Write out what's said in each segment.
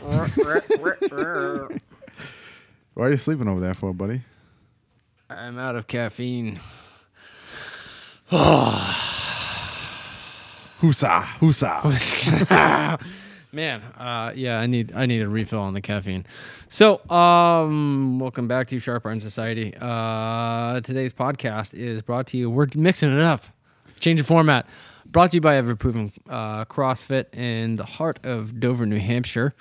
Why are you sleeping over there for, buddy? I'm out of caffeine. Husa, husa. Man, uh, yeah, I need I need a refill on the caffeine. So, um, welcome back to Sharp Iron Society. Uh, today's podcast is brought to you. We're mixing it up, changing format. Brought to you by Ever Proven uh, CrossFit in the heart of Dover, New Hampshire.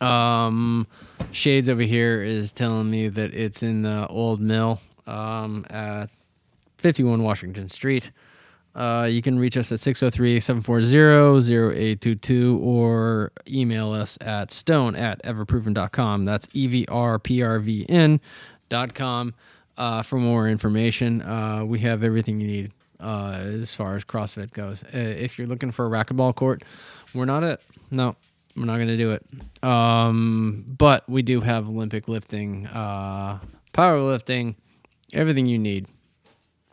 Um, Shades over here is telling me that it's in the old mill um, at 51 Washington Street. Uh, you can reach us at 603-740-0822 or email us at stone at everproven.com. That's E E-V-R-P-R-V-N dot com uh, for more information. Uh, we have everything you need uh, as far as CrossFit goes. Uh, if you're looking for a racquetball court, we're not it. No, we're not going to do it. Um, but we do have Olympic lifting, uh, powerlifting, everything you need.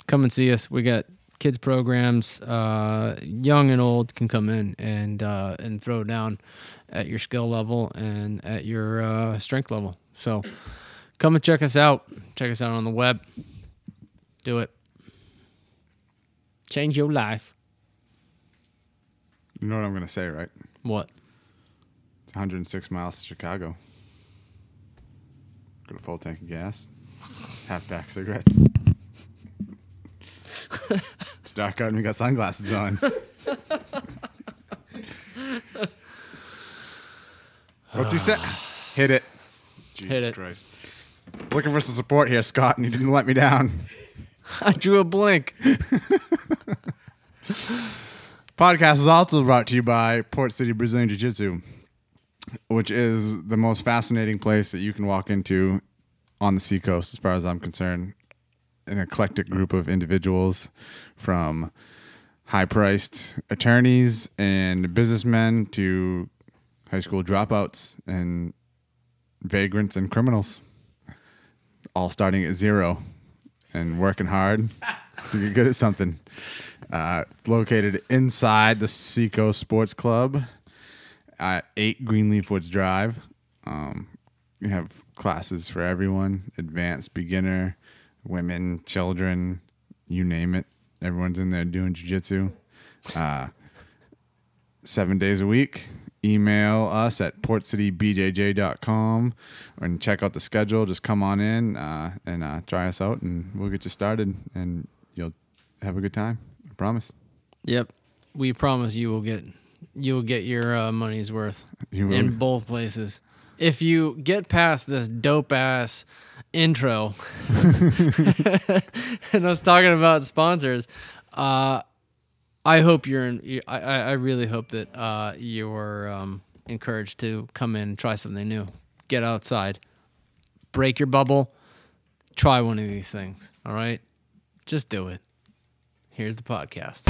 Come and see us. We got kids programs, uh, young and old can come in and uh, and throw down at your skill level and at your uh, strength level. So come and check us out. Check us out on the web. Do it. Change your life. You know what I'm going to say, right? What? It's 106 miles to Chicago. Got a full tank of gas. Half pack cigarettes. it's dark out and we got sunglasses on. What's he say? Hit it. Jesus Hit it. Christ. Looking for some support here, Scott, and you didn't let me down. I drew a blank. Podcast is also brought to you by Port City Brazilian Jiu Jitsu, which is the most fascinating place that you can walk into on the seacoast, as far as I'm concerned. An eclectic group of individuals from high priced attorneys and businessmen to high school dropouts and vagrants and criminals, all starting at zero and working hard to get good at something. Uh, located inside the Seacoast Sports Club at 8 Greenleaf Woods Drive. Um, we have classes for everyone advanced, beginner, women, children, you name it. Everyone's in there doing jujitsu. Uh, seven days a week. Email us at portcitybjj.com and check out the schedule. Just come on in uh, and uh, try us out, and we'll get you started, and you'll have a good time. I promise. Yep. We promise you will get you will get your uh, money's worth You in both places. If you get past this dope ass intro and I was talking about sponsors, uh, I hope you're in. I, I I really hope that uh, you're um, encouraged to come in and try something new. Get outside, break your bubble, try one of these things. All right, just do it. Here's the podcast.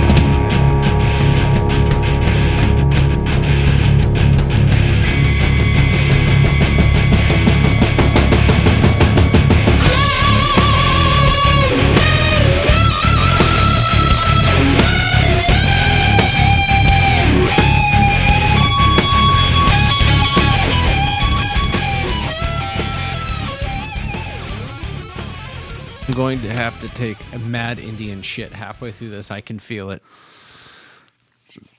Going to have to take a mad Indian shit halfway through this. I can feel it.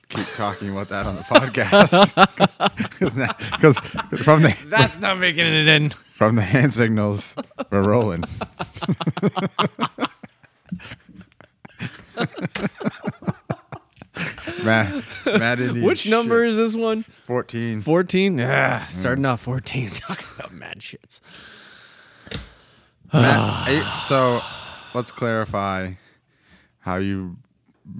keep talking about that on the podcast because from the That's not making it in. from the hand signals we're rolling. Mad, Mad Indian Which number is this one? fourteen? 14? Yeah, starting mm. off 14. Talking about mad shits. Eh, so let's clarify how you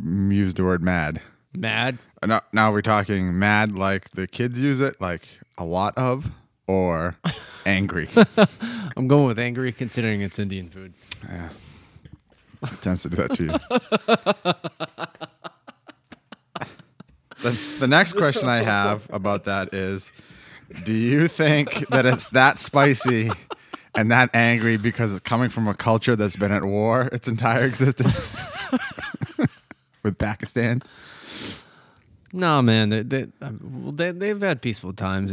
use the word mad. Mad? Uh, Now, now we're talking mad like the kids use it, like a lot of, or angry. I'm going with angry considering it's Indian food. Yeah. It tends to do that to you. the, the next question I have about that is Do you think that it's that spicy and that angry because it's coming from a culture that's been at war its entire existence with Pakistan? No, man, they they um, well, they they've had peaceful times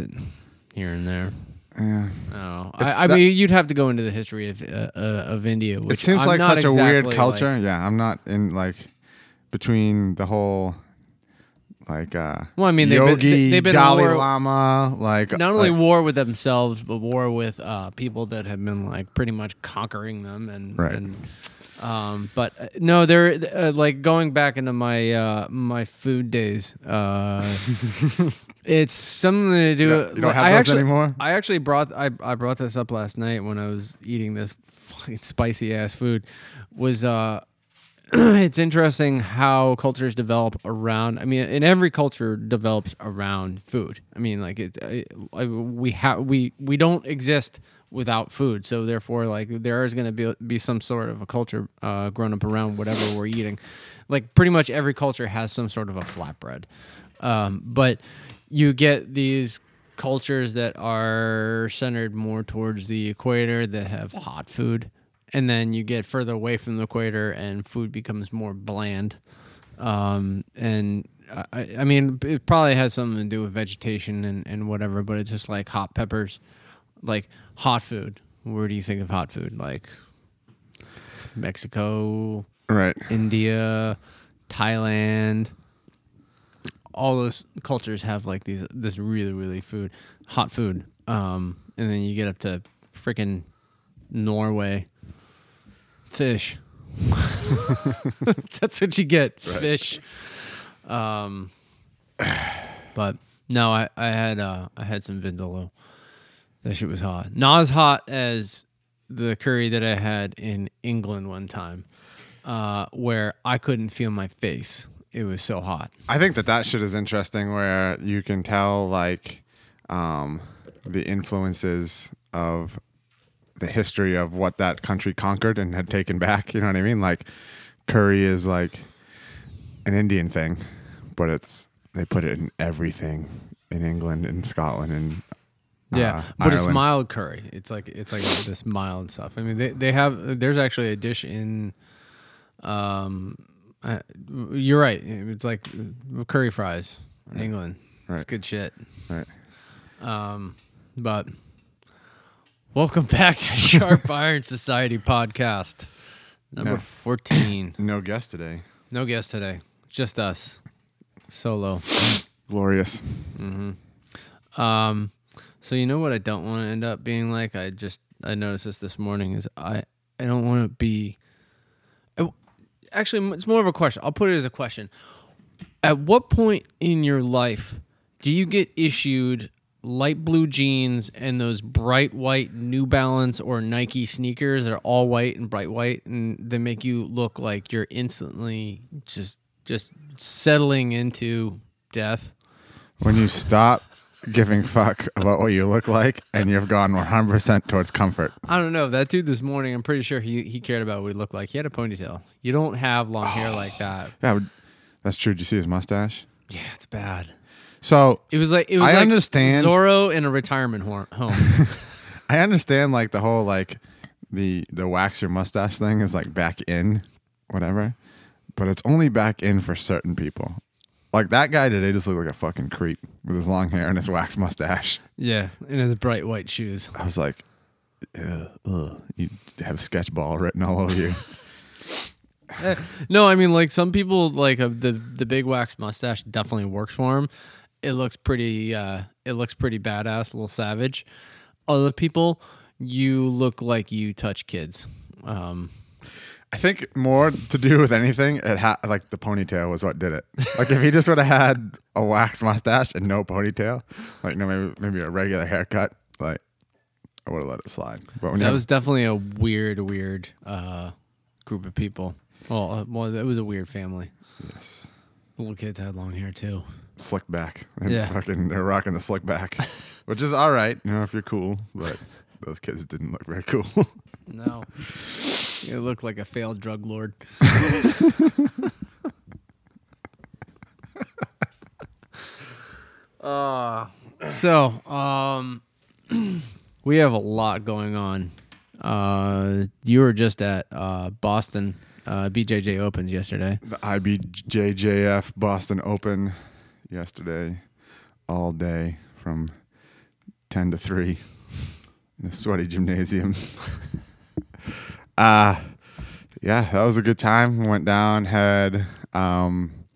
here and there. Yeah. Oh, It's I, I that- mean, you'd have to go into the history of uh, uh, of India. It seems I'm like such a weird culture. like- yeah, I'm not in like between the whole like uh Well, I mean, they've been- yogi they've been Dalai war- Lama like not only like- war with themselves, but war with uh, people that have been like pretty much conquering them, and Right. and um, but uh, no, they're uh, like going back into my uh, my food days. Uh, it's something to do. You don't- you don't have I those actually, anymore? I actually brought I I brought this up last night when I was eating this fucking spicy ass food. Was uh it's interesting how cultures develop around. I mean, in every culture develops around food. I mean, like it, it we have we we don't exist without food. So therefore, like there is going to be be some sort of a culture uh, grown up around whatever we're eating. Like pretty much every culture has some sort of a flatbread, um, but you get these cultures that are centered more towards the equator that have hot food and then you get further away from the equator and food becomes more bland. Um, and I, I mean it probably has something to do with vegetation and, and whatever but it's just like hot peppers like hot food. Where do you think of hot food? Like mexico right. India, Thailand, all those cultures have like these this really really food, hot food. Um, and then you get up to freaking Norway, fish. That's what you get, fish. Um, but no, I I had uh I had some vindaloo. That shit was hot. Not as hot as the curry that I had in England one time, uh, where I couldn't feel my face. It was so hot. I think that that shit is interesting where you can tell like um, the influences of the history of what that country conquered and had taken back. You know what I mean? Like curry is like an Indian thing, but it's they put it in everything in England and Scotland and Yeah, uh, but it's mild curry. It's like it's like this mild stuff. I mean, they they have there's actually a dish in, um, uh, you're right. It's like curry fries in England. It's good shit. Right. Um, but welcome back to Sharp Iron Society podcast number No. fourteen. No guest today. No guest today, just us, solo. Glorious. Um, so you know what I don't want to end up being like. I just I noticed this this morning is I I don't want to be. I- Actually, it's more of a question. I'll put it as a question. At what point in your life do you get issued light blue jeans and those bright white New Balance or Nike sneakers that are all white and bright white and they make you look like you're instantly just just settling into death? When you stop giving fuck about what you look like and you've gone 100% towards comfort. I don't know. That dude this morning, I'm pretty sure he, he cared about what he looked like. He had a ponytail. You don't have long hair like that. Yeah, that's true. Did you see his mustache? Yeah, it's bad. So It was like it was I like understand- Zorro in a retirement home. I understand like the whole like the the wax your mustache thing is like back in, whatever. But it's only back in for certain people. Like that guy today just looked like a fucking creep with his long hair and his wax mustache. yeah, and his bright white shoes. I was like, ugh, ugh. you have sketchball written all over you. No, I mean like some people like uh, the the big wax mustache definitely works for him. It looks pretty. uh It looks pretty badass, a little savage. Other people, you look like you touch kids. Um, I think more to do with anything, it had like the ponytail was what did it. Like if he just would have had a wax mustache and no ponytail, like no maybe maybe a regular haircut, like I would have let it slide. But when That have- was definitely a weird, weird uh, group of people. Well, uh, well, it was a weird family. yes, The little kids had long hair too. Slick back, and Yeah. fucking they're rocking the slick back, which is all right, you know, if you're cool. But those kids didn't look very cool. No, it looked like a failed drug lord. uh, so um, we have a lot going on. Uh, you were just at uh, Boston uh, BJJ Opens yesterday. the IBJJF Boston Open yesterday all day from 10 to 3 in a sweaty gymnasium. uh, yeah, that was a good time. Went down, had um,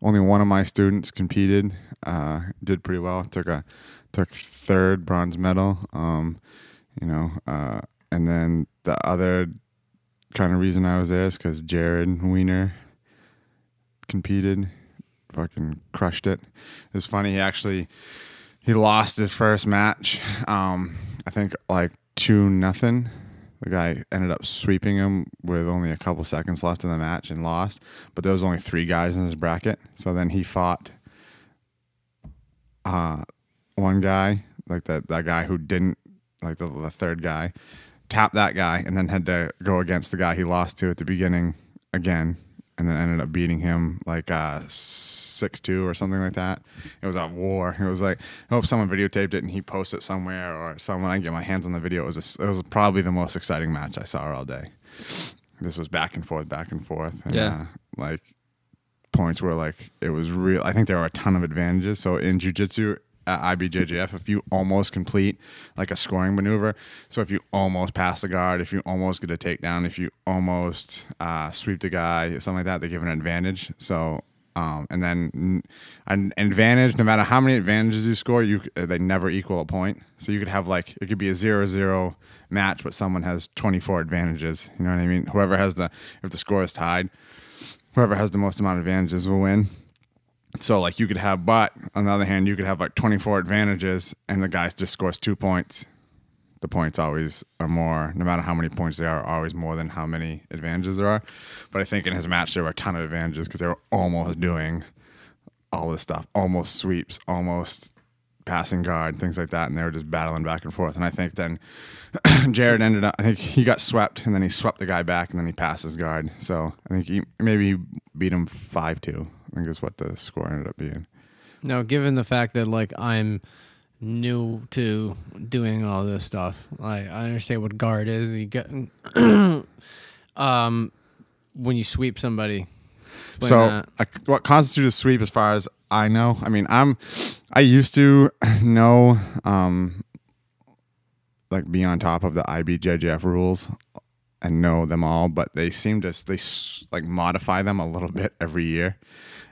only one of my students competed. Uh, did pretty well. Took a took third bronze medal. Um, you know, uh, and then the other kind of reason I was there is because Jared Weiner competed, fucking crushed it. It was funny. He actually he lost his first match. Um, I think like two nothing. The guy ended up sweeping him with only a couple seconds left in the match and lost. But there was only three guys in his bracket. So then he fought uh, one guy, like that that guy who didn't like the, the third guy, tapped that guy, and then had to go against the guy he lost to at the beginning again, and then ended up beating him like uh, six two or something like that. It was a war. It was like I hope someone videotaped it and he posted it somewhere or someone I can get my hands on the video. It was a, it was probably the most exciting match I saw all day. This was back and forth, back and forth. And, Yeah. Uh, like points where like it was real. I think there were a ton of advantages. So in jujitsu at IBJJF, if you almost complete like a scoring maneuver, so if you almost pass the guard, if you almost get a takedown, if you almost uh, sweep the guy, something like that, they give an advantage. So. Um, and then an advantage, no matter how many advantages you score, you they never equal a point. So you could have like it could be a zero-zero match, but someone has 24 advantages. You know what I mean? Whoever has the if the score is tied, whoever has the most amount of advantages will win. So like you could have, but on the other hand, you could have like 24 advantages, and the guy just scores two points. The points always are more, no matter how many points there are, always more than how many advantages there are. But I think in his match there were a ton of advantages because they were almost doing all this stuff, almost sweeps, almost passing guard, things like that, and they were just battling back and forth. And I think then Jared ended up, I think he got swept, and then he swept the guy back, and then he passed his guard. So I think he maybe he beat him five two. I think is what the score ended up being. Now, given the fact that like I'm new to doing all this stuff, like I understand what guard is. You get, um, when you sweep somebody. So uh, what constitutes a sweep as far as i know i mean i'm i used to know um like be on top of the ibjjf rules and know them all but they seem to they like modify them a little bit every year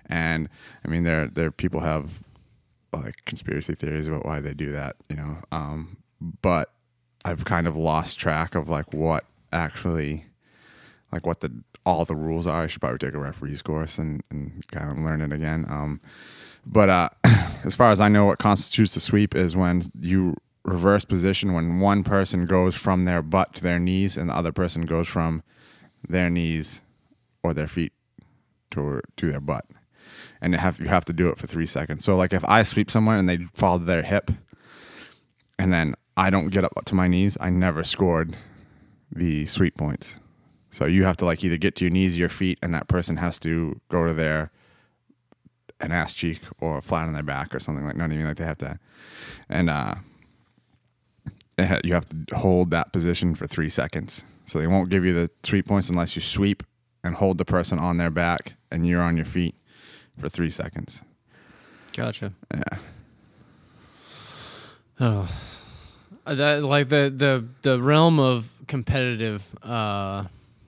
and i mean there there people have like conspiracy theories about why they do that you know um but i've kind of lost track of like what actually like what the all the rules are. I should probably take a referee's course and, and kind of learn it again. Um, but uh, as far as I know, what constitutes a sweep is when you reverse position when one person goes from their butt to their knees and the other person goes from their knees or their feet to to their butt, and you have you have to do it for three seconds. So like if I sweep someone and they fall to their hip, and then I don't get up to my knees, I never scored the sweep points. So you have to like either get to your knees, or your feet, and that person has to go to their an ass cheek or flat on their back or something like. Not even like they have to, and uh, you have to hold that position for three seconds. So they won't give you the sweep points unless you sweep and hold the person on their back and you're on your feet for three seconds. Gotcha. Yeah. Oh, Uh, that like the the the realm of competitive uh,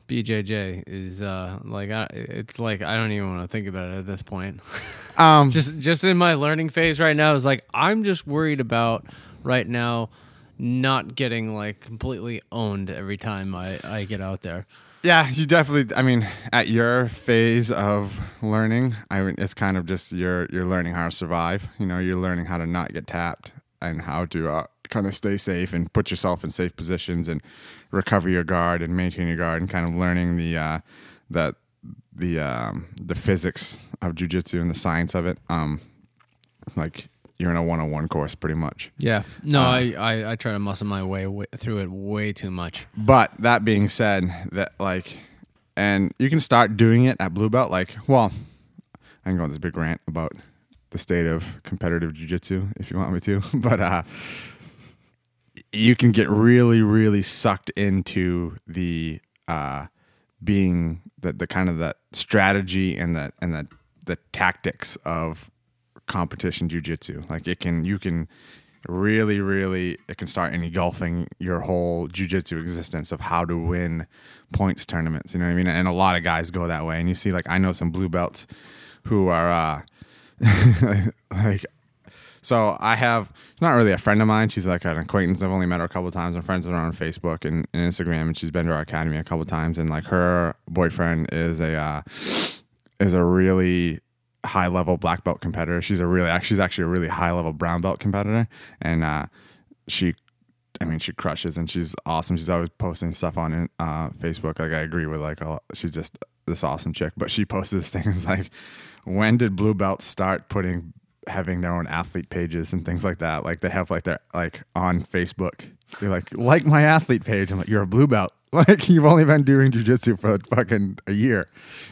BJJ is uh, like I, it's like I don't even want to think about it at this point. Um, just just in my learning phase right now is like I'm just worried about right now not getting like completely owned every time I I get out there. Yeah, you definitely. I mean, at your phase of learning, I mean, it's kind of just you're you're learning how to survive. You know, you're learning how to not get tapped and how to uh, kind of stay safe and put yourself in safe positions and recover your guard and maintain your guard and kind of learning the uh, the the um, the physics of jujitsu and the science of it. Um, like you're in a one on one course, pretty much. Yeah. No, Uh, I, I I try to muscle my way, way through it way too much. But that being said, that like, and you can start doing it at blue belt. Like, well, I can go on this big rant about the state of competitive jujitsu if you want me to, but uh, you can get really, really sucked into the uh, being the the kind of the strategy and the and the the tactics of competition jujitsu. Like it can, you can really, really, it can start engulfing your whole jujitsu existence of how to win points tournaments. You know what I mean? And a lot of guys go that way. And you see, like, I know some blue belts who are, uh, like, so I have not really a friend of mine. She's like an acquaintance. I've only met her a couple times. I'm friends with her on Facebook and, and Instagram, and she's been to our academy a couple times. And like her boyfriend is a uh, is a really high level black belt competitor. She's a really she's actually a really high level brown belt competitor, and uh, she. I mean, she crushes and she's awesome. She's always posting stuff on uh, Facebook. Like I agree with like a, she's just this awesome chick. But she posted this thing. It's like, when did blue belts start putting having their own athlete pages and things like that. Like they have like their like on Facebook. They're like, like my athlete page. I'm like, you're a blue belt. Like you've only been doing jujitsu for fucking a year.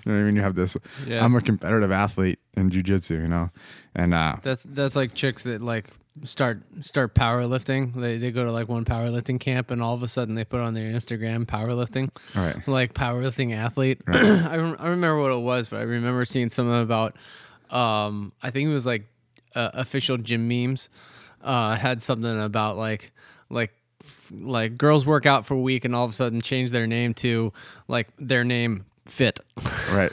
You know what I mean? You have this. Yeah. I'm a competitive athlete in jujitsu. You know, and uh, That's that's like chicks that like start start powerlifting. They they go to like one powerlifting camp and all of a sudden they put on their Instagram powerlifting. Right. Like powerlifting athlete. I rem- I remember what it was, but I remember seeing something about um I think it was like uh, official gym memes uh had something about like like like girls work out for a week and all of a sudden change their name to like their name fit. right.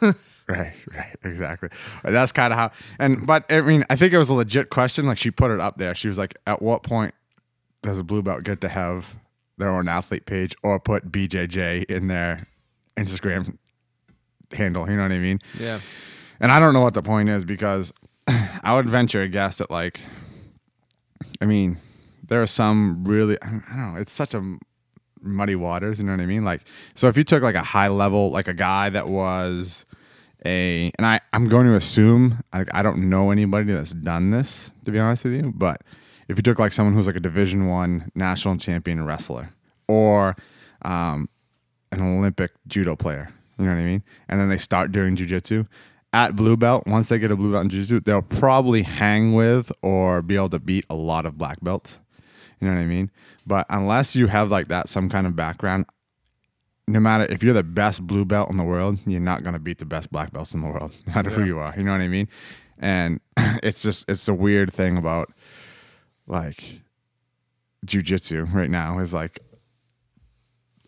Right, right, exactly. That's kind of how, and but I mean, I think it was a legit question. Like she put it up there. She was like, "At what point does a blue belt get to have their own athlete page or put BJJ in their Instagram handle?" You know what I mean? Yeah. And I don't know what the point is because I would venture a guess that like, I mean, there are some really I don't know. It's such a muddy waters. You know what I mean? Like, so if you took like a high level, like a guy that was a, and I I'm going to assume like I don't know anybody that's done this to be honest with you, but if you took like someone who's like a Division One national champion wrestler or um, an Olympic judo player. You know what I mean? And then they start doing jujitsu. At blue belt, once they get a blue belt in jiu-jitsu, they'll probably hang with or be able to beat a lot of black belts. You know what I mean? But unless you have like that some kind of background, no matter if you're the best blue belt in the world, you're not gonna beat the best black belts in the world, no matter who you are. You know what I mean? And it's just it's a weird thing about like jujitsu right now is like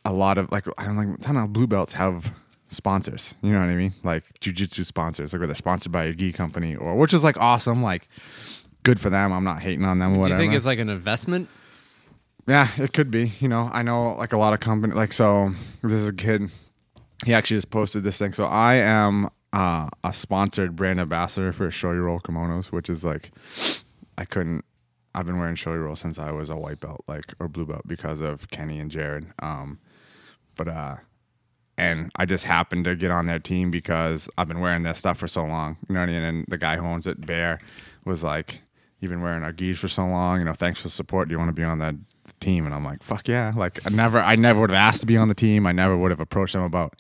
a lot of like I'm like ton of blue belts have sponsors. You know what I mean? Like jujitsu sponsors, like where they're sponsored by a gi company or which is like awesome, like good for them. I'm not hating on them or Do you think it's like an investment? Yeah, it could be. You know, I know like a lot of company like so this is a kid he actually just posted this thing. So I am uh, a sponsored brand ambassador for Shoyoroll kimonos, which is like I couldn't I've been wearing Shoyoroll since I was a white belt, like or blue belt because of Kenny and Jared. Um but uh and I just happened to get on their team because I've been wearing their stuff for so long. You know what I mean? And the guy who owns it, Bear, was like, You've been wearing our gis for so long, you know, thanks for the support. Do you want to be on that team? And I'm like, fuck yeah. Like I never I never would have asked to be on the team. I never would have approached them about,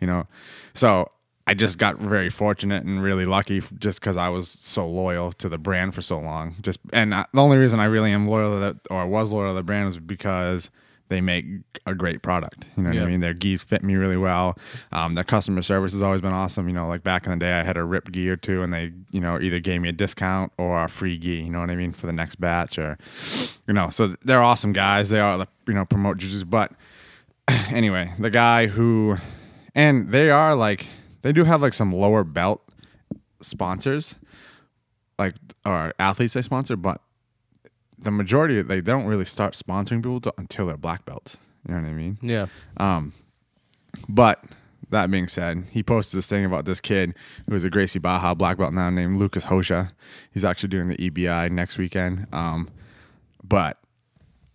you know. So I just got very fortunate and really lucky just because I was so loyal to the brand for so long. Just and uh, the only reason I really am loyal to that or was loyal to the brand was because they make a great product. You know what Yeah. I mean? Their gis fit me really well. Um, their customer service has always been awesome. You know, like back in the day, I had a ripped gi or two, and they, you know, either gave me a discount or a free gi. You know what I mean for the next batch, or you know, so they're awesome guys. They are, you know, promote juices. But anyway, the guy who, and they are like, they do have like some lower belt sponsors, like or athletes they sponsor, but the majority of, they don't really start sponsoring people to, until they're black belts. You know what I mean? Yeah. But that being said, he posted this thing about this kid who is a Gracie Barra black belt now named Lucas Hosha. He's actually doing the EBI next weekend. Um, but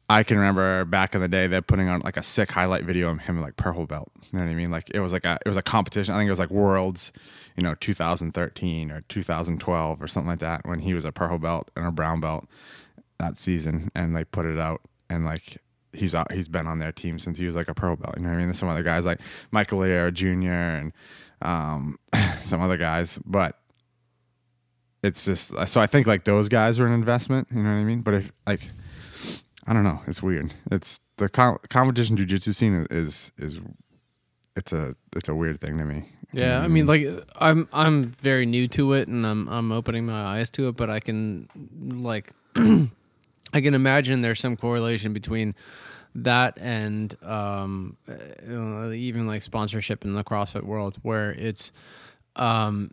I can remember back in the day they're putting on like a sick highlight video of him like purple belt. You know what I mean? Like it was like a it was a competition. I think it was like Worlds, you know, 2013 or 2012 or something like that when he was a purple belt and a brown belt that season, and they put it out and like he's out, he's been on their team since he was like a pro belt. You know what I mean? There's some other guys like Michael Liera Jr. and um, some other guys, but it's just so I think like those guys are an investment. You know what I mean? But if like I don't know, it's weird. It's the com- competition jujitsu scene is is it's a it's a weird thing to me. Yeah, I mean, like I'm I'm very new to it, and I'm I'm opening my eyes to it, but I can like I can imagine there's some correlation between that and um, uh, even like sponsorship in the CrossFit world, where it's um,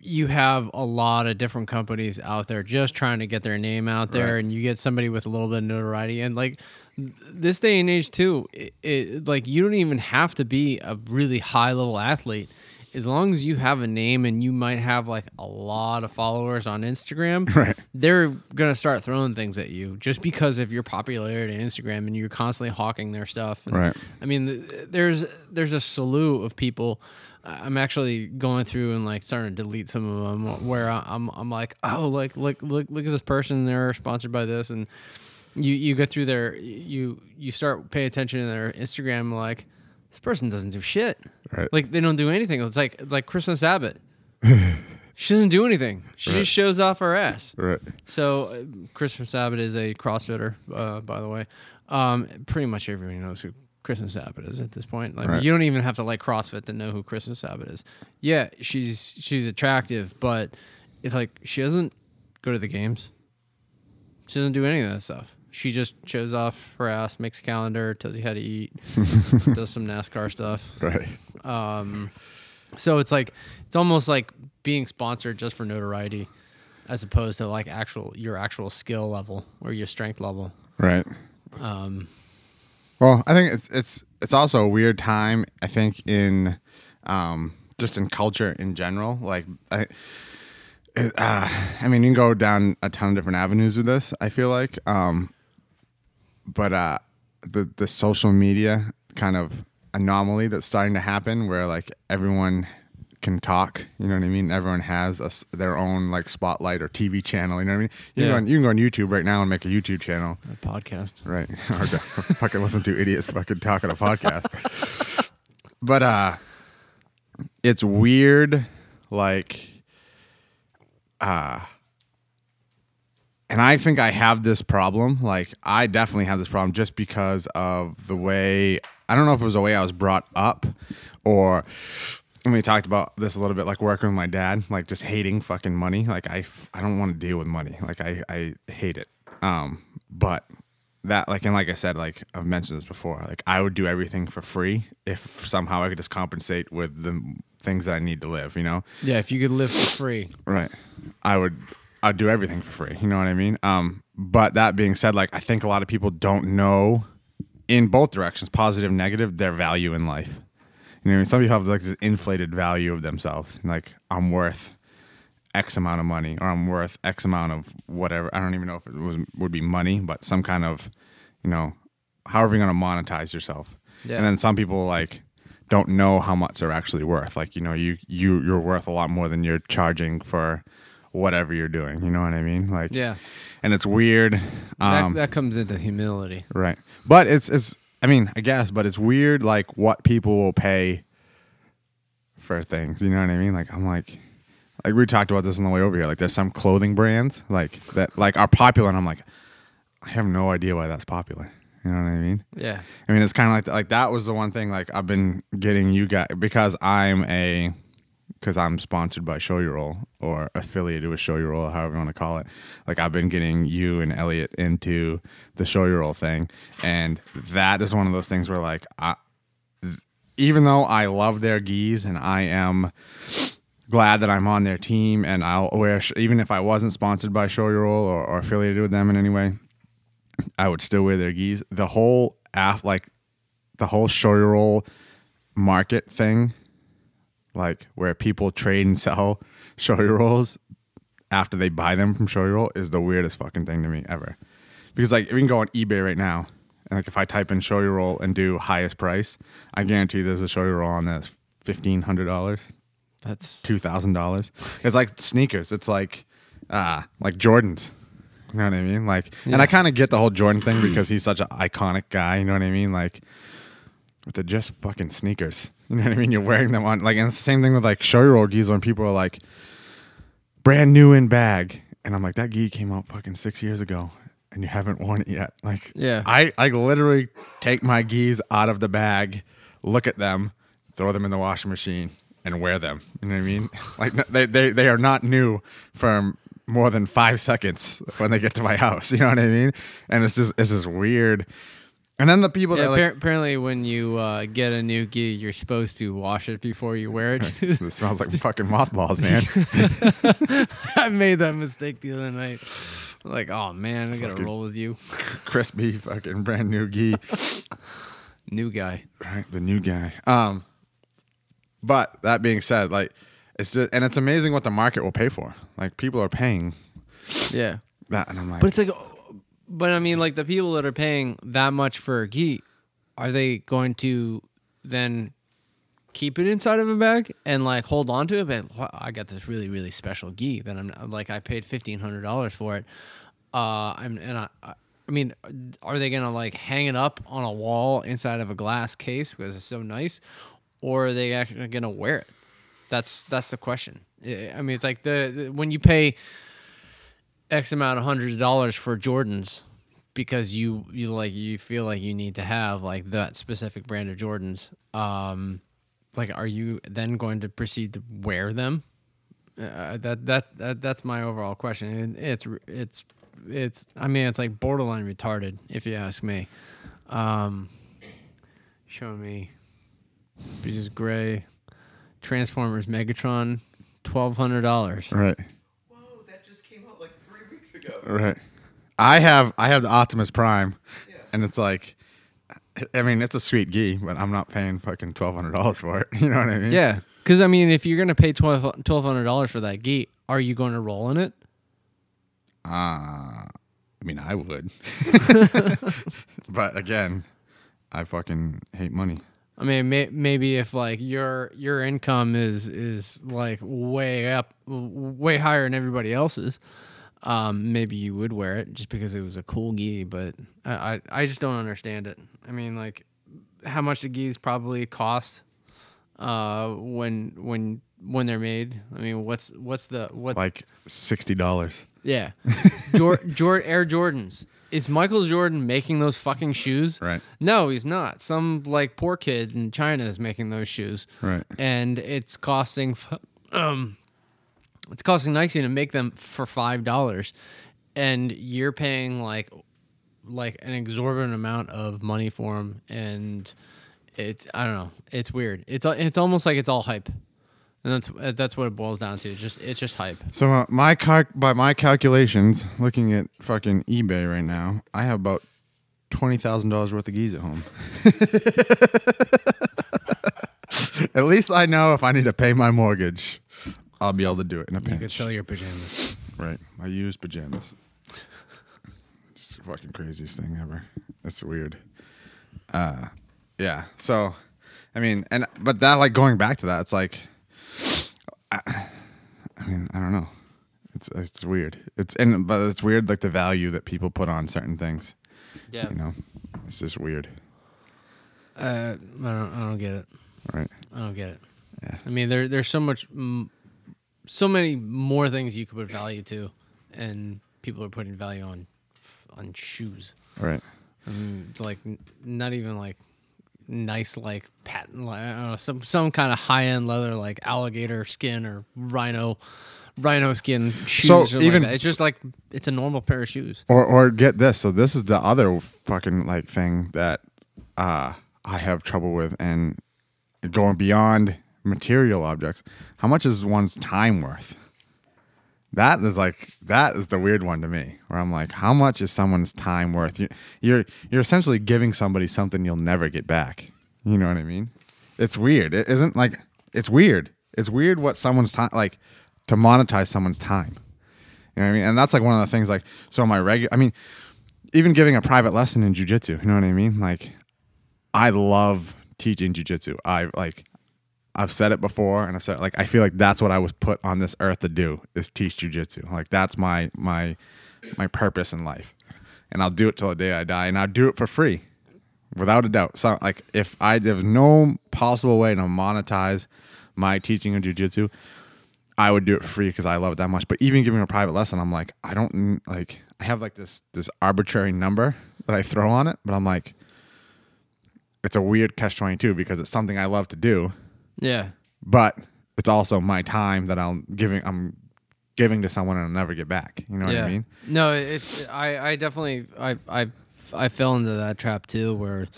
you have a lot of different companies out there just trying to get their name out there, Right. and you get somebody with a little bit of notoriety, and like this day and age too, it, it, like you don't even have to be a really high level athlete. As long as you have a name and you might have like a lot of followers on Instagram, Right. they're gonna start throwing things at you just because of your popularity on Instagram and you're constantly hawking their stuff. And, Right. I mean, there's there's a slew of people. I'm actually going through and like starting to delete some of them where I'm I'm like, oh, like look look look at this person. They're sponsored by this, and you you go through their you you start pay attention to their Instagram. Like this person doesn't do shit. Right. Like they don't do anything. It's like it's like Christmas Abbott. she doesn't do anything. She Right. just shows off her ass. Right. So, uh, Christmas Abbott is a CrossFitter, uh, by the way. Um, pretty much everyone knows who Christmas Abbott is at this point. Like, Right. you don't even have to like CrossFit to know who Christmas Abbott is. Yeah, she's she's attractive, but it's like she doesn't go to the games. She doesn't do any of that stuff. She just shows off her ass, makes a calendar, tells you how to eat, does some NASCAR stuff. Right. Um, so it's like it's almost like being sponsored just for notoriety, as opposed to like actual your actual skill level or your strength level. Right. Um, Well, I think it's it's it's also a weird time. I think in um, just in culture in general. Like I, uh, I mean, you can go down a ton of different avenues with this. I feel like, um, but uh, the the social media kind of anomaly that's starting to happen, where like everyone can talk. You know what I mean? Everyone has a their own like spotlight or TV channel. You know what I mean? You, Yeah. can go on, you can go on YouTube right now and make a YouTube channel. a podcast. Right. or to fucking listen to idiots fucking talk on a podcast. but uh it's weird, like uh and I think I have this problem. Like I definitely have this problem just because of the way I don't know if it was the way I was brought up or and we talked about this a little bit, like working with my dad, like just hating fucking money. Like I, I don't want to deal with money. Like I, I hate it. Um, but that, like, and like I said, like I've mentioned this before, like I would do everything for free if somehow I could just compensate with the things that I need to live. You know, Yeah, if you could live for free. right? I would, I'd do everything for free. You know what I mean? Um, but that being said, like I think a lot of people don't know in both directions, positive, negative, their value in life. You know, I mean? some people have like this inflated value of themselves. Like I'm worth X amount of money, or I'm worth X amount of whatever. I don't even know if it was would be money, but some kind of, you know, however you're gonna monetize yourself. Yeah. And then some people like don't know how much they're actually worth. Like you know, you you you're worth a lot more than you're charging for whatever you're doing. You know what I mean? Like Yeah, and it's weird. that, Um, that comes into humility. Right. But it's it's I mean, I guess, but it's weird like what people will pay for things. You know what I mean? Like I'm like like we talked about this on the way over here. Like there's some clothing brands like that like are popular and I'm like I have no idea why that's popular. You know what I mean? Yeah, I mean, it's kind of like like that was the one thing like I've been getting you guys because I'm a because I'm sponsored by Shoyoroll or affiliated with Shoyoroll, however you want to call it. Like I've been getting you and Elliot into the Shoyoroll thing, and that is one of those things where like I, even though I love their gis and I am glad that I'm on their team and I'll wear even if I wasn't sponsored by Shoyoroll or, or affiliated with them in any way, I would still wear their gis. The whole af like the whole Shoyoroll market thing, like where people trade and sell Shoyorolls after they buy them from Shoyoroll is the weirdest fucking thing to me ever. Because like we can go on eBay right now and like if I type in Shoyoroll and do highest price, I guarantee there's a Shoyoroll on that's fifteen hundred dollars that's two thousand dollars. It's like sneakers. It's like uh like Jordans. You know what I mean? Like and I kinda get the whole Jordan thing because he's such an iconic guy, you know what I mean? Like but they're just fucking sneakers. You know what I mean? You're wearing them on like and it's the same thing with like show your old gis when people are like brand new in bag. And I'm like, that gi came out fucking six years ago and you haven't worn it yet. Like Yeah. I, I literally take my gis out of the bag, look at them, throw them in the washing machine, and wear them. You know what I mean? Like they they they are not new from more than five seconds when they get to my house. You know what I mean? And it's just it's just weird. And then the people Yeah, that like apparently, when you uh, get a new gi, you're supposed to wash it before you wear it. it smells like fucking mothballs, man. I made that mistake the other night. Like, oh man, I gotta Fucking- roll with you, Crispy, fucking brand new gi. new guy. Right, the new guy. Um, but that being said, like it's just, and it's amazing what the market will pay for. Like people are paying Yeah, that, and I'm like, but it's like, but I mean, like the people that are paying that much for a gi, are they going to then keep it inside of a bag and like hold on to it? But "Wow, I got this really really special gi that I'm like I paid fifteen hundred dollars for it. Uh, I'm and I. I I mean, are they gonna like hang it up on a wall inside of a glass case because it's so nice, or are they actually gonna wear it? That's that's the question. I I mean, it's like the, the when you pay X amount of hundreds of dollars for Jordans because you you like you feel like you need to have like that specific brand of Jordans. Um, like, are you then going to proceed to wear them? Uh, that, that that that's my overall question. And it's it's it's. I mean, it's like borderline retarded if you ask me. Um, show me. Beaches Gray, Transformers Megatron, twelve hundred dollars. right, Whoa, that just came out like three weeks ago. Right. I have I have the Optimus Prime, Yeah. and it's like, I mean, it's a sweet gi, but I'm not paying fucking twelve hundred dollars for it. You know what I mean? Yeah, because I mean, if you're gonna pay twelve hundred dollars for that gate, are you going to roll in it? Uh, I mean, I would, but again, I fucking hate money. I mean, may, maybe if like your your income is is like way up, way higher than everybody else's, um, maybe you would wear it just because it was a cool gi. But I I, I just don't understand it. I mean, like how much the gis probably cost uh, when when when they're made. I mean, what's what's the what? Like sixty dollars. yeah, Jor, Jor, Air Jordans. Is Michael Jordan making those fucking shoes? Right. No, he's not. Some like poor kid in China is making those shoes, Right. and it's costing f- um, it's costing Nike to make them for five dollars, and you're paying like like an exorbitant amount of money for them, and it's I don't know, it's weird. It's it's almost like it's all hype, and that's that's what it boils down to. It's just it's just hype. So uh, my cal- by my calculations, looking at fucking eBay right now, I have about twenty thousand dollars worth of gis at home. at least I know if I need to pay my mortgage, I'll be able to do it in a You could pinch. sell your pajamas. Right. I use pajamas. Just the fucking craziest thing ever. That's weird. Uh yeah. So I mean and but that like going back to that, it's like I, I mean, I don't know. It's it's weird. It's and but it's weird like the value that people put on certain things. Yeah, You know? It's just weird. uh, I don't I don't get it. Right. I don't get it. Yeah. I mean, there there's so much, mm, so many more things you could put value to, and people are putting value on on shoes. Right. I mean, it's like n- not even like nice like patent like I don't know some some kind of high end leather like alligator skin or rhino rhino skin shoes. So or even- like it's just like it's a normal pair of shoes. Or or get this. So this is the other fucking like thing that uh I have trouble with and going beyond material objects. How much is one's time worth? That is like that is the weird one to me. Where I'm like, how much is someone's time worth? You, you're you're essentially giving somebody something you'll never get back. You know what I mean? It's weird. It isn't like it's weird. It's weird what someone's time like to monetize someone's time. You know what I mean? And that's like one of the things like so my regular I mean, even giving a private lesson in jujitsu, you know what I mean? Like I love teaching jujitsu. I like I've said it before and I've said like I feel like that's what I was put on this earth to do is teach jujitsu. Like that's my my my purpose in life. And I'll do it till the day I die and I'll do it for free. Without a doubt. So like if I there's no possible way to monetize my teaching of jujitsu, I would do it for free because I love it that much. But even giving a private lesson, I'm like, I don't like. I have like this this arbitrary number that I throw on it, but I'm like, it's a weird catch twenty two because it's something I love to do, Yeah. but it's also my time that I'm giving. I'm giving to someone and I'll never get back. You know what. I mean? No, it's I I definitely I I I fell into that trap too where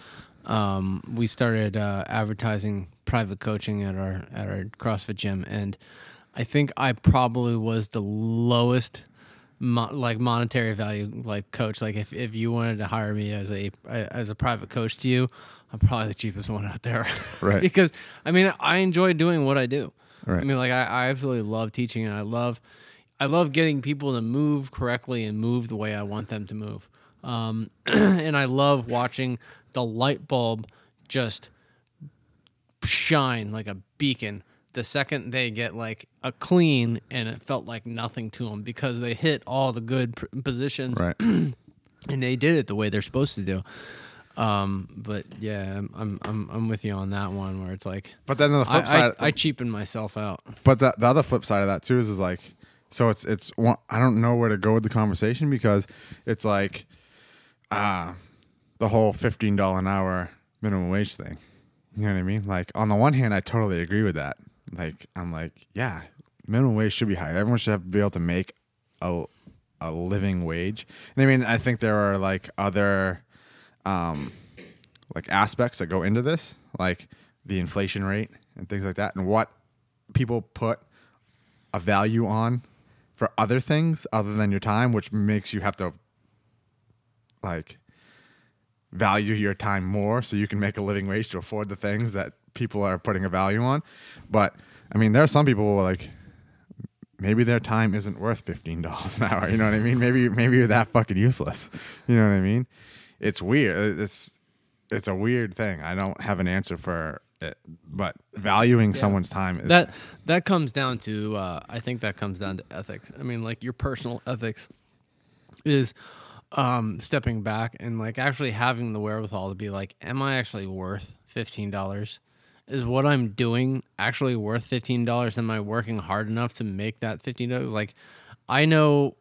um we started uh advertising private coaching at our at our CrossFit gym and I think I probably was the lowest mo- like monetary value like coach like if if you wanted to hire me as a as a private coach to you I'm probably the cheapest one out there Right. because I mean I enjoy doing what I do Right. I mean like I, I absolutely love teaching and I love I love getting people to move correctly and move the way I want them to move um, and I love watching the light bulb just shine like a beacon the second they get like a clean and it felt like nothing to them because they hit all the good positions Right. and they did it the way they're supposed to do. Um, but yeah, I'm, I'm I'm I'm with you on that one where it's like But then on the I, flip side, I, I cheapen myself out. But the, the other flip side of that too is, is like, so it's it's one, I don't know where to go with the conversation because it's like, uh the whole fifteen dollar an hour minimum wage thing. You know what I mean? Like on the one hand, I totally agree with that. Like I'm like, yeah, minimum wage should be higher. Everyone should have to be able to make a a living wage. And I mean, I think there are like other um like aspects that go into this, like the inflation rate and things like that, and what people put a value on for other things other than your time, which makes you have to like value your time more so you can make a living wage to afford the things that people are putting a value on. But I mean, there are some people like maybe their time isn't worth fifteen dollars an hour. You know what I mean? Maybe maybe you're that fucking useless. You know what I mean? It's weird. It's it's a weird thing. I don't have an answer for it, but valuing someone's time is That that comes down to uh, I think that comes down to ethics. I mean, like your personal ethics is um, stepping back and like actually having the wherewithal to be like, am I actually worth fifteen dollars? Is what I'm doing actually worth fifteen dollars? Am I working hard enough to make that fifteen dollars? Like, I know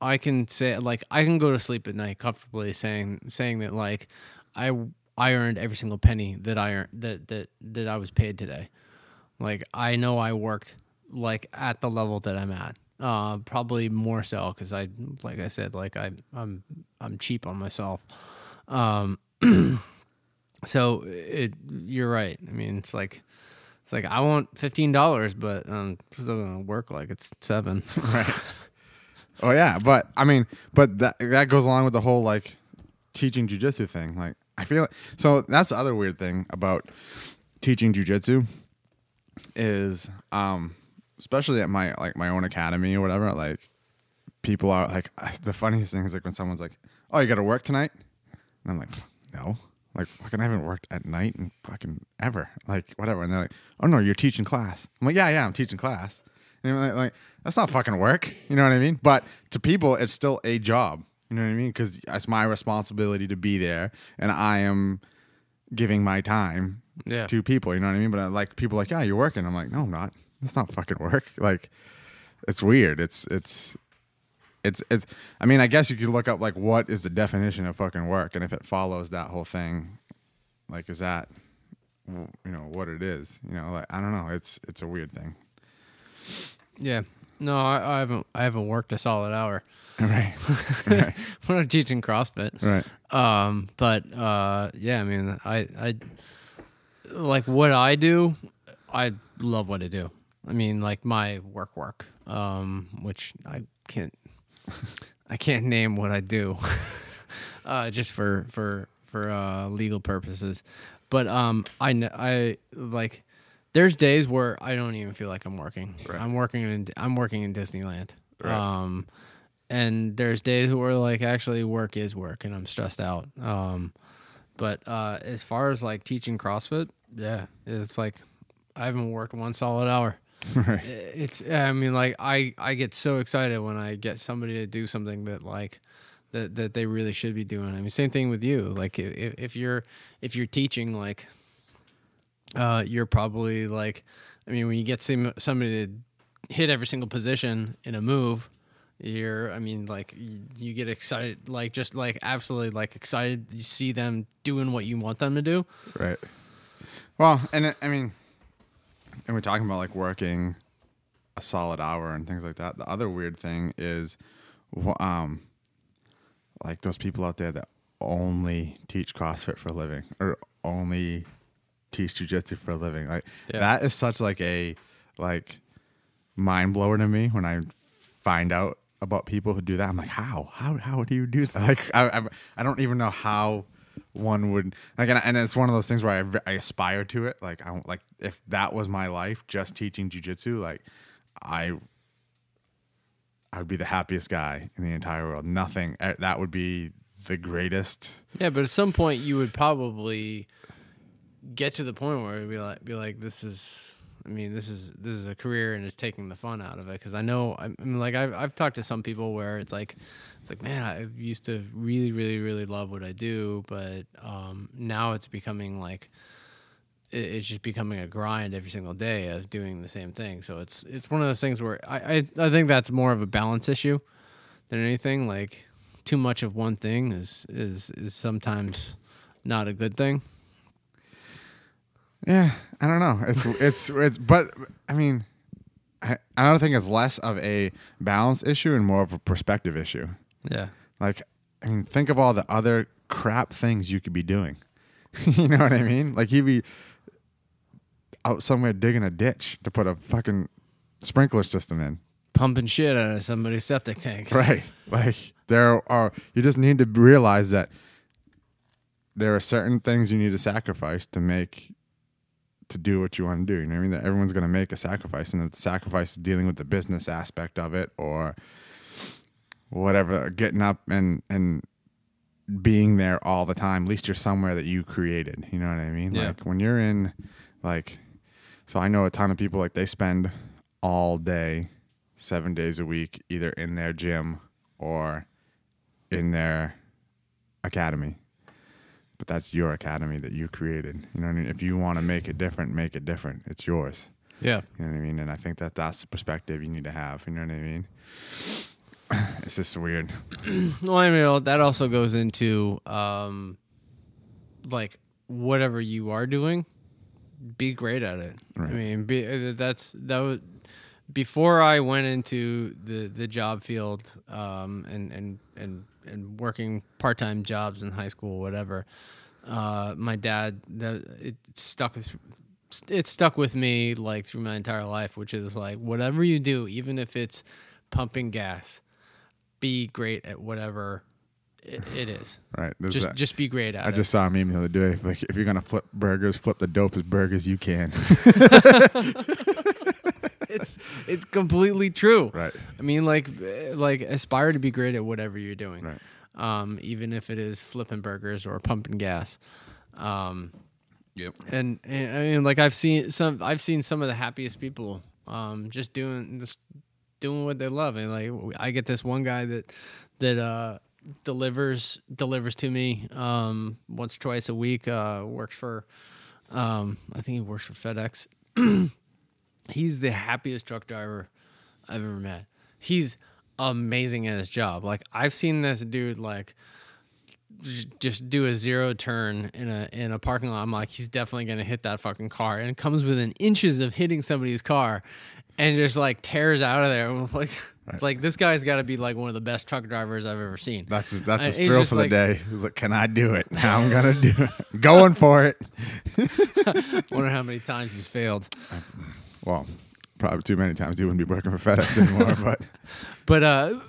I can say like I can go to sleep at night comfortably saying saying that like I I earned every single penny that I earned that that that I was paid today. Like I know I worked like at the level that I'm at. Uh, probably more so because I, like I said, like I, I'm, I'm cheap on myself. Um, so it, you're right. I mean, it's like, it's like I want fifteen dollars, but I'm still gonna work like it's seven. right. Oh yeah, but I mean, but that that goes along with the whole like teaching jujitsu thing. Like I feel like, so that's the other weird thing about teaching jujitsu is um especially at my like my own academy or whatever, like people are like the funniest thing is like when someone's like, "Oh, you got to work tonight," and I'm like, "No." Like fucking, I haven't worked at night and fucking ever. Like whatever, and they're like, "Oh no, you're teaching class." I'm like, "Yeah, yeah, I'm teaching class." And like, like, that's not fucking work. You know what I mean? But to people, it's still a job. You know what I mean? Because it's my responsibility to be there, and I am giving my time Yeah. to people. You know what I mean? But I, like people, are like, yeah, you're working. I'm like, no, I'm not. That's not fucking work. Like, it's weird. It's it's it's it's. I mean, I guess you could look up like what is the definition of fucking work, and if it follows that whole thing, like, is that you know what it is? You know, like I don't know. It's it's a weird thing. Yeah. No, I, I haven't. I haven't worked a solid hour Right. right. when I'm teaching CrossFit. Right. Um, but uh, yeah, I mean, I, I like what I do. I love what I do. I mean, like my work, work. Um, which I can't, I can't name what I do, uh, just for for for uh, legal purposes. But um, I I like. There's days where I don't even feel like I'm working. Right. I'm working in I'm working in Disneyland. Right. Um, and there's days where like actually work is work and I'm stressed out. Um, but uh, as far as like teaching CrossFit, yeah, it's like I haven't worked one solid hour. right. It's I mean like I I get so excited when I get somebody to do something that like that that they really should be doing. I mean same thing with you. Like if, if you're if you're teaching like uh you're probably like I mean when you get some, somebody to hit every single position in a move you're i mean like you, you get excited like just like absolutely like excited you see them doing what you want them to do Right. Well, and it, I mean, and we're talking about like working a solid hour and things like that. The other weird thing is, um, like those people out there that only teach CrossFit for a living or only teach jujitsu for a living. Like Yeah. that is such like a like mind blower to me when I find out about people who do that. I'm like, how, how, how do you do that? Like, I, I, I don't even know how one would like, and, and it's one of those things where I, I aspire to it. Like, I don't like if that was my life, just teaching jujitsu, like, I, I would be the happiest guy in the entire world. Nothing eh, that would be the greatest. Yeah, but at some point you would probably get to the point where it'd be like, be like, this is. I mean, this is this is a career, and it's taking the fun out of it. Because I know, I mean, like I've I've talked to some people where it's like, it's like, man, I used to really, really, really love what I do, but um, now it's becoming like, it, it's just becoming a grind every single day of doing the same thing. So it's it's one of those things where I I, I think that's more of a balance issue than anything. Like too much of one thing is is is sometimes not a good thing. Yeah, I don't know. It's it's it's but I mean, I, I don't think it's less of a balance issue and more of a perspective issue. Yeah. Like, I mean, think of all the other crap things you could be doing. you know what I mean? Like you'd be out somewhere digging a ditch to put a fucking sprinkler system in. Pumping shit out of somebody's septic tank. Right. Like there are you just need to realize that there are certain things you need to sacrifice to make to do what you want to do. You know what I mean? That everyone's gonna make a sacrifice and the sacrifice is dealing with the business aspect of it or whatever, getting up and and being there all the time. At least you're somewhere that you created. You know what I mean? Yeah. Like when you're in like so I know a ton of people like they spend all day, seven days a week, either in their gym or in their academy. But that's your academy that you created. You know what I mean? If you want to make it different, make it different. It's yours. Yeah. You know what I mean? And I think that that's the perspective you need to have. You know what I mean? It's just weird. Well, I mean, that also goes into um, like whatever you are doing, be great at it. Right. I mean, be, uh, that's that was before I went into the the job field um, and and and and working part time jobs in high school, whatever. Uh, my dad, that it stuck with it stuck with me like through my entire life, which is like whatever you do, even if it's pumping gas, be great at whatever it, it is. Right. Just that- just be great at I it. just saw a meme the other day. Like, if you're gonna flip burgers, flip the dopest burgers you can. it's it's completely true. right. I mean, like like aspire to be great at whatever you're doing, Right. um, even if it is flipping burgers or pumping gas. Um, Yep. and, and I mean, like I've seen some, I've seen some of the happiest people, um, just doing just doing what they love. And like I get this one guy that that uh, delivers delivers to me um, once or twice a week. Uh, works for, um, I think he works for FedEx. He's the happiest truck driver I've ever met. He's amazing at his job. Like I've seen this dude like just do a zero turn in a in a parking lot. I'm like, he's definitely gonna hit that fucking car, and it comes within inches of hitting somebody's car, and just like tears out of there. I'm like, like this guy's got to be like one of the best truck drivers I've ever seen. That's his, that's his he's thrill for the like- day. He's like, "Can I do it? Now I'm gonna do it. Going for it." Wonder how many times he's failed. Well, probably too many times. You wouldn't be working for FedEx anymore. but But uh,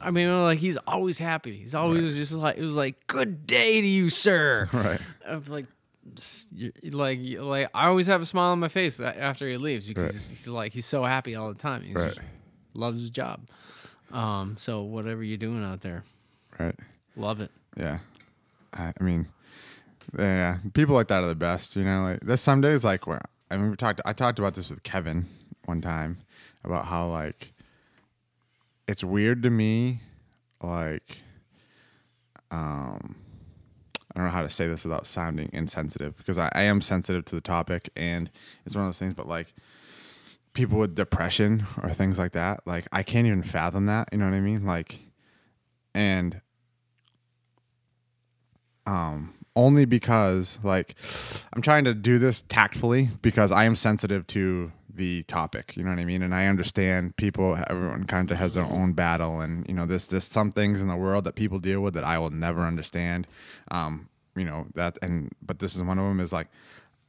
I mean, like he's always happy. He's always just like it was like, "Good day to you, sir." right, I'm like, like, like I always have a smile on my face after he leaves because Right. he's, he's like he's so happy all the time. He Right. just loves his job. Um, so whatever you're doing out there, right, love it. yeah. I, I mean, yeah, people like that are the best. You know, like there's some days like where I talked. I talked about this with Kevin one time about how like it's weird to me, like, um, I don't know how to say this without sounding insensitive because I, I am sensitive to the topic and it's one of those things. But like people with depression or things like that, like I can't even fathom that. You know what I mean? Like, and um, only because like I'm trying to do this tactfully because I am sensitive to the topic. You know what I mean? And I understand people. Everyone kind of has their own battle, and you know, there's there's some things in the world that people deal with that I will never understand. Um, you know that, and but this is one of them. Is like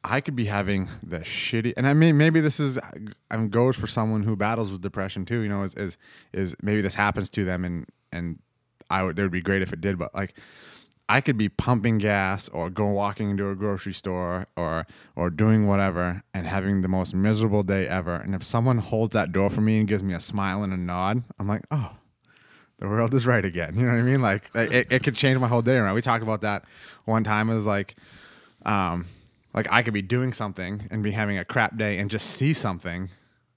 I could be having the shitty, and I mean maybe this is um, goes for someone who battles with depression too. You know, is is is maybe this happens to them, and and I would it would be great if it did, but like I could be pumping gas or go walking into a grocery store or or doing whatever and having the most miserable day ever. And if someone holds that door for me and gives me a smile and a nod, I'm like, oh, the world is right again. You know what I mean? Like it, it could change my whole day around. We talked about that one time. It was like, um, like I could be doing something and be having a crap day and just see something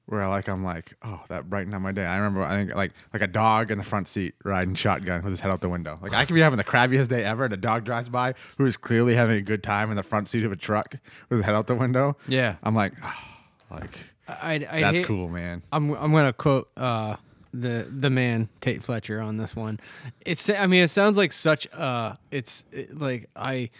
where like I'm like, oh, that brightened up my day. I remember I think like like a dog in the front seat riding shotgun with his head out the window. Like I could be having the crabbiest day ever, and a dog drives by who is clearly having a good time in the front seat of a truck with his head out the window. Yeah. I'm like, oh, like I, I that's hate- cool, man. I'm I'm gonna quote uh, the the man Tait Fletcher on this one. It's I mean it sounds like such uh it's it, like I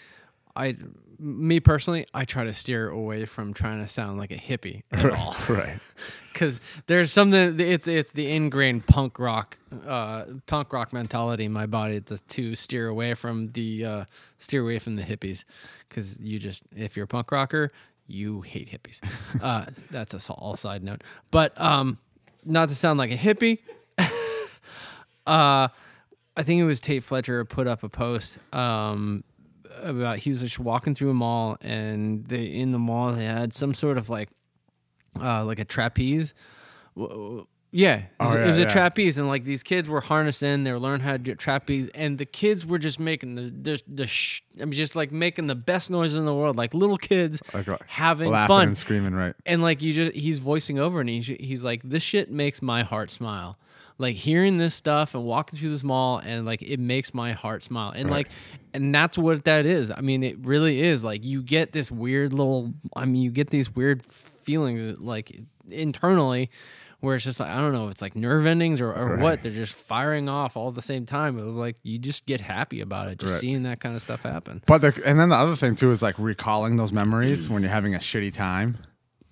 I me personally I try to steer away from trying to sound like a hippie at all. right. because there's something it's it's the ingrained punk rock uh punk rock mentality in my body to, to steer away from the uh steer away from the hippies because you just if you're a punk rocker you hate hippies uh that's a all side note but um not to sound like a hippie uh i think it was Tait Fletcher put up a post um about he was just walking through a mall and they in the mall they had some sort of like uh, like a trapeze. Yeah, it was, Oh, it yeah, a trapeze, and like these kids were harnessed in. They were learning how to do trapeze, and the kids were just making the the, the sh- I mean, just like making the best noises in the world, like little kids Like uh, having fun. and screaming, right? And like you just, he's voicing over, and he's he's like, this shit makes my heart smile. Like hearing this stuff and walking through this mall, and like it makes my heart smile. And Right. like, and that's what that is. I mean, it really is. Like you get this weird little. I mean, you get these weird feelings like internally. Where it's just like I don't know, it's like nerve endings or, or Right. what. They're just firing off all at the same time. It was like you just get happy about it, just Right. seeing that kind of stuff happen. But the and then the other thing too is like recalling those memories when you're having a shitty time,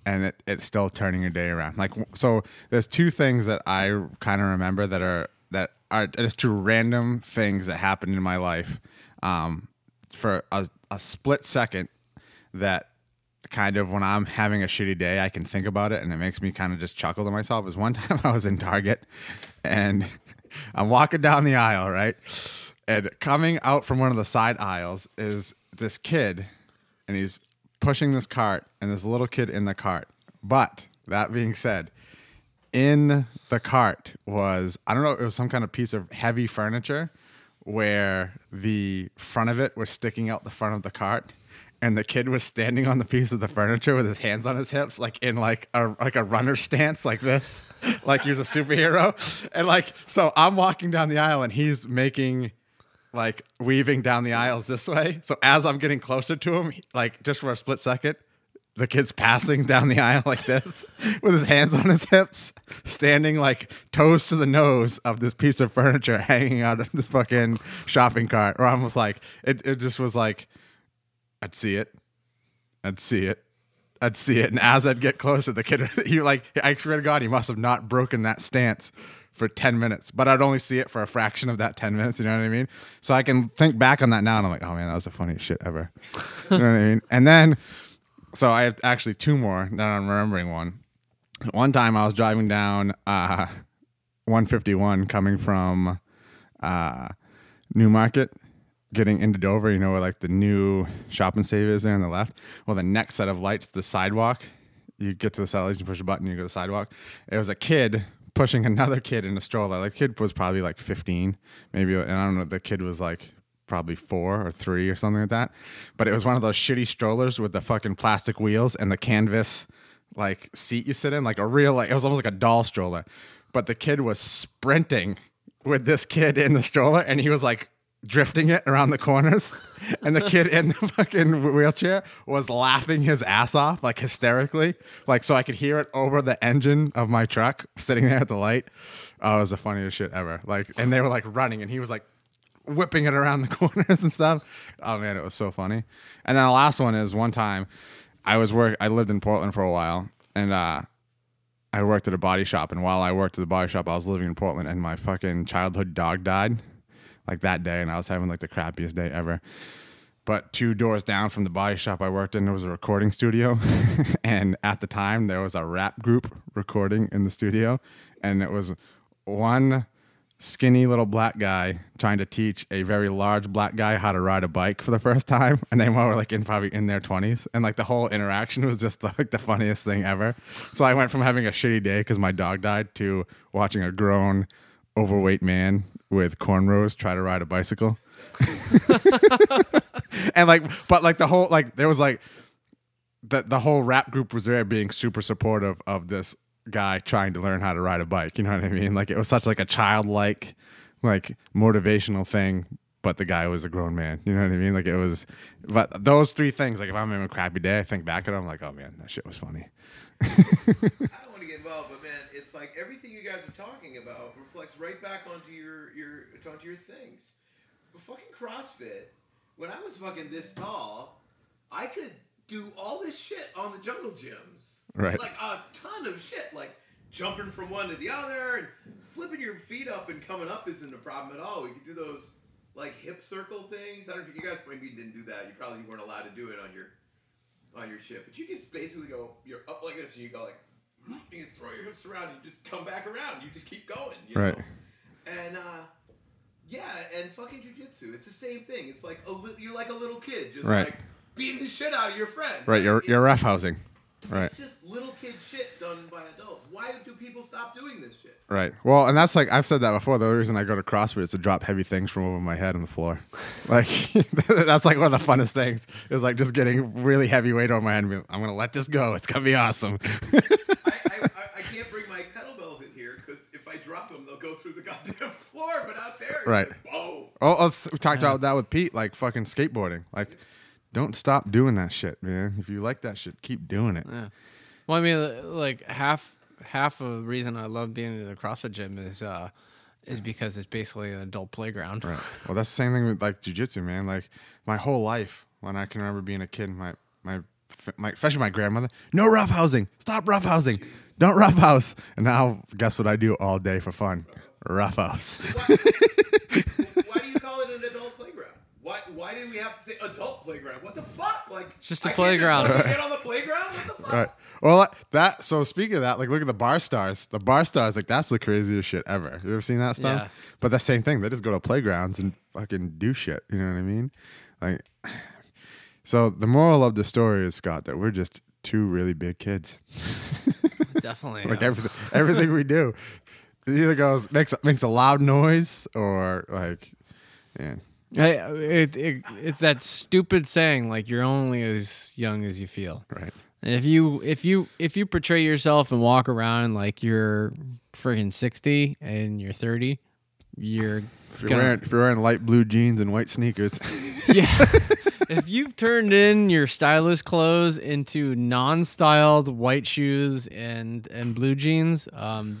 and it, it's still turning your day around. Like so, there's two things that I kind of remember that are that are just two random things that happened in my life, um, for a, a split second that kind of when I'm having a shitty day, I can think about it and it makes me kind of just chuckle to myself. Is one time I was in Target and I'm walking down the aisle, right? And coming out from one of the side aisles is this kid and he's pushing this cart and this little kid in the cart. But that being said, in the cart was I don't know, it was some kind of piece of heavy furniture where the front of it was sticking out the front of the cart and the kid was standing on the piece of the furniture with his hands on his hips like in like a like a runner stance like this like he was a superhero and like so I'm walking down the aisle and he's making like weaving down the aisles this way so as I'm getting closer to him like just for a split second the kid's passing down the aisle like this with his hands on his hips, standing like toes to the nose of this piece of furniture hanging out of this fucking shopping cart. Or almost like it, it just was like, I'd see it. I'd see it. I'd see it. And as I'd get closer, the kid, he like, I swear to God, he must have not broken that stance for 10 minutes, but I'd only see it for a fraction of that 10 minutes. You know what I mean? So I can think back on that now and I'm like, oh man, that was the funniest shit ever. you know what I mean? And then, so I have actually two more. Now I'm remembering one. One time I was driving down uh, 151 coming from uh, Newmarket, getting into Dover. You know where like the new shop and save is there on the left. Well, the next set of lights, the sidewalk. You get to the lights, you push a button, you go to the sidewalk. It was a kid pushing another kid in a stroller. Like the kid was probably like 15, maybe, and I don't know. The kid was like probably four or three or something like that. But it was one of those shitty strollers with the fucking plastic wheels and the canvas like seat you sit in, like a real like it was almost like a doll stroller. But the kid was sprinting with this kid in the stroller and he was like drifting it around the corners. And the kid in the fucking wheelchair was laughing his ass off, like hysterically. Like so I could hear it over the engine of my truck sitting there at the light. Oh, it was the funniest shit ever. Like and they were like running and he was like whipping it around the corners and stuff. Oh man, it was so funny. And then the last one is one time I was work. I lived in Portland for a while, and uh, I worked at a body shop. And while I worked at the body shop, I was living in Portland, and my fucking childhood dog died like that day, and I was having like the crappiest day ever. But two doors down from the body shop I worked in, there was a recording studio. and at the time, there was a rap group recording in the studio. And it was one skinny little black guy trying to teach a very large black guy how to ride a bike for the first time. And they were like in probably in their 20s. And like the whole interaction was just like the funniest thing ever. So I went from having a shitty day because my dog died to watching a grown, overweight man with cornrows try to ride a bicycle. And like but like the whole like there was like the the whole rap group was there being super supportive of this guy trying to learn how to ride a bike you know what i mean? Like it was such like a childlike like motivational thing but the guy was a grown man you know what i mean? Like it was but those three things like if i'm having a crappy day i think back at it i'm like oh man that shit was funny. I don't want to get involved, but it's like everything you guys are talking about reflects right back onto your your onto your things. But fucking CrossFit, when I was fucking this tall, I could do all this shit on the jungle gyms. Right. Like a ton of shit, like jumping from one to the other and flipping your feet up and coming up isn't a problem at all. We could do those like hip circle things. I don't know if you guys maybe didn't do that. You probably weren't allowed to do it on your on your ship. But you can just basically go, you're up like this, and you go like, you can throw your hips around, and you just come back around. You just keep going, you Right. know? And uh, yeah, and fucking jujitsu, it's the same thing. It's like a li- you're like a little kid, just Right. like beating the shit out of your friend. right you're you're rough housing right It's just little kid shit done by adults. Why do people stop doing this shit? Right. Well, and that's like I've said that before. The only reason I go to CrossFit is to drop heavy things from over my head on the floor. Like that's like one of the funnest things is like just getting really heavy weight over my head and being, I'm gonna let this go. It's gonna be awesome. I can't bring my kettlebells in here because if I drop them, they'll go through the goddamn floor. But out there, Right. like, boom. oh, let's- we talked about that with Pete, like fucking skateboarding. Like, don't stop doing that shit, man. If you like that shit, keep doing it. Yeah. Well, I mean, like half half of the reason I love being in the CrossFit gym is uh is because it's basically an adult playground. Right. Well, that's the same thing with like jujitsu, man. Like my whole life, when I can remember being a kid, my my my especially my grandmother, no roughhousing, stop roughhousing, don't roughhouse. And now, guess what I do all day for fun? Roughhouse. Why, why do you call it an adult playground? Why, why do we have to say adult playground? What the fuck? Like It's just a I can't playground. fucking get on the playground. What the fuck? Right. Well, that. So speaking of that, like, look at the bar stars. The bar stars, like, that's the craziest shit ever. You ever seen that stuff? Yeah. But the same thing. They just go to playgrounds and fucking do shit. You know what I mean? Like, so the moral of the story is Scott that we're just two really big kids. Definitely. like everything, everything we do, it either goes makes makes a loud noise or like, man, Hey, it, it, it's that stupid saying like you're only as young as you feel. right. And if you if you if you portray yourself and walk around like you're freaking 60 and you're 30, you're If you're, gonna- wearing, if you're wearing light blue jeans and white sneakers, yeah. if you've turned in your stylish clothes into non-styled white shoes and and blue jeans, um,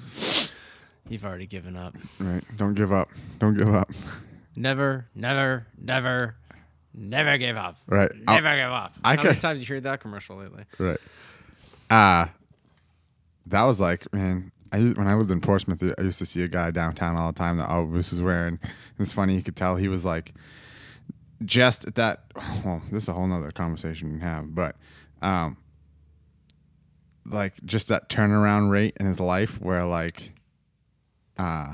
you've already given up. right? Don't give up. Don't give up. Never, never, never, never give up. Right. I'll- Never give up. I How many times you heard that commercial lately? Right. Uh that was like, man, I used, when I lived in Portsmouth, I used to see a guy downtown all the time that Elvis was wearing. It's funny, you could tell he was like just at that well, this is a whole nother conversation we can have, but um like just that turnaround rate in his life where like uh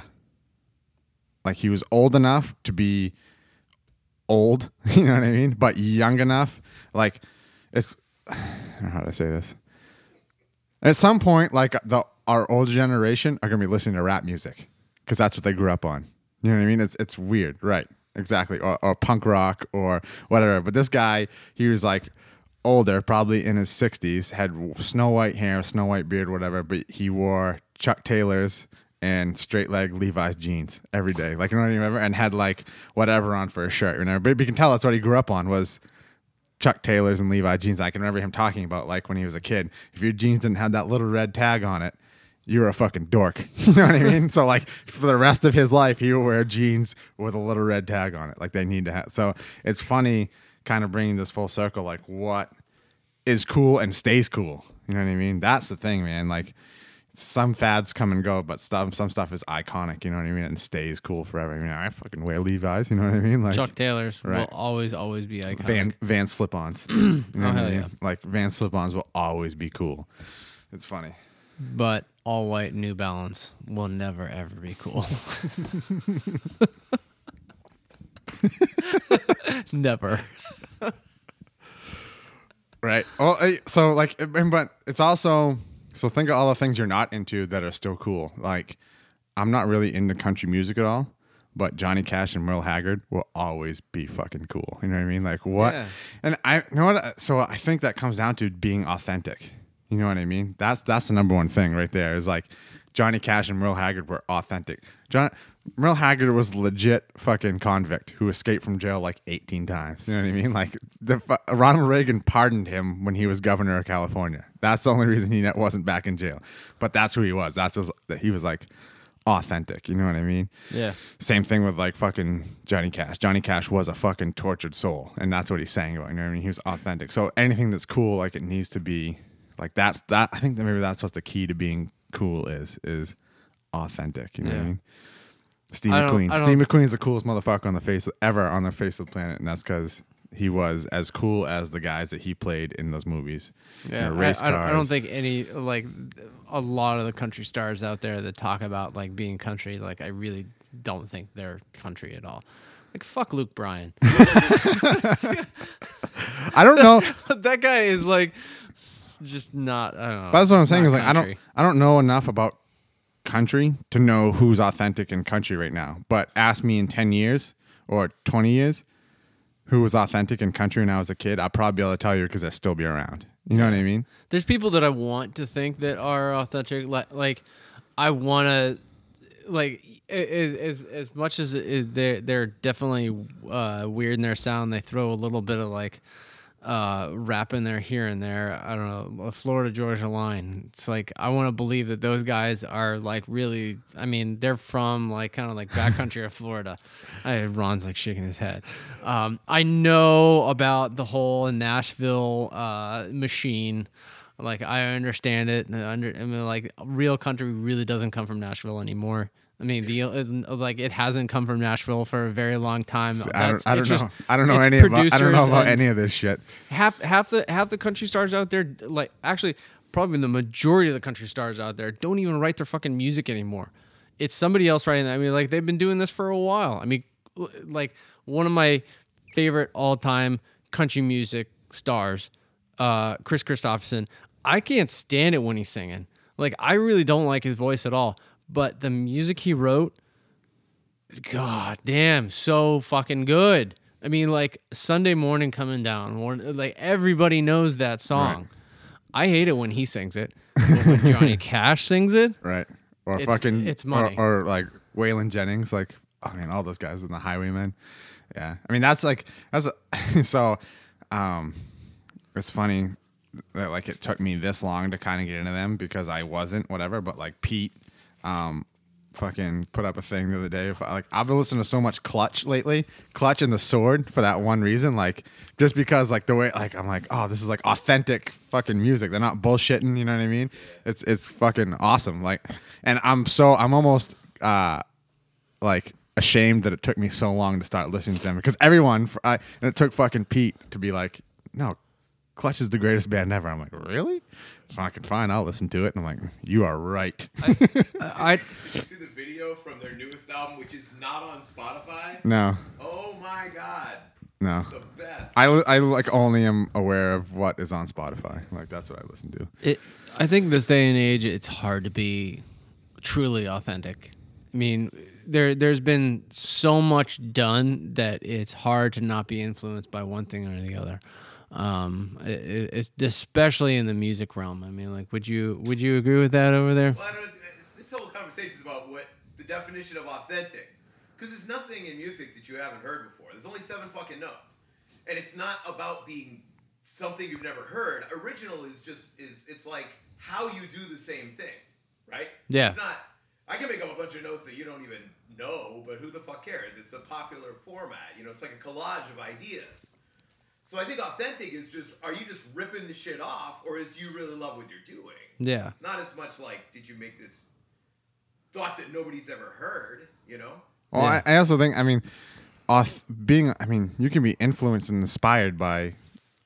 like he was old enough to be old, you know what I mean? But young enough. Like it's I don't know how to say this. At some point, like the our older generation are gonna be listening to rap music because that's what they grew up on. You know what I mean? It's it's weird, right? Exactly, or, or punk rock or whatever. But this guy, he was like older, probably in his sixties, had snow white hair, snow white beard, whatever. But he wore Chuck Taylors and straight leg Levi's jeans every day, like you know what I mean? And had like whatever on for a shirt, you know. But you can tell that's what he grew up on was Chuck Taylors and Levi jeans. I can remember him talking about like when he was a kid. If your jeans didn't have that little red tag on it, you're a fucking dork. you know what I mean? So like for the rest of his life, he will wear jeans with a little red tag on it. Like they need to have. So it's funny, kind of bringing this full circle. Like what is cool and stays cool. You know what I mean? That's the thing, man. Like some fads come and go, but stuff some stuff is iconic. You know what I mean? And stays cool forever. I mean, I fucking wear Levi's. You know what I mean? Like Chuck Taylors Right. will always, always be iconic. Van Van slip-ons. you know Oh, what I hell mean? yeah. Like Van slip-ons will always be cool. It's funny. but all white New Balance will never ever be cool. never. Right. Well, so like, but it's also so think of all the things you're not into that are still cool. Like, I'm not really into country music at all, but Johnny Cash and Merle Haggard will always be fucking cool. You know what I mean? Like what? Yeah. And I you know what? So I think that comes down to being authentic. You know what I mean? That's that's the number one thing right there. Is like Johnny Cash and Merle Haggard were authentic. John Merle Haggard was legit fucking convict who escaped from jail like 18 times. You know what I mean? Like the Ronald Reagan pardoned him when he was governor of California. That's the only reason he wasn't back in jail. But that's who he was. That's was that he was like authentic. You know what I mean? Yeah. Same thing with like fucking Johnny Cash. Johnny Cash was a fucking tortured soul, and that's what he's saying about. You know what I mean? He was authentic. So anything that's cool, like it needs to be like that. That I think that maybe that's what the key to being cool is is authentic. You know what I mean? Steve I don't- McQueen. I Steve don't- McQueen's the coolest motherfucker on the face ever on the face of the planet, and that's because he was as cool as the guys that he played in those movies. You Yeah, know, I- race I, don't- I don't cars. think any like a lot of the country stars out there that talk about like being country. Like I really don't think they're country at all. Like fuck Luke Bryan. I don't know. that guy is like s- just not. I don't know. That's what I'm saying. not Is like I don't country. I don't know enough about country to know who's authentic in country right now. But ask me in ten years or twenty years who was authentic in country when I was a kid, I'll probably be able to tell you because I'll still be around. You know what I mean? There's people that I want to think that are authentic. Like, like I want to, like, as as as much as is they're they're definitely uh, weird in their sound. They throw a little bit of like uh, rap in there here and there. I don't know, a Florida Georgia line. It's like I want to believe that those guys are like really. I mean, they're from like kind of like backcountry of Florida. I, Ron's like shaking his head. Um, I know about the whole Nashville uh, machine. Like I understand it. Under, I mean, like real country really doesn't come from Nashville anymore. I mean, the uh, like it hasn't come from Nashville for a very long time. I don't, I don't it's know. I don't know any about. I don't know about any of this shit. half half the half the country stars out there like actually probably the majority of the country stars out there don't even write their fucking music anymore it's somebody else writing that i mean like they've been doing this for a while i mean like one of my favorite all-time country music stars uh Kris Kristofferson i can't stand it when he's singing like i really don't like his voice at all but the music he wrote God damn, so fucking good. I mean, like Sunday morning coming down, like everybody knows that song. I hate it when he sings it. But when Johnny Cash sings it, Right. Or It's- fucking it's or- money. Or, like Waylon Jennings, like oh man, all those guys in the Highwaymen. Yeah. I mean that's like that's a, so um it's funny that like it took me this long to kind of get into them because I wasn't whatever, but like Pete um fucking put up a thing the other day. Like I've been listening to so much Clutch lately, Clutch and the Sword for that one reason. Like just because like the way like I'm like oh this is like authentic fucking music. They're not bullshitting. You know what I mean? It's it's fucking awesome. Like and I'm so I'm almost uh like ashamed that it took me so long to start listening to them because everyone I, and it took fucking Pete to be like no. Clutch is the greatest band ever. I'm like, really? Fucking fine. I'll listen to it. And I'm like, you are right. I See the video from their newest album, which is not on Spotify. no, Oh my god, no. the best. I, I like only am aware of what is on Spotify. Like that's what I listen to. it, I think this day and age, it's hard to be truly authentic. I mean, there there's been so much done that it's hard to not be influenced by one thing or the other. Um, it, it's especially in the music realm. I mean, like, would you would you agree with that over there? Well, I don't, this whole conversation is about what the definition of authentic. Because there's nothing in music that you haven't heard before. There's only seven fucking notes, and it's not about being something you've never heard. Original is just is it's like how you do the same thing. right? Yeah. It's not. I can make up a bunch of notes that you don't even know, but who the fuck cares? It's a popular format. You know, it's like a collage of ideas. So I think authentic is just: are you just ripping the shit off, or do you really love what you're doing? Yeah. Not as much like, did you make this thought that nobody's ever heard? You know? Well, Yeah. I, I also think, I mean, auth- being, I mean, you can be influenced and inspired by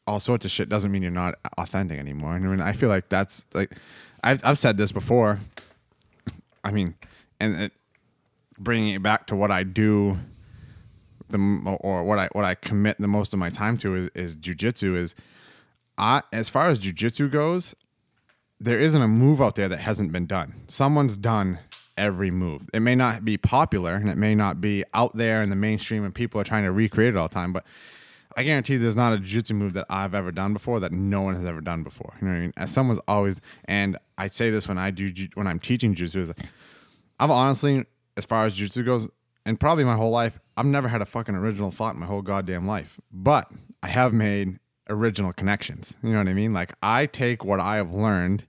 all sorts of shit. Doesn't mean you're not authentic anymore. I mean, I feel like that's like, I've I've said this before. I mean, and it, bringing it back to what I do, the or what I what I commit the most of my time to is, is jujitsu. Is I as far as jujitsu goes, there isn't a move out there that hasn't been done. Someone's done every move. It may not be popular and it may not be out there in the mainstream and people are trying to recreate it all the time, but I guarantee there's not a jiu-jitsu move that I've ever done before that no one has ever done before. You know what I mean? As someone's always, and I say this when I do when I'm teaching jiu-jitsu, is I've honestly, as far as jiu-jitsu goes, and probably my whole life, I've never had a fucking original thought in my whole goddamn life. But I have made original connections. You know what I mean? Like I take what I have learned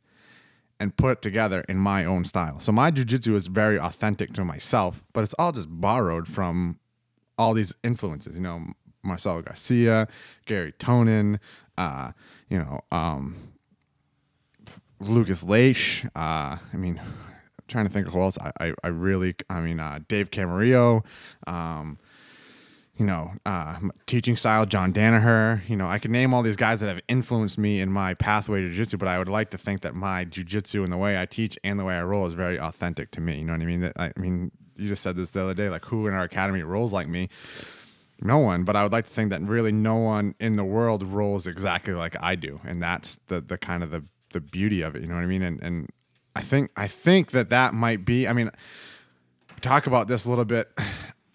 and put it together in my own style. So my jujitsu is very authentic to myself, but it's all just borrowed from all these influences. You know, Marcelo Garcia, Garry Tonon, uh, you know, um, Lucas Leite. Uh, I mean, trying to think of who else. I, I, I really, I mean, uh, Dave Camarillo. Um, you know, uh, teaching style, John Danaher. You know, I could name all these guys that have influenced me in my pathway to jiu-jitsu, but I would like to think that my jiu-jitsu and the way I teach and the way I roll is very authentic to me. You know what I mean? I mean, you just said this the other day, like who in our academy rolls like me? No one, but I would like to think that really no one in the world rolls exactly like I do, and that's the the kind of the the beauty of it. You know what I mean? And and I think I think that that might be. I mean, talk about this a little bit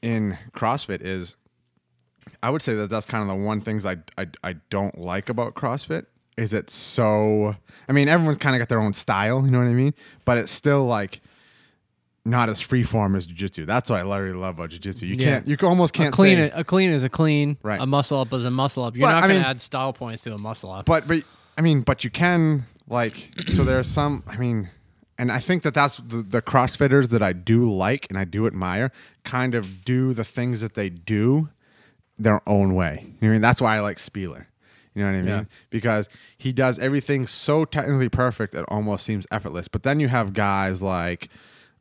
in CrossFit is I would say that that's kind of the one things I, I, I don't like about CrossFit is it's so I mean everyone's kind of got their own style, you know what I mean? But it's still like not as free form as jiu-jitsu. That's what I literally love about jiu-jitsu. You Yeah. can't you almost can't clean, say a clean is a clean. Right. A muscle up is a muscle up. You're But, not going to add style points to a muscle up. but but I mean, but you can like so there's some I mean, and I think that that's the, the CrossFitters that I do like and I do admire. Kind of do the things that they do their own way. You know what I mean? That's why I like Spealler. You know what I mean? Yeah. Because he does everything so technically perfect it almost seems effortless. But then you have guys like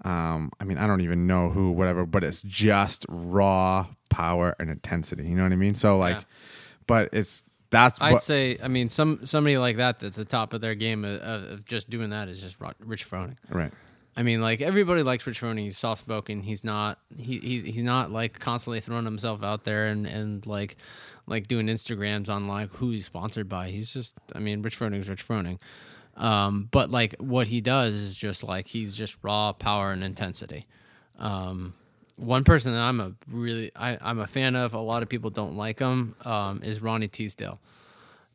um, I mean, I don't even know who, whatever, but it's just raw power and intensity. You know what I mean? So like, Yeah. but it's that's I'd what, say, I mean, some somebody like that that's the top of their game of, of, of just doing that is just Rich Froning. right. I mean, like everybody likes Rich Froning. He's soft spoken. He's not. He, he's he's not like constantly throwing himself out there and and like like doing Instagrams on like who he's sponsored by. He's just. I mean, Rich Froning's Rich Froning. Um, but like what he does is just like he's just raw power and intensity. Um, one person that I'm a really I, I'm a fan of. A lot of people don't like him. Um, is Ronnie Teasdale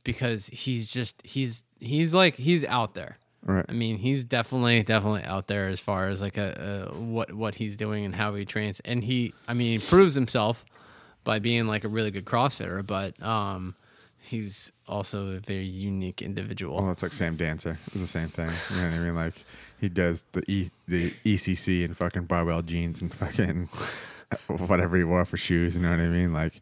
because he's just he's he's like he's out there. Right. I mean, he's definitely definitely out there as far as like a, a what what he's doing and how he trains, and he I mean he proves himself by being like a really good CrossFitter, but um, he's also a very unique individual. Well, it's like Sam Dancer. It's the same thing. You know what I mean? Like he does the e the ECC and fucking barbell jeans and fucking whatever he wore for shoes. You know what I mean? Like,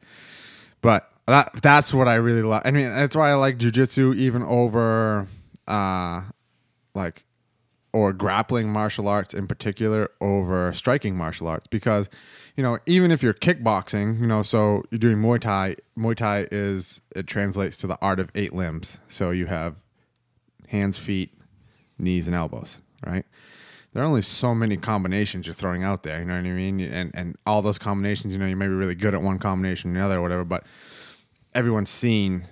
but that that's what I really love. I mean, that's why I like jujitsu even over, uh, like, or grappling martial arts in particular over striking martial arts because, you know, even if you're kickboxing, you know, so you're doing Muay Thai. Muay Thai is it translates to the art of eight limbs. So you have hands, feet, knees, and elbows, right? There are only so many combinations you're throwing out there, you know what I mean? And and all those combinations, you know, you may be really good at one combination and the other or whatever, but everyone's seen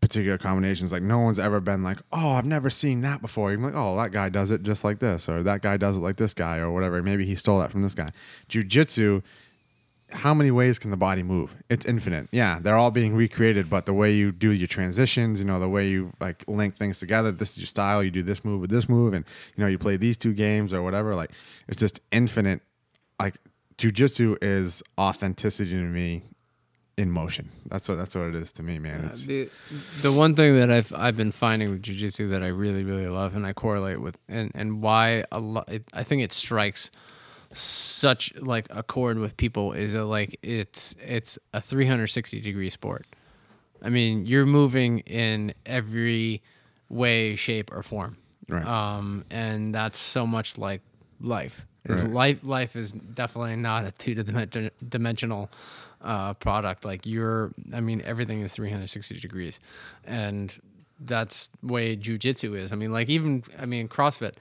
particular combinations. Like no one's ever been like, oh, I've never seen that before. You're like, oh, that guy does it just like this, or that guy does it like this guy, or whatever. Maybe he stole that from this guy. Jiu-jitsu, how many ways can the body move? It's infinite. Yeah, they're all being recreated, but the way you do your transitions, you know, the way you like link things together, this is your style, you do this move with this move, and you know, you play these two games or whatever, like it's just infinite. Like jujitsu is authenticity to me in motion. That's what that's what it is to me, man. It's the, the one thing that I've I've been finding with jujitsu that I really really love and I correlate with and and why a lot I think it strikes such like a chord with people is that like it's it's a 360 degree sport. I mean, you're moving in every way, shape, or form. Right. Um, and that's so much like life. Is Right. Life life is definitely not a two dimensional uh, product. Like you're, I mean, everything is 360 degrees, and that's the way jujitsu is. I mean, like even, I mean, CrossFit,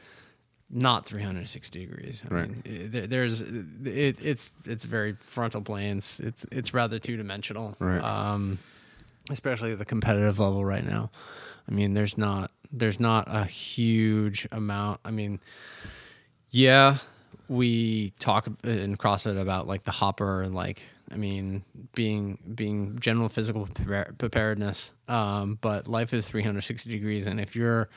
not 360 degrees. I Right. mean, there- there's, it, it's it's very frontal planes. It's it's rather two dimensional. Right. Um, especially at the competitive level right now. I mean, there's not there's not a huge amount. I mean, yeah, we talk in CrossFit about like the hopper and like I mean being being general physical preparedness. Um, but life is 360 degrees, and if you're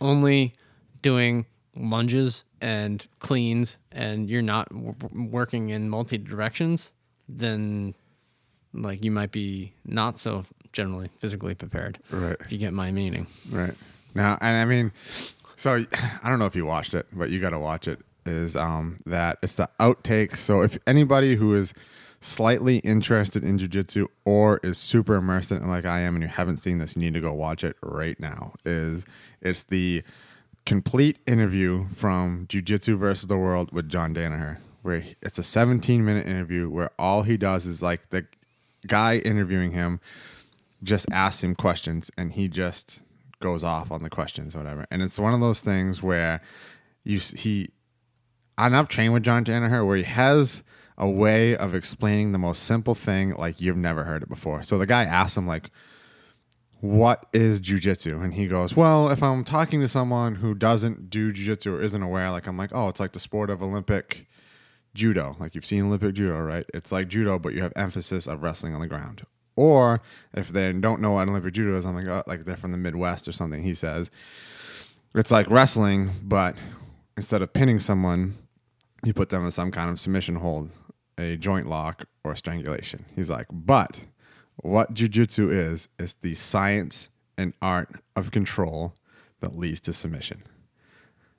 only doing lunges and cleans and you're not w- working in multi directions, then like you might be not so generally physically prepared. Right. If you get my meaning. Right. Now, and I mean, so I don't know if you watched it, but you got to watch it. Is um that it's the outtakes. So if anybody who is slightly interested in jujitsu or is super immersed in it like I am, and you haven't seen this, you need to go watch it right now. Is it's the complete interview from Jiu-Jitsu versus the World with John Danaher, where he- it's a 17 minute interview where all he does is like the guy interviewing him just asks him questions and he just goes off on the questions or whatever. And it's one of those things where you he and I've trained with John Danaher where he has a way of explaining the most simple thing like you've never heard it before. So the guy asks him like what is jujitsu? And he goes, Well, if I'm talking to someone who doesn't do jujitsu or isn't aware, like I'm like, Oh, it's like the sport of Olympic judo. Like you've seen Olympic judo, right? It's like judo, but you have emphasis of wrestling on the ground. Or if they don't know what Olympic judo is, I'm like, oh, like they're from the Midwest or something. He says, It's like wrestling, but instead of pinning someone, you put them in some kind of submission hold, a joint lock, or strangulation. He's like, but what jujitsu is, is the science and art of control that leads to submission.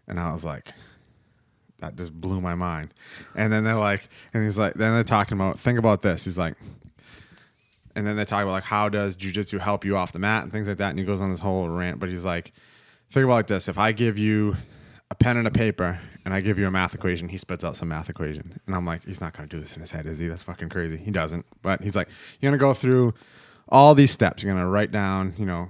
And I was like, that just blew my mind. And then they're like, and he's like, then they're talking about, think about this. He's like, and then they talk about like how does jujitsu help you off the mat and things like that. And he goes on this whole rant, but he's like, think about like this: if I give you a pen and a paper and I give you a math equation, he spits out some math equation, and I'm like, he's not gonna do this in his head, is he? That's fucking crazy. He doesn't. But he's like, you're gonna go through all these steps. You're gonna write down, you know,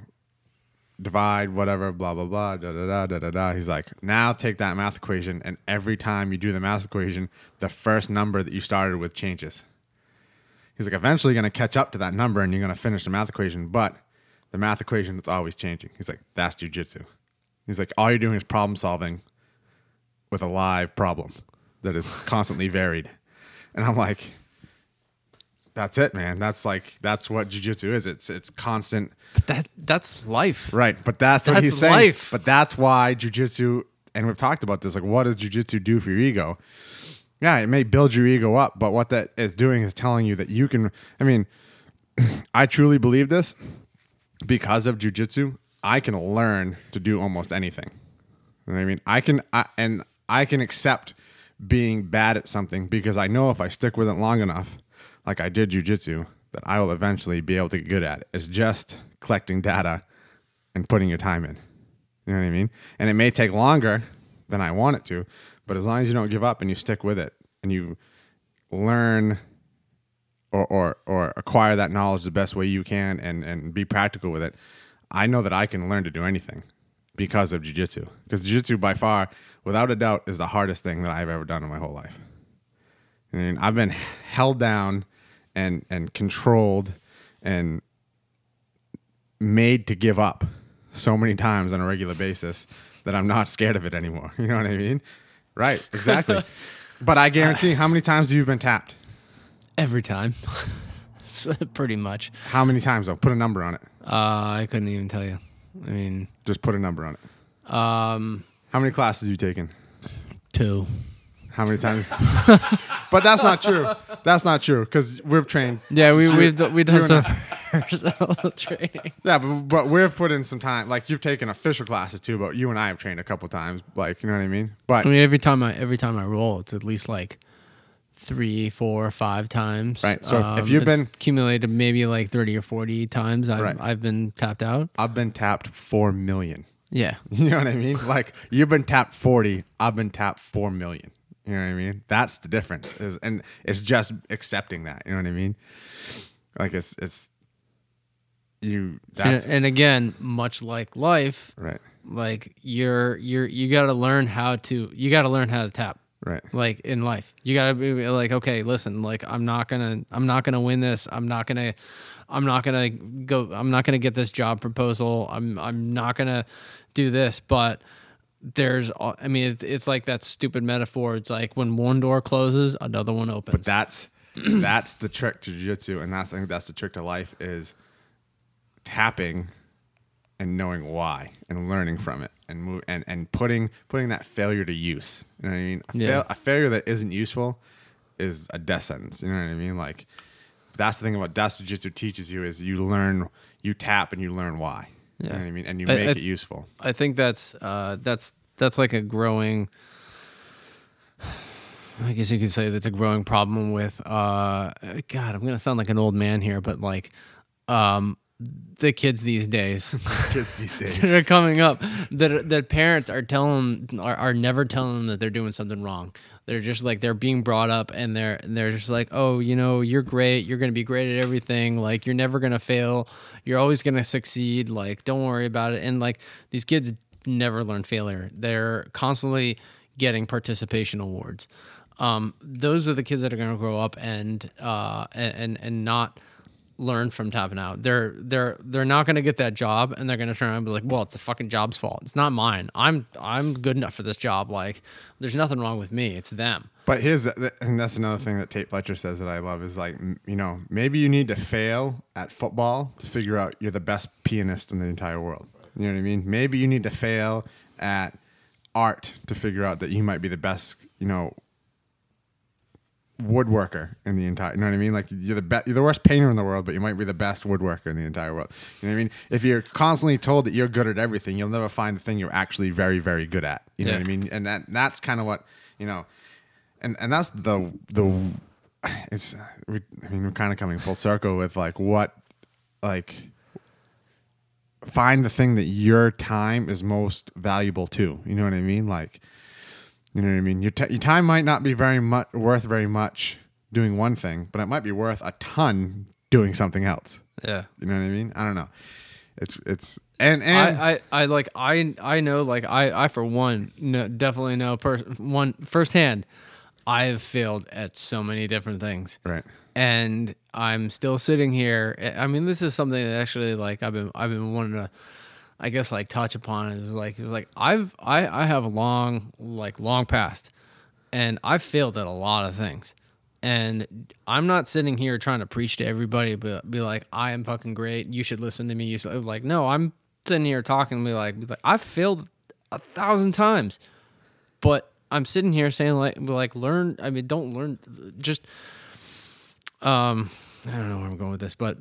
divide, whatever, blah blah blah, da da da da da da. He's like, now take that math equation, and every time you do the math equation, the first number that you started with changes. He's like, eventually you're going to catch up to that number and you're going to finish the math equation, but the math equation is always changing. He's like, that's jujitsu. He's like, all you're doing is problem solving with a live problem that is constantly varied. And I'm like, that's it, man. That's like, that's what jujitsu is. It's, it's constant. But that that's life. Right. But that's, what he's saying. life. But that's why jujitsu, and we've talked about this, like, what does jujitsu do for your ego? Yeah, it may build your ego up, but what that is doing is telling you that you can. I mean, I truly believe this because of jujitsu. I can learn to do almost anything. You know what I mean? I can, I, and I can accept being bad at something because I know if I stick with it long enough, like I did jujitsu, that I will eventually be able to get good at it. It's just collecting data and putting your time in. You know what I mean? And it may take longer than I want it to, but as long as you don't give up and you stick with it and you learn or, or, or acquire that knowledge the best way you can and, and be practical with it, I know that I can learn to do anything because of jujitsu. Because jujitsu, by far, without a doubt, is the hardest thing that I've ever done in my whole life. I mean, I've been held down and and controlled and made to give up so many times on a regular basis that I'm not scared of it anymore. You know what I mean? Right, exactly. but I guarantee, how many times have you been tapped? Every time. Pretty much. How many times though? Put a number on it. Uh, I couldn't even tell you. I mean, Just put a number on it. um, How many classes have you taken? two. How many times? but that's not true. That's not true because we've trained. Yeah, we we've d- we've done some personal training. Yeah, but, but we've put in some time. Like you've taken official classes too, but you and I have trained a couple times. Like you know what I mean? But I mean, every time I every time I roll, it's at least like three, four, five times. Um, Right, so if- if you've been- accumulated, maybe like thirty or forty times, I've Right. I've been tapped out. I've been tapped four million. Yeah, You know what I mean? Like you've been tapped forty. I've been tapped four million. You know what I mean? That's the difference. Is and it's just accepting that. You know what I mean? Like it's it's you. That's and, and again, much like life, right. like you're you're you got to learn how to you got to learn how to tap. Right. like in life you gotta be like okay listen like i'm not gonna i'm not gonna win this i'm not gonna i'm not gonna go i'm not gonna get this job proposal i'm i'm not gonna do this but there's i mean it's, it's like that stupid metaphor it's like when one door closes another one opens But That's that's the trick to jiu-jitsu and that's I think that's the trick to life is tapping and knowing why and learning from it and move and, and putting putting that failure to use. You know what I mean? A, Yeah. fail, a failure that isn't useful is a death sentence. You know what I mean? Like that's the thing about that's jiu-jitsu teaches you is you learn you tap and you learn why. You know Yeah. I mean? And you I- make I- it useful. I think that's uh, that's that's like a growing. I guess you could say that's a growing problem with. Uh, God, I'm gonna sound like an old man here, but like, um, the kids these days Kids these days. that are coming up that that parents are telling are, are never telling them that they're doing something wrong. They're just like they're being brought up and they're and they're just like, "Oh, you know, you're great. You're to be great at everything. Like you're never to fail. You're always to succeed. Like don't worry about it." And like these kids never learn failure. They're constantly getting participation awards. Um, those are the kids that are to grow up and uh and, and not learn from tapping out. They're they're they're not going to get that job, and they're going to turn around and be like, "Well, it's the fucking job's fault. It's not mine. I'm I'm good enough for this job. Like, there's nothing wrong with me. It's them." But here's and that's another thing that Tait Fletcher says that I love is like you know maybe you need to fail at football to figure out you're the best pianist in the entire world. You know what I mean? Maybe you need to fail at art to figure out that you might be the best. You know. Woodworker in the entire, you know what I mean? Like you're the best, you're the worst painter in the world, but you might be the best woodworker in the entire world. You know what I mean? If you're constantly told that you're good at everything, you'll never find the thing you're actually very, very good at. You know Yeah. what I mean? And that that's kind of what you know and and that's the the it's we, I mean we're kind of coming full circle with like what like find the thing that your time is most valuable to. You know what I mean? Like you know what I mean? Your t- your time might not be very much worth very much doing one thing, but it might be worth a ton doing something else. Yeah. You know what I mean? I don't know. It's it's and and I, I, I like I I know like I I for one no, definitely know per, one firsthand I've failed at so many different things right. and I'm still sitting here I mean this is something that actually like I've been I've been wanting to I guess like touch upon is like it's like I've I I have a long like long past and I've failed at a lot of things. And I'm not sitting here trying to preach to everybody but be like I am fucking great. You should listen to me. You should like no I'm sitting here talking to me like, like I've failed a thousand times. But I'm sitting here saying like like learn I mean don't learn just um I don't know where I'm going with this but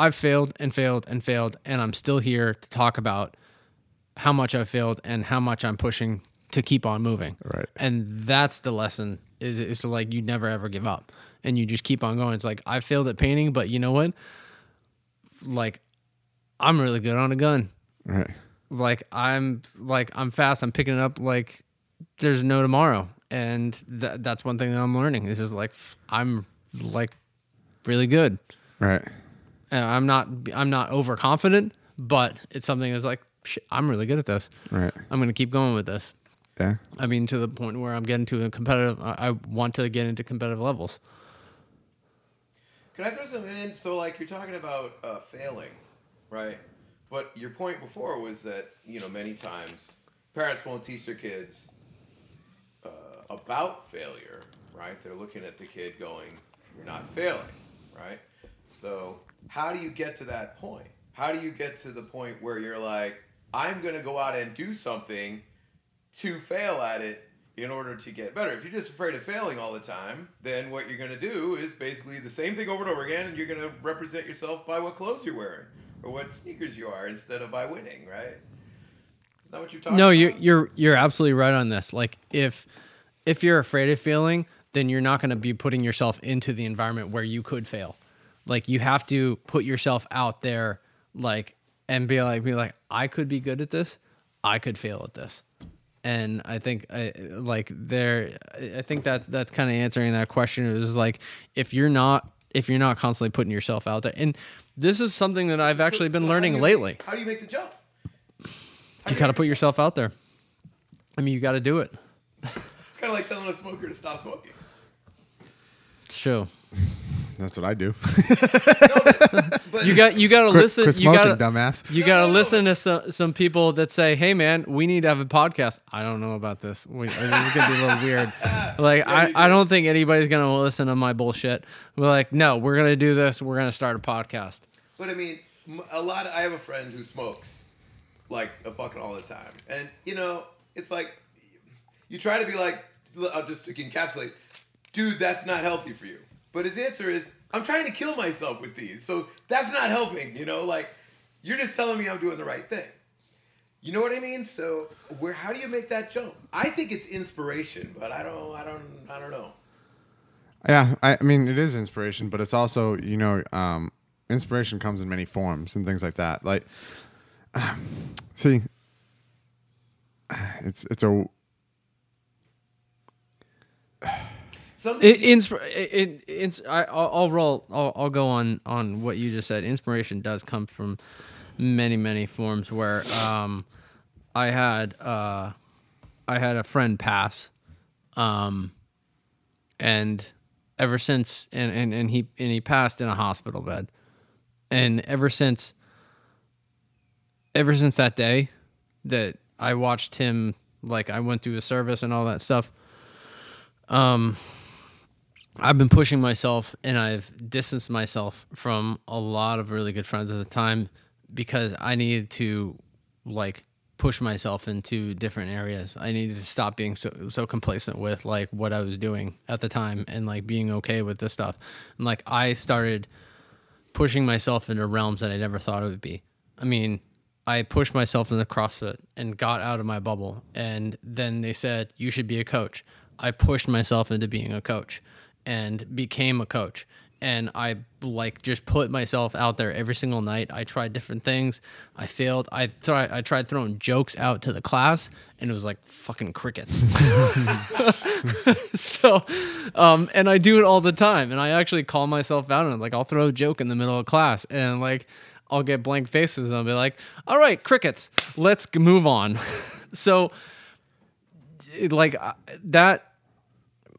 I've failed and failed and failed and I'm still here to talk about how much I've failed and how much I'm pushing to keep on moving. Right. And that's the lesson is is to like you never ever give up and you just keep on going. It's like I failed at painting, but you know what? Like I'm really good on a gun Right. like I'm like I'm fast. I'm picking it up like there's no tomorrow, and th- that's one thing that I'm learning. Is just like I'm like really good. Right. And I'm not I'm not overconfident, but it's something that's like I'm really good at this. Right. I'm gonna keep going with this. Yeah. I mean, to the point where I'm getting to a competitive. I I want to get into competitive levels. Can I throw something in? So, like, you're talking about uh, failing, right? But your point before was that, you know, many times parents won't teach their kids uh, about failure, right? They're looking at the kid going, you're not failing, right? So, how do you get to that point? How do you get to the point where you're like, I'm going to go out and do something to fail at it in order to get better. If you're just afraid of failing all the time, then what you're going to do is basically the same thing over and over again, and you're going to represent yourself by what clothes you're wearing or what sneakers you are instead of by winning, right? Is that what you're talking No, about? you're you're you're absolutely right on this. Like if if you're afraid of failing, then you're not going to be putting yourself into the environment where you could fail. Like you have to put yourself out there, like and be like, be like, I could be good at this, I could fail at this, and I think I like there. I think that that's kind of answering that question. It was like if you're not if you're not constantly putting yourself out there, and this is something that I've So- actually been so learning you lately. make- how do you make the jump? How You got to make put yourself out there. I mean, you got to do it. It's kind of like telling a smoker to stop smoking. It's true. That's what I do. But You got you got to Quit, listen. quit you got to dumbass. you No, got to no, no. listen to some some people that say, "Hey, man, we need to have a podcast." I don't know about this. We, this is gonna be a little weird. Like Yeah, I, I do. don't think anybody's gonna listen to my bullshit. We're like, no, we're gonna do this. We're gonna start a podcast. But I mean, m- a lot. Of, I have a friend who smokes like a fucking all the time, and you know, it's like you try to be like, l- uh, just to encapsulate, dude, that's not healthy for you. But his answer is, I'm trying to kill myself with these, so that's not helping. You know, like you're just telling me I'm doing the right thing. You know what I mean? So where? How do you make that jump? I think it's inspiration, but I don't. I don't. I don't know. Yeah, I, I mean, it is inspiration, but it's also, you know, um, inspiration comes in many forms and things like that. Like, see, it's it's a It, it, it, it's I, I'll, I'll roll. I'll, I'll go on on what you just said. Inspiration does come from many many forms. Where um, I had uh, I had a friend pass, um, and ever since and, and and he and he passed in a hospital bed, and ever since ever since that day that I watched him like I went through the service and all that stuff. Um, I've been pushing myself and I've distanced myself from a lot of really good friends at the time because I needed to like push myself into different areas. I needed to stop being so so complacent with like what I was doing at the time and like being okay with this stuff. And like I started pushing myself into realms that I never thought it would be. I mean, I pushed myself into CrossFit and got out of my bubble. And then they said, you should be a coach. I pushed myself into being a coach and became a coach. And I like just put myself out there every single night. I tried different things. I failed. I tried. I tried throwing jokes out to the class, and it was like fucking crickets. so, um, and I do it all the time. And I actually call myself out on it. Like I'll throw a joke in the middle of class, and like I'll get blank faces, and I'll be like, "All right, crickets, let's move on." so, like that,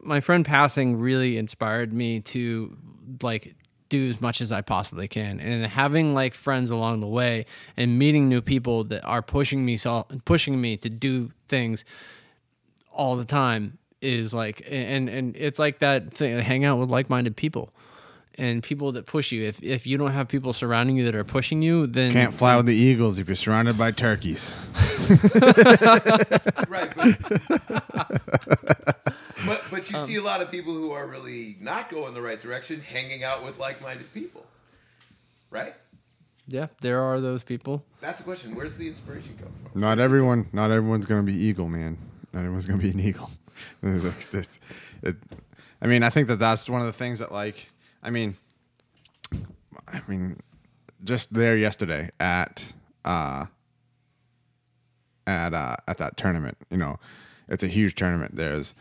my friend passing really inspired me to like do as much as I possibly can, and having like friends along the way, and meeting new people that are pushing me so pushing me to do things all the time is like and and it's like that thing hang out with like-minded people and people that push you if if you don't have people surrounding you that are pushing you then can't fly with the eagles if you're surrounded by turkeys. right but, but but Um, you see a lot of people who are really not going the right direction hanging out with like-minded people right yeah there are those people that's the question where's the inspiration come from Not everyone, not everyone's gonna be eagle, man. Not everyone's gonna be an eagle. It- it- I mean, I think that that's one of the things that, like, I mean, I mean, just there yesterday at uh, at uh, at that tournament. You know, it's a huge tournament. There's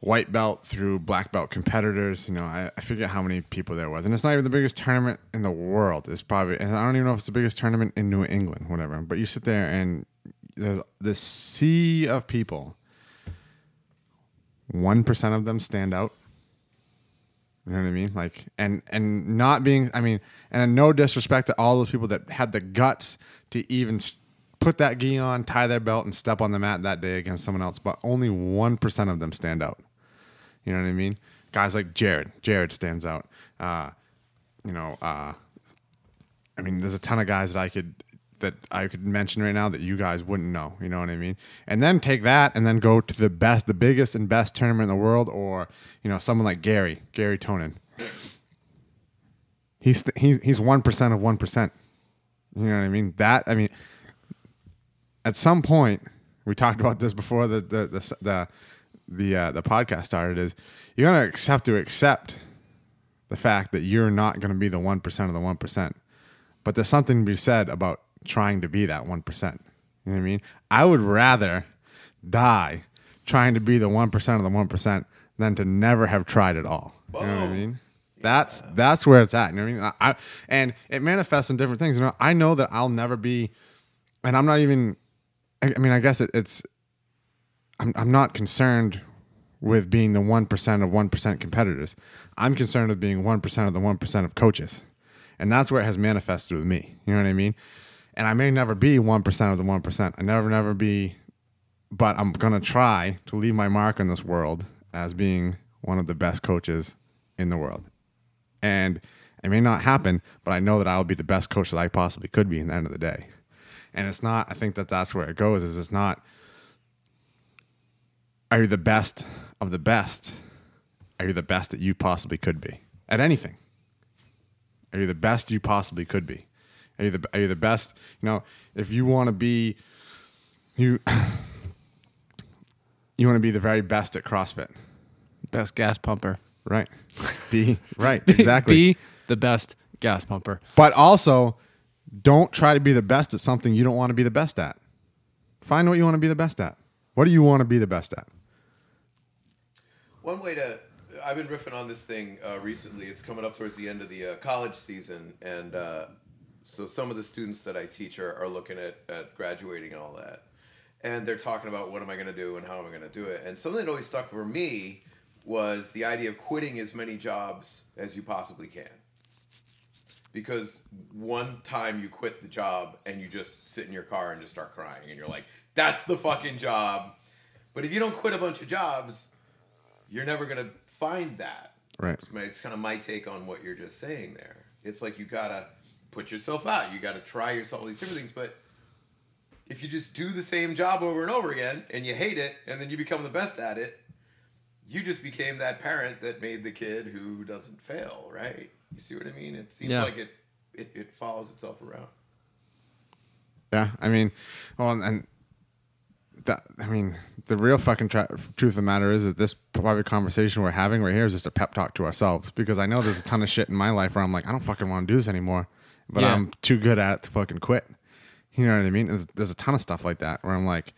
white belt through black belt competitors. You know, I, I forget how many people there was, and it's not even the biggest tournament in the world. It's probably, and I don't even know if it's the biggest tournament in New England, whatever. But you sit there and there's this sea of people. One percent of them stand out. You know what I mean? Like, and and not being, I mean, and no disrespect to all those people that had the guts to even put that gi on, tie their belt, and step on the mat that day against someone else. But only one percent of them stand out. You know what I mean? Guys like Jared, Jared stands out. Uh, you know, uh, I mean, there's a ton of guys that I could that I could mention right now that you guys wouldn't know. You know what I mean? And then take that and then go to the best, the biggest and best tournament in the world, or you know, someone like Garry, Garry Tonon. He's he's he's one percent of one percent. You know what I mean? That I mean, at some point, we talked about this before the the the the the, uh, the podcast started. Is you're gonna have to accept the fact that you're not gonna be the one percent of the one percent. But there's something to be said about trying to be that one percent. You know what I mean? I would rather die trying to be the one percent of the one percent than to never have tried at all. You know what I mean? That's that's where it's at. You know what I mean? I, I and it manifests in different things. You know, I know that I'll never be, and I'm not even. I, I mean, I guess it, it's. I'm I'm not concerned with being the one percent of one percent competitors. I'm concerned with being one percent of the one percent of coaches, and that's where it has manifested with me. You know what I mean? And I may never be one percent of the one percent. I never never be, but I'm gonna try to leave my mark in this world as being one of the best coaches in the world. And it may not happen, but I know that I will be the best coach that I possibly could be in the end of the day. And it's not, I think that that's where it goes is it's not, are you the best of the best? Are you the best that you possibly could be at anything? Are you the best you possibly could be? Are you the, are you the best? You know, if you want to be, you, you want to be the very best at CrossFit, Best gas pumper. right? Be, right, exactly. Be the best gas pumper. But also, don't try to be the best at something you don't want to be the best at. Find what you want to be the best at. What do you want to be the best at? One way to I've been riffing on this thing uh, recently. It's coming up towards the end of the uh, college season, and uh, so some of the students that I teach are, are looking at, at graduating and all that, and they're talking about what am I going to do and how am I going to do it. And something that always stuck for me was the idea of quitting as many jobs as you possibly can. Because one time you quit the job and you just sit in your car and just start crying, and you're like, "That's the fucking job." But if you don't quit a bunch of jobs, you're never gonna find that. Right. It's, it's kind of my take on what you're just saying there. It's like you gotta put yourself out. You gotta try yourself all these different things. But if you just do the same job over and over again and you hate it, and then you become the best at it, you just became that parent that made the kid who doesn't fail, right? You see what I mean? It seems Yeah. like it, it it follows itself around. Yeah, I mean, well, and, and that I mean, the real fucking tra- truth of the matter is that this private conversation we're having right here is just a pep talk to ourselves because I know there's a ton of shit in my life where I'm like, I don't fucking want to do this anymore, but Yeah. I'm too good at it to fucking quit. You know what I mean? There's, a ton of stuff like that where I'm like,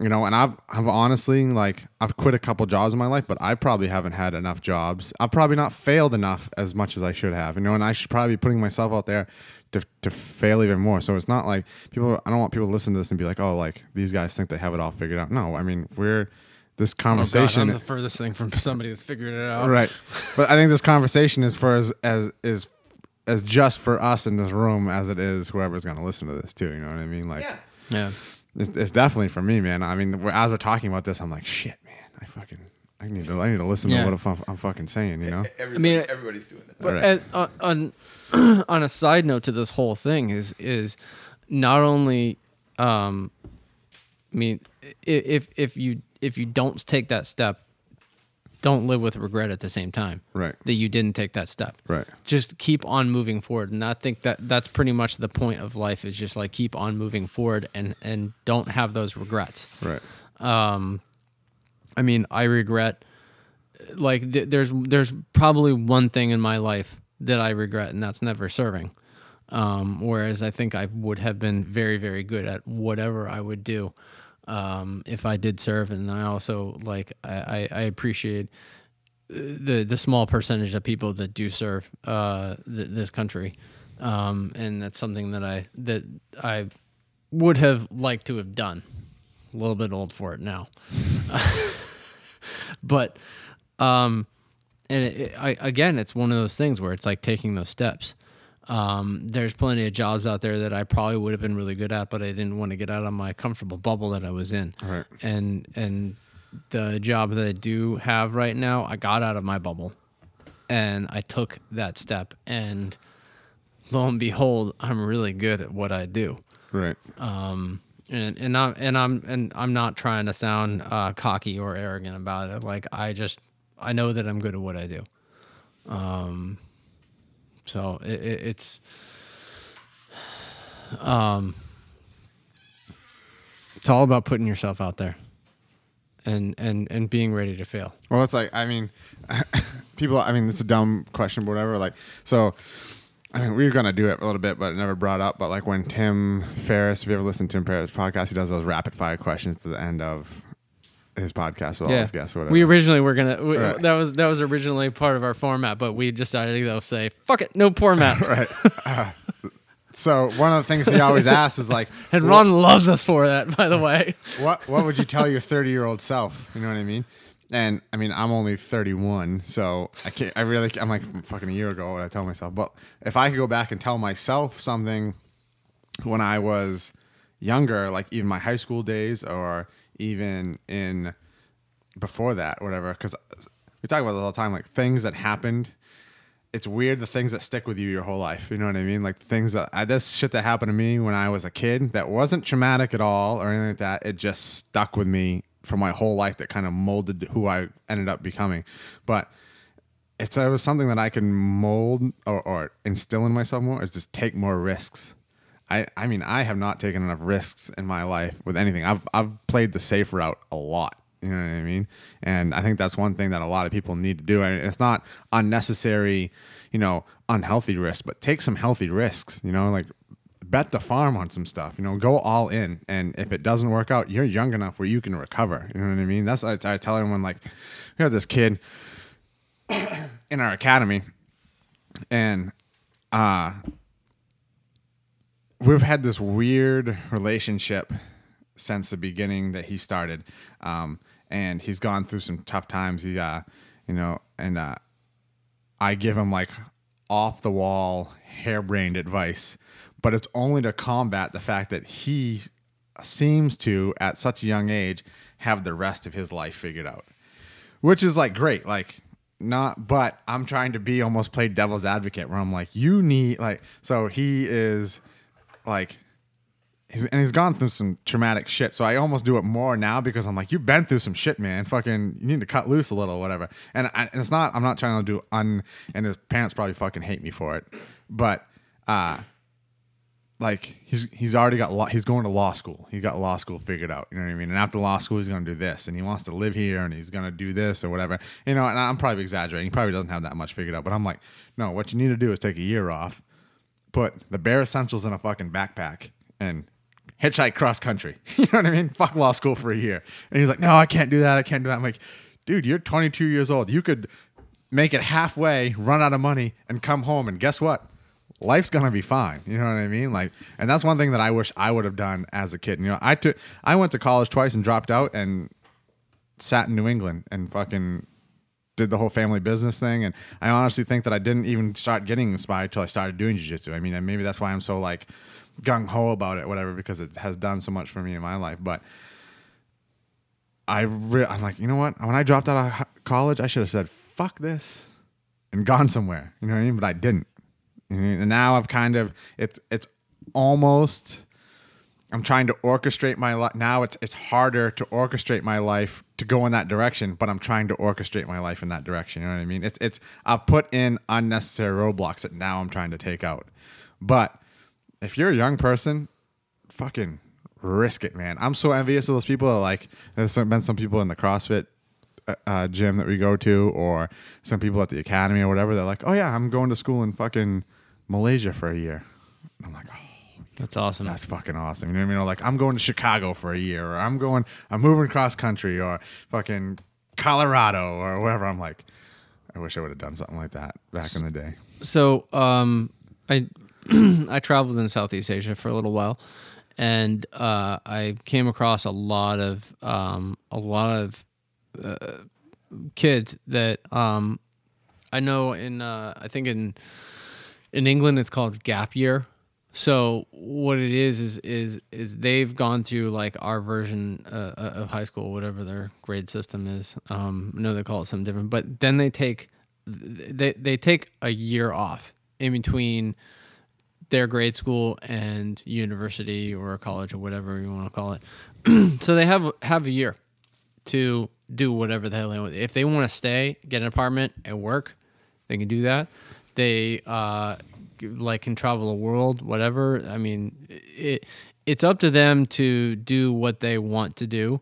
you know, and I've I've honestly like I've quit a couple jobs in my life, but I probably haven't had enough jobs. I've probably not failed enough as much as I should have. You know, and I should probably be putting myself out there to to fail even more. So it's not like people. I don't want people to listen to this and be like, oh, like these guys think they have it all figured out. No, I mean we're this Oh, God, conversation. I'm the furthest thing from somebody that's figured it out. right, but I think this conversation is for as as is as just for us in this room as it is whoever's going to listen to this too. You know what I mean? Like. Yeah. Yeah. It's, it's definitely for me, man. I mean, we're- as we're talking about this, I'm like, shit, man. I fucking, I need to, I need to listen Yeah. to what I'm, I'm fucking saying, you know? Everybody, mean, everybody's doing that. But Right. and, uh, on on on a side note to this whole thing is is not only um I mean if if you if you don't take that step don't live with regret at the same time Right. that you didn't take that step Right. just keep on moving forward and i think that that's pretty much the point of life is just like keep on moving forward and and don't have those regrets Right. um i mean i regret like th- there's there's probably one thing in my life that i regret and that's never serving um whereas i think i would have been very very good at whatever i would do um if i did serve. And i also like i i, appreciate the the small percentage of people that do serve uh th- this country. Um and that's something that i that i would have liked to have done. A little bit old for it now. But um and it, it, I, again it's one of those things where it's like taking those steps um there's plenty of jobs out there that i probably would have been really good at but i didn't want to get out of my comfortable bubble that i was in Right. and and the job that i do have right now i got out of my bubble and i took that step and lo and behold i'm really good at what i do Right. um and and I'm and I'm and I'm not trying to sound uh, cocky or arrogant about it. Like I just I know that I'm good at what I do. Um, so it, it, it's um, it's all about putting yourself out there, and and and being ready to fail. Well, it's like I mean, people. I mean, it's a dumb question, but whatever. Like, so I mean, we were gonna do it a little bit, but it never brought up. But like when Tim Ferriss, if you ever listen to Tim Ferriss podcast, he does those rapid fire questions to the end of his podcast with all his guests or whatever. We originally were gonna we, Right. that was that was originally part of our format, but we decided to go say fuck it, no format. right. Uh, so one of the things he always asks is like, And Ron loves us for that, by the way. what what would you tell your 30 year old self? You know what I mean? And I mean, I'm only 31, so I can't. I really, I'm like fucking a year ago. What I tell myself, but if I could go back and tell myself something when I was younger, like even my high school days, or even in before that, whatever. Because we talk about this all the time, like things that happened. It's weird the things that stick with you your whole life. You know what I mean? Like things that I, this shit that happened to me when I was a kid that wasn't traumatic at all or anything like that. It just stuck with me for my whole life. That kind of molded who I ended up becoming. But it's it was something that I can mold or, or instill in myself more is just take more risks. I, I mean I have not taken enough risks in my life with anything. I've I've played the safe route a lot. You know what I mean? And I think that's one thing that a lot of people need to do. And it's not unnecessary, you know, unhealthy risks, but take some healthy risks. You know, like bet the farm on some stuff. You know, go all in. And if it doesn't work out, you're young enough where you can recover. You know what I mean? That's I, I tell everyone. Like, we have this kid in our academy, and uh, we've had this weird relationship since the beginning that he started, um, and he's gone through some tough times. He, uh, you know, and uh, I give him like off the wall, harebrained advice, but it's only to combat the fact that he seems to, at such a young age, have the rest of his life figured out which is like great like not but i'm trying to be almost play devil's advocate where i'm like you need like so he is like he's and he's gone through some traumatic shit so i almost do it more now because i'm like you've been through some shit man fucking you need to cut loose a little whatever and, I, and it's not i'm not trying to do un and his parents probably fucking hate me for it but uh like he's he's already got law, he's going to law school. He got law school figured out. You know what I mean? And after law school, he's going to do this, and he wants to live here, and he's going to do this or whatever. You know, and I'm probably exaggerating. He probably doesn't have that much figured out. But I'm like, no. What you need to do is take a year off, put the bare essentials in a fucking backpack, and hitchhike cross country. You know what I mean? Fuck law school for a year. And he's like, no, I can't do that. I can't do that. I'm like, dude, you're 22 years old. You could make it halfway, run out of money, and come home, and guess what? life's gonna be fine. You know what I mean? Like, and that's one thing that I wish I would have done as a kid. You know, I took I went to college twice and dropped out and sat in New England and fucking did the whole family business thing. And I honestly think that I didn't even start getting inspired till I started doing jujitsu. I mean, maybe that's why I'm so like gung ho about it, whatever, because it has done so much for me in my life. But I re- I'm like, you know what? When I dropped out of college, I should have said fuck this and gone somewhere. You know what I mean? But I didn't. And now I've kind of it's it's almost I'm trying to orchestrate my life. Now it's it's harder to orchestrate my life to go in that direction, but I'm trying to orchestrate my life in that direction. You know what I mean? It's it's I've put in unnecessary roadblocks that now I'm trying to take out. But if you're a young person, fucking risk it, man. I'm so envious of those people. That like there's been some people in the CrossFit uh, uh, gym that we go to, or some people at the academy or whatever. They're like, oh yeah, I'm going to school in fucking Malaysia for a year. I'm like, oh, That's awesome. that's fucking awesome. You know what I mean? Or like, I'm going to Chicago for a year, or I'm going, I'm moving cross country, or fucking Colorado, or wherever. I'm like, I wish I would have done something like that back in the day. so um i i traveled in southeast asia for a little while and uh i came across a lot of um a lot of uh, kids that um i know in uh i think in in england it's called gap year so what it is is is is they've gone through like our version uh, of high school whatever their grade system is um i know they call it something different but then they take they they take a year off in between their grade school and university or college or whatever you want to call it. so they have have a year to do whatever the hell they want. If they want to stay, get an apartment and work, they can do that. They uh, like can travel the world, whatever. I mean, it it's up to them to do what they want to do.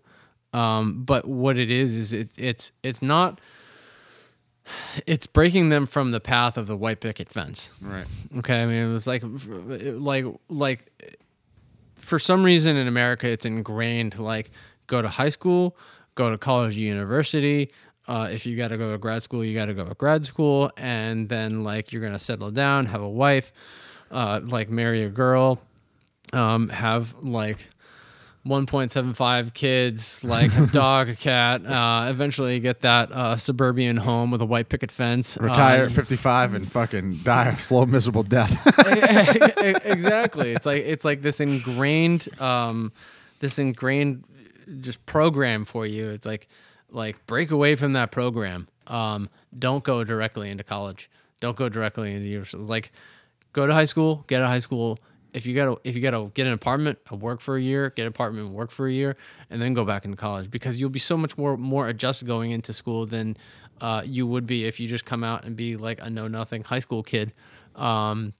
Um, but what it is is it, it's it's not it's breaking them from the path of the white picket fence. Right. Okay, I mean it was like like like for some reason in America it's ingrained like go to high school, go to college, university. Uh, if you got to go to grad school, you got to go to grad school, and then like you're gonna settle down, have a wife, uh, like marry a girl, um, have like 1.75 kids, like a dog, a cat. Uh, eventually, get that uh, suburban home with a white picket fence. Retire Uh, at 55 and fucking die a slow, miserable death. exactly. It's like it's like this ingrained, um, this ingrained just program for you. It's like like break away from that program. Um, don't go directly into college. Don't go directly into university. Like go to high school, get a high school. If you gotta if you gotta get an apartment and work for a year, get an apartment and work for a year, and then go back into college because you'll be so much more more adjusted going into school than uh, you would be if you just come out and be like a know nothing high school kid. Um,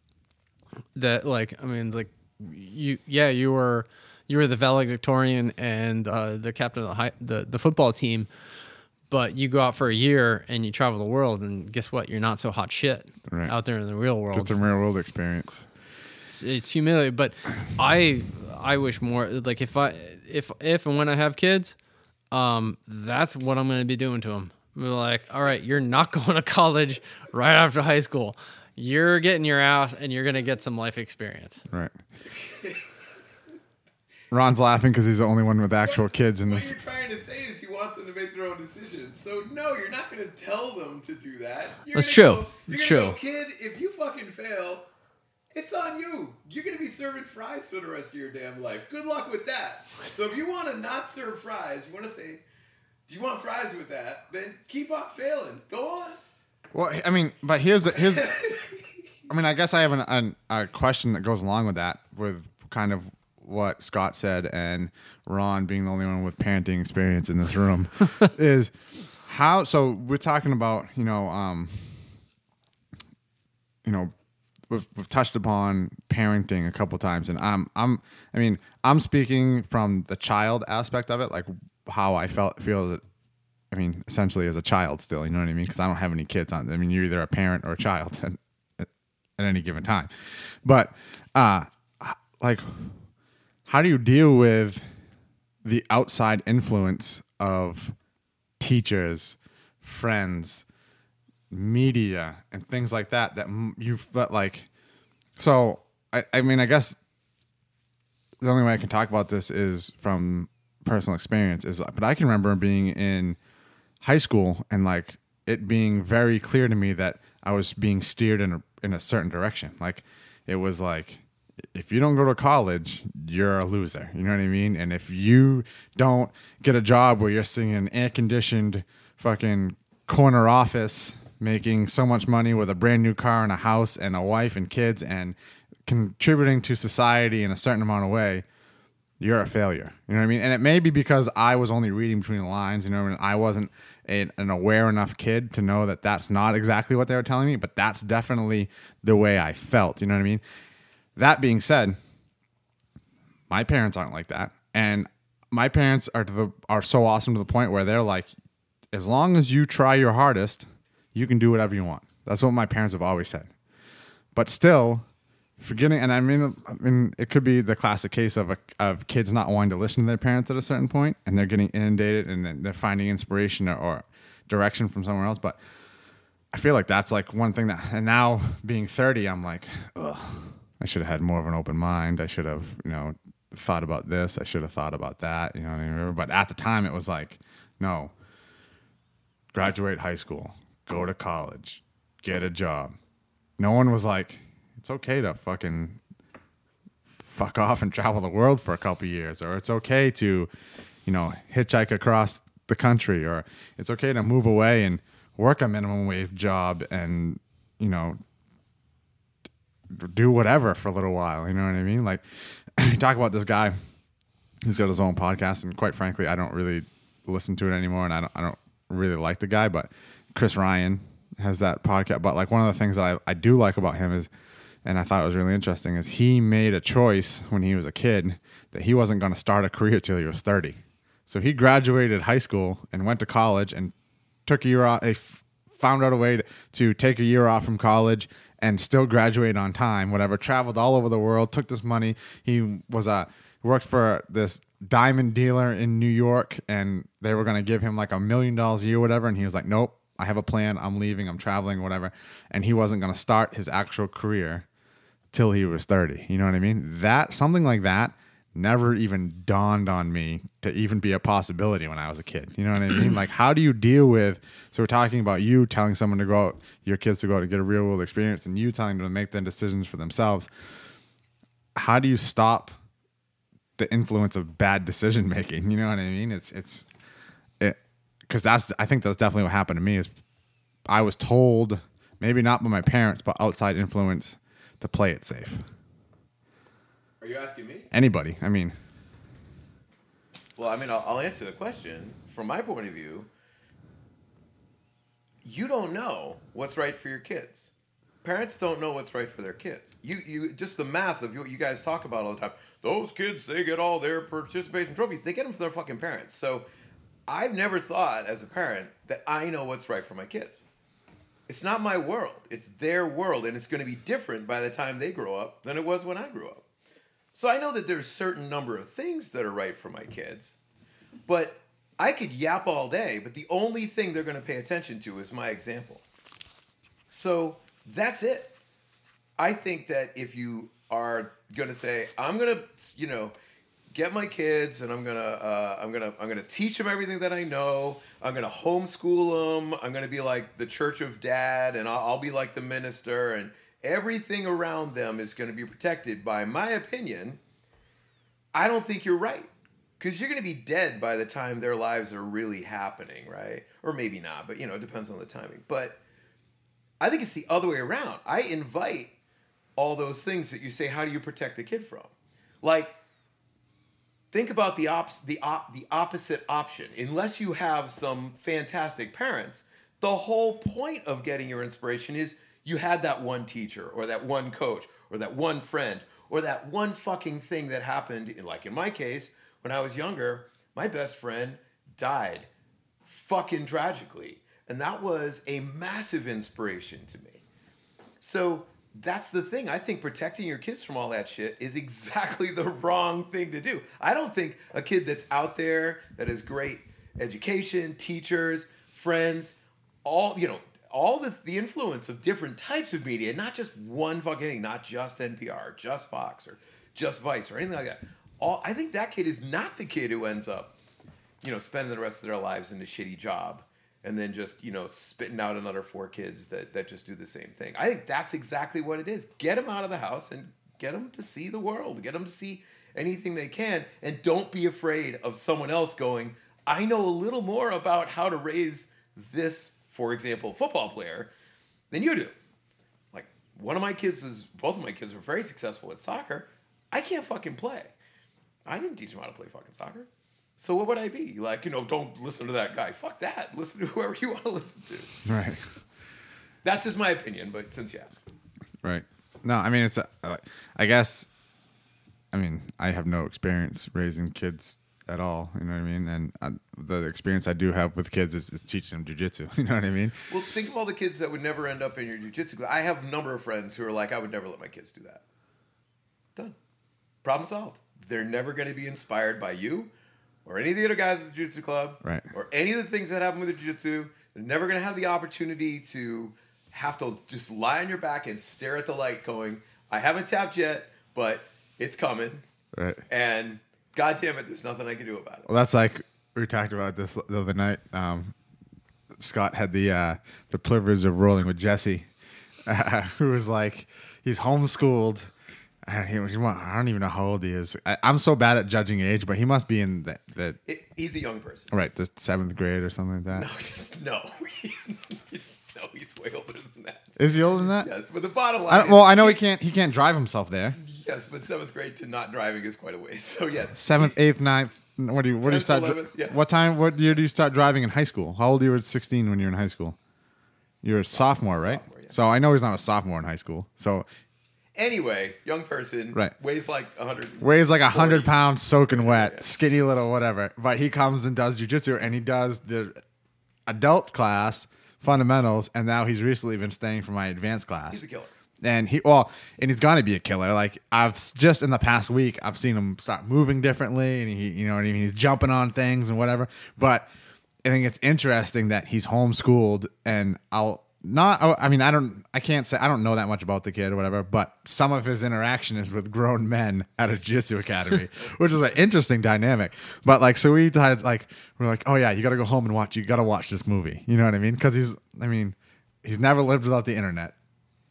that like I mean like you yeah you were you were the valedictorian and uh, the captain of the high, the the football team, but you go out for a year and you travel the world and guess what you're not so hot shit Right. out there in the real world. Get some real world experience. it's, it's humiliating, but I I wish more like if I if if and when I have kids, um that's what I'm going to be doing to them. Like, all right, you're not going to college right after high school. You're getting your ass and you're going to get some life experience. Right. Ron's laughing because he's the only one with actual kids in this. What you're trying to say is you want them to make their own decisions. So no, you're not going to tell them to do that. You're That's true. Go, you're It's gonna Go, true. kid, if you fucking fail, it's on you. You're going to be serving fries for the rest of your damn life. Good luck with that. So if you want to not serve fries, you want to say, "Do you want fries with that?" Then keep on failing. Go on. Well, I mean, but here's the, here's. I mean, I guess I have an, an, a question that goes along with that, with kind of what Scott said and Ron being the only one with parenting experience in this room is how. So we're talking about you know, um, you know, we've, we've touched upon parenting a couple times, and I'm I'm I mean I'm speaking from the child aspect of it, like how I felt feel as I mean, essentially as a child still, you know what I mean? Because I don't have any kids on. I mean, you're either a parent or a child at, at any given time. But, uh, like, how do you deal with the outside influence of teachers, friends, media, and things like that? That you felt like, so I, I mean, I guess the only way I can talk about this is from personal experience. Is but I can remember being in high school and like it being very clear to me that I was being steered in a, in a certain direction. Like it was like if you don't go to college, you're a loser. You know what I mean? And if you don't get a job where you're sitting in an air conditioned fucking corner office making so much money with a brand new car and a house and a wife and kids and contributing to society in a certain amount of way, you're a failure. You know what I mean? And it may be because I was only reading between the lines. You know, and I wasn't a, an aware enough kid to know that that's not exactly what they were telling me, but that's definitely the way I felt. You know what I mean? That being said, my parents aren't like that, and my parents are to the are so awesome to the point where they're like, as long as you try your hardest, you can do whatever you want. That's what my parents have always said. But still, forgetting and I mean I mean it could be the classic case of a, of kids not wanting to listen to their parents at a certain point and they're getting inundated and then they're finding inspiration or, or direction from somewhere else but I feel like that's like one thing that and now being 30 I'm like ugh I should have had more of an open mind. I should have you know thought about this. I should have thought about that you know what I mean? but at the time it was like no. Graduate high school go to college get a job. No one was like it's okay to fucking fuck off and travel the world for a couple years or it's okay to you know hitchhike across the country or it's okay to move away and work a minimum wage job and you know do whatever for a little while. You know what I mean? Like talk about this guy. He's got his own podcast, and quite frankly, I don't really listen to it anymore, and I don't I don't really like the guy. But Chris Ryan has that podcast. But like one of the things that I, I do like about him is, and I thought it was really interesting, is he made a choice when he was a kid that he wasn't going to start a career till he was thirty. So he graduated high school and went to college and took a year off. They found out a way to, to take a year off from college and still graduate on time. Whatever. Traveled all over the world. Took this money. He was a worked for this diamond dealer in New York, and they were going to give him like a million dollars a year, whatever. And he was like, "Nope, I have a plan. I'm leaving. I'm traveling, whatever." And he wasn't going to start his actual career till he was 30. You know what I mean? That something like that never even dawned on me to even be a possibility when I was a kid. You know what I mean? like how do you deal with so we're talking about you telling someone to go out, your kids to go out and get a real world experience and you telling them to make their decisions for themselves. How do you stop the influence of bad decision making? You know what I mean? It's it's it cuz that's I think that's definitely what happened to me is I was told maybe not by my parents but outside influence to play it safe. Are you asking me? Anybody. I mean, Well, I mean, I'll, I'll answer the question from my point of view. You don't know what's right for your kids. Parents don't know what's right for their kids. You, you, just the math of what you guys talk about all the time. Those kids, they get all their participation trophies. They get them from their fucking parents. So, I've never thought as a parent that I know what's right for my kids. It's not my world. It's their world, and it's going to be different by the time they grow up than it was when I grew up. So I know that there's certain number of things that are right for my kids, but I could yap all day, but the only thing they're going to pay attention to is my example. So that's it. I think that if you are going to say, I'm going to, you know, get my kids and I'm gonna uh, I'm gonna I'm gonna teach them everything that I know. I'm gonna homeschool them. I'm gonna be like the church of dad, and I'll, I'll be like the minister, and everything around them is gonna be protected by my opinion. I don't think you're right because you're gonna be dead by the time their lives are really happening, right? Or maybe not, but you know it depends on the timing. But I think it's the other way around. I invite all those things that you say. How do you protect the kid from? Like think about the op- the op- the opposite option. Unless you have some fantastic parents, the whole point of getting your inspiration is you had that one teacher or that one coach or that one friend or that one fucking thing that happened like in my case when I was younger, my best friend died fucking tragically. And that was a massive inspiration to me. So that's the thing. I think protecting your kids from all that shit is exactly the wrong thing to do. I don't think a kid that's out there that has great education, teachers, friends, all you know, all the the influence of different types of media, not just one fucking thing, not just NPR, just Fox or just Vice or anything like that. All I think that kid is not the kid who ends up, you know, spending the rest of their lives in a shitty job and then just you know spitting out another four kids that that just do the same thing. I think that's exactly what it is. Get them out of the house and get them to see the world. Get them to see anything they can, and don't be afraid of someone else going. I know a little more about how to raise this, for example, football player than you do. Like one of my kids was, both of my kids were very successful at soccer. I can't fucking play. I didn't teach them how to play fucking soccer. So what would I be? Like, you know, don't listen to that guy. Fuck that. Listen to whoever you want to listen to. right. That's just my opinion, but since you asked. Right. No, I mean it's. Uh, I guess. I mean, I have no experience raising kids at all. You know what I mean? And uh, the experience I do have with kids is, is teaching them jujitsu. You know what I mean? Well, think of all the kids that would never end up in your jujitsu class. I have a number of friends who are like, I would never let my kids do that. Done. Problem solved. They're never going to be inspired by you or any of the other guys at the jiu-jitsu club Right. or any of the things that happen with the jiu-jitsu. They're never going to have the opportunity to have to just lie on your back and stare at the light going, I haven't tapped yet, but it's coming. Right. And God damn it, there's nothing I can do about it. Well, that's like we talked about this the other night. Um, Scott had the uh, the privilege of rolling with Jesse, uh, who was like he's homeschooled. And he, he, I don't even know how old he is. I, I'm so bad at judging age, but he must be in the, the it he's a young person. right the seventh grade or something like that. No, no, he's no, he's way older than that. Is he older than that? Yes, but the bottom line. I, well, I know he can't. He can't drive himself there. Yes, but seventh grade to not driving is quite a ways. So yes, Seventh, eighth, ninth. What do you? What do you start? dri- 11th, yeah. What time? What year do you start driving in high school? How old were you at sixteen when you were in high school? You're a sophomore, right? Sophomore, yeah. So I know he's not a sophomore in high school. So Anyway, young person, Right. weighs like hundred. weighs like a hundred pounds, soaking wet, Yeah. skinny little whatever. But he comes and does jujitsu, and he does the adult class fundamentals, and now he's recently been staying for my advanced class. He's a killer. And he well, and he's gonna be a killer. Like I've just in the past week, I've seen him start moving differently, and he, you know what I mean. He's jumping on things and whatever. But I think it's interesting that he's homeschooled, and I'll not. oh, I mean, I don't. I can't say I don't know that much about the kid or whatever. But some of his interaction is with grown men at a jiu-jitsu academy, which is an interesting dynamic. But like, so we decided like we're like, oh yeah, you got to go home and watch. You got to watch this movie. You know what I mean? Because he's. I mean, he's never lived without the internet.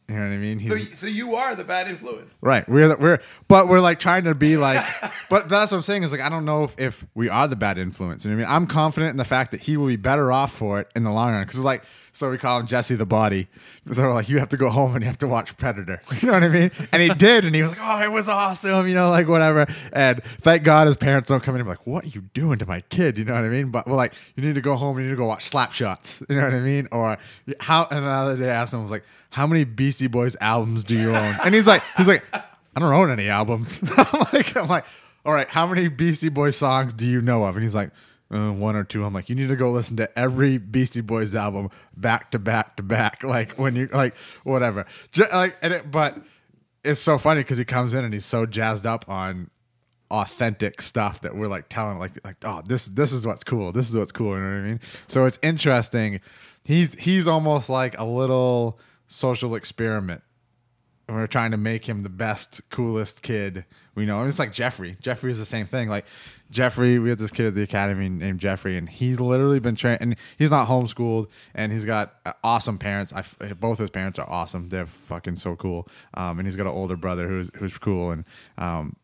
You know what I mean? He's, So, so you are the bad influence. Right. We're the, we're but we're like trying to be like but that's what I'm saying is like I don't know if, if we are the bad influence. You know what I mean? I'm confident in the fact that he will be better off for it in the long run. Cause like so we call him Jesse the body. So we're like, you have to go home and you have to watch Predator. You know what I mean? And he did, and he was like, Oh, it was awesome, you know, like whatever. And thank God his parents don't come in and be like, What are you doing to my kid? You know what I mean? But we're like, you need to go home and you need to go watch slap shots. You know what I mean? Or how and another day I asked him, I was like, How many Beastie Boys albums do you own? And he's like, he's like, I don't own any albums. I'm like, I'm like, all right, how many Beastie Boys songs do you know of? And he's like, uh, one or two. I'm like, you need to go listen to every Beastie Boys album back to back to back, like when you like whatever. Ju- like, it, but it's so funny because he comes in and he's so jazzed up on authentic stuff that we're like telling like like oh this this is what's cool this is what's cool you know what I mean so it's interesting he's he's almost like a little social experiment and we're trying to make him the best, coolest kid we know. And it's like Jeffrey. Jeffrey is the same thing. Like Jeffrey, we had this kid at the academy named Jeffrey, and he's literally been trained. And he's not homeschooled, and he's got uh, awesome parents. I, both his parents are awesome. They're fucking so cool. Um, and he's got an older brother who's who's cool, and um,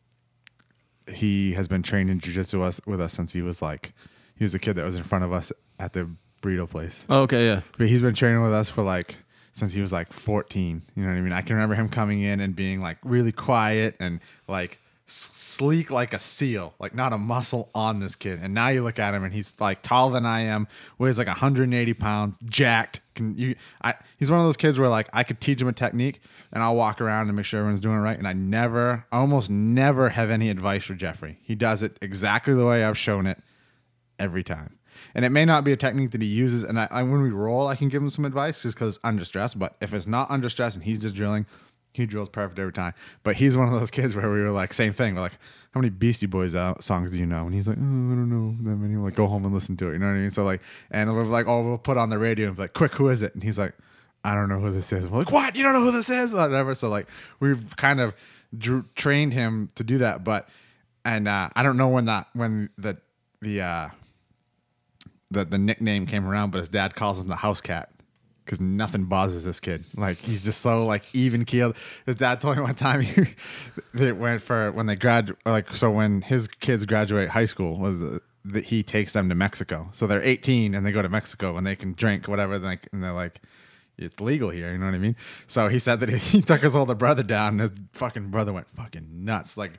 he has been trained in jujitsu us with us since he was like he was a kid that was in front of us at the burrito place. Okay, yeah. But he's been training with us for like since he was like 14. You know what I mean? I can remember him coming in and being like really quiet and like sleek like a seal, like not a muscle on this kid. And now you look at him and he's like taller than I am, weighs like 180 pounds, jacked. Can you? I he's one of those kids where like I could teach him a technique and I'll walk around and make sure everyone's doing it right. And I never, almost never have any advice for Jeffrey. He does it exactly the way I've shown it every time. And it may not be a technique that he uses. And I, I when we roll, I can give him some advice just because it's under stress. But if it's not under stress and he's just drilling, he drills perfect every time. But he's one of those kids where we were like, same thing. We're like, how many Beastie Boys uh, songs do you know? And he's like, oh, I don't know that many. he'll like go home and listen to it. You know what I mean? So like, and we're like, oh, we'll put on the radio and be like, quick, who is it? And he's like, I don't know who this is. We're like, what? You don't know who this is? Whatever. So like, we've kind of drew, trained him to do that. But and uh, I don't know when that when the the uh, the the nickname came around, but his dad calls him the house cat because nothing bothers this kid. Like he's just so like even keeled. His dad told me one time he, they went for when they grad like so when his kids graduate high school that he takes them to Mexico. So they're 18 and they go to Mexico and they can drink whatever. They, and they're like. It's legal here, you know what I mean? So he said that he, he took his older brother down, and his fucking brother went fucking nuts. Like,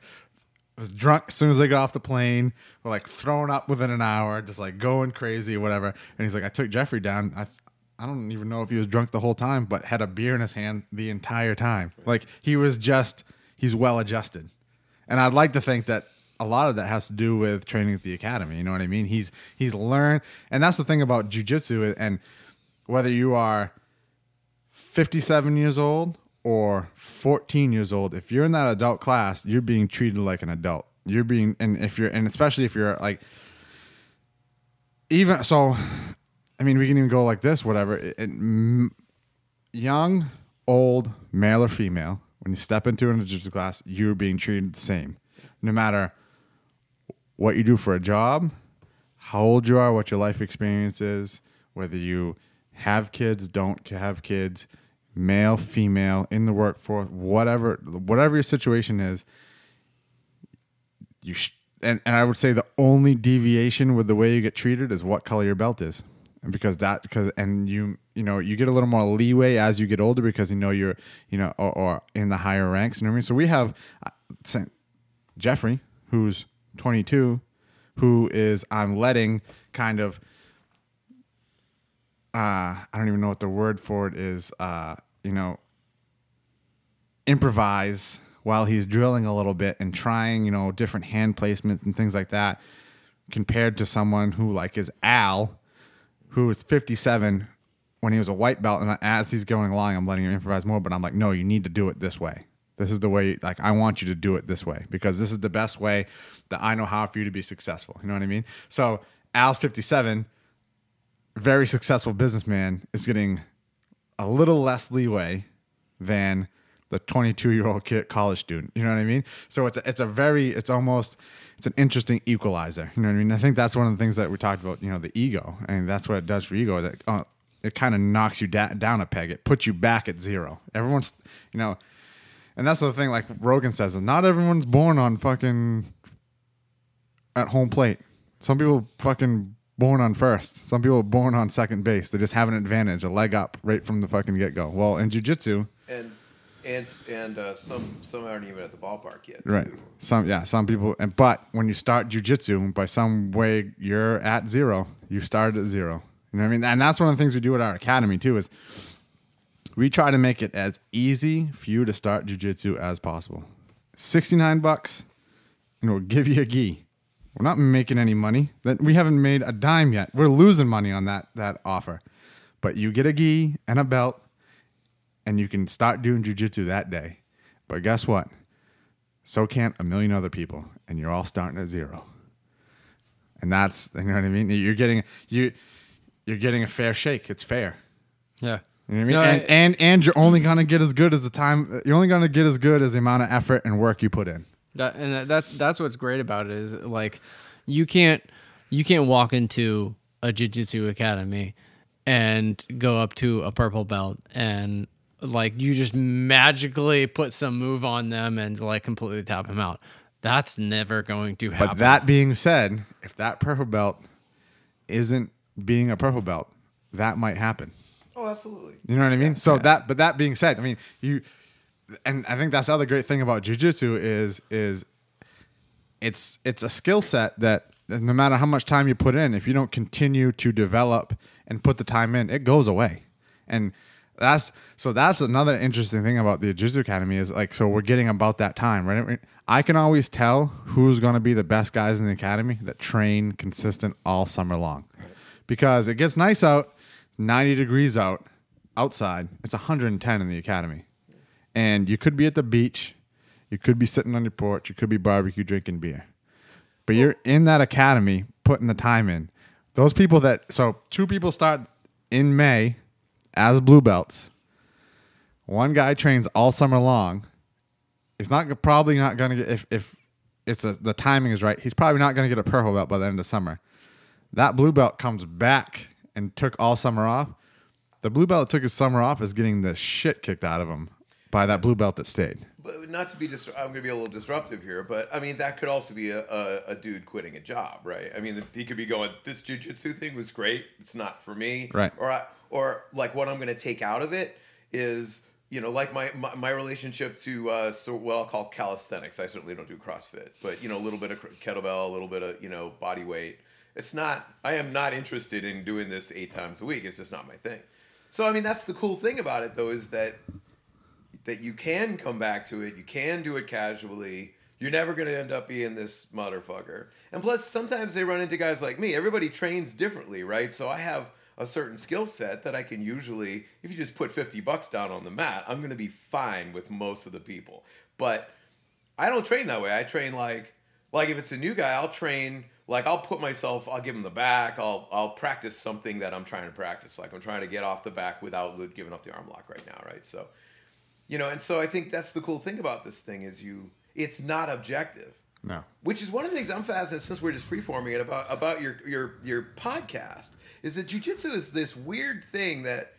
was drunk as soon as they got off the plane. Were like thrown up within an hour, just like going crazy, whatever. And he's like, I took Jeffrey down. I, I don't even know if he was drunk the whole time, but had a beer in his hand the entire time. Like he was just, he's well adjusted. And I'd like to think that a lot of that has to do with training at the academy. You know what I mean? He's he's learned, and that's the thing about jujitsu. And whether you are 57 years old or 14 years old, if you're in that adult class, you're being treated like an adult. You're being, and if you're, and especially if you're like, even so, I mean, we can even go like this, whatever. It, it- young, old, male or female, when you step into an jiu-jitsu class, you're being treated the same, no matter what you do for a job, how old you are, what your life experience is, whether you have kids, don't have kids, male, female, in the workforce, whatever, whatever your situation is, you sh- and, and I would say the only deviation with the way you get treated is what color your belt is. And because that because and you you know you get a little more leeway as you get older because you know you're you know or, or in the higher ranks You know what I mean? So we have uh, Jeffrey who's 22 who is I'm letting kind of uh I don't even know what the word for it is uh you know improvise while he's drilling a little bit and trying, you know, different hand placements and things like that, compared to someone who like is Al, who is 57 when he was a white belt, and as he's going along, I'm letting him improvise more, but I'm like, no, you need to do it this way. This is the way, like, I want you to do it this way because this is the best way that I know how for you to be successful. You know what I mean? So Al's 57, very successful businessman, is getting a little less leeway than the 22 year old kid college student. You know what i mean? So it's a, it's a very it's almost it's an interesting equalizer. You know what i mean? I think that's one of the things that we talked about you know the ego. And that's what it does for ego that uh, it kind of knocks you da- down a peg. It puts you back at zero. Everyone's you know and that's the thing like rogan says not everyone's born on fucking at home plate. Some people fucking born on first some people are born on second base they just have an advantage a leg up right from the fucking get-go well in jiu-jitsu And and and uh, some some aren't even at the ballpark yet. Right. too. Some yeah, some people and but when you start jujitsu, by some way you're at zero. You started at zero. You know what I mean? And that's one of the things we do at our academy too is we try to make it as easy for you to start jujitsu as possible. Sixty nine bucks, and we'll give you a gi. We're not making any money. That we haven't made a dime yet. We're losing money on that that offer. But you get a gi and a belt, and you can start doing jujitsu that day. But guess what? So can't a million other people, and you're all starting at zero. And that's you know what I mean. You're getting you you're getting a fair shake. It's fair. Yeah. You know what I mean? No, and, I- and and you're only gonna get as good as the time. You're only gonna get as good as the amount of effort and work you put in. That and that- that's that's what's great about it is like you can't you can't walk into a jiu-jitsu academy and go up to a purple belt and like you just magically put some move on them and like completely tap them out. That's never going to happen. But that being said, if that purple belt isn't being a purple belt, that might happen. Oh, absolutely. You know what I mean? So that, but that being said, I mean you, and I think that's the other great thing about jujitsu is is it's it's a skill set that no matter how much time you put in, if you don't continue to develop and put the time in, it goes away. And that's so that's another interesting thing about the Jiu-Jitsu Academy is like so we're getting about that time, right? I can always tell who's going to be the best guys in the academy that train consistent all summer long. Because it gets nice out, 90 degrees out outside. It's 110 in the academy. And you could be at the beach, you could be sitting on your porch, you could be barbecue drinking beer. But you're in that academy putting the time in. Those people that so two people start in May as blue belts. One guy trains all summer long. He's not probably not going to get if if it's a the timing is right. He's probably not going to get a purple belt by the end of summer. That blue belt comes back and took all summer off. The blue belt took his summer off is getting the shit kicked out of him by that blue belt that stayed. But not to be, dis- I'm going to be a little disruptive here, but I mean that could also be a, a, a dude quitting a job, right? I mean, he could be going, "This jujitsu thing was great. It's not for me," Right. Or, I, or like what I'm going to take out of it is, you know, like my my, my relationship to uh, so what I'll call calisthenics. I certainly don't do CrossFit, but you know, a little bit of kettlebell, a little bit of you know body weight. It's not. I am not interested in doing this eight times a week. It's just not my thing. So I mean, that's the cool thing about it, though, is that that you can come back to it. You can do it casually. You're never going to end up being this motherfucker. And plus, sometimes they run into guys like me. Everybody trains differently, right? So I have a certain skill set that I can usually, if you just put 50 bucks down on the mat, I'm going to be fine with most of the people. But I don't train that way. I train like, like if it's a new guy, I'll train like I'll put myself, I'll give him the back. I'll I'll practice something that I'm trying to practice. Like I'm trying to get off the back without giving up the arm lock right now, right? So you know and so i think that's the cool thing about this thing is you it's not objective No. which is one of the things i'm fascinated since we're just freeforming it about about your your your podcast is that jujitsu is this weird thing that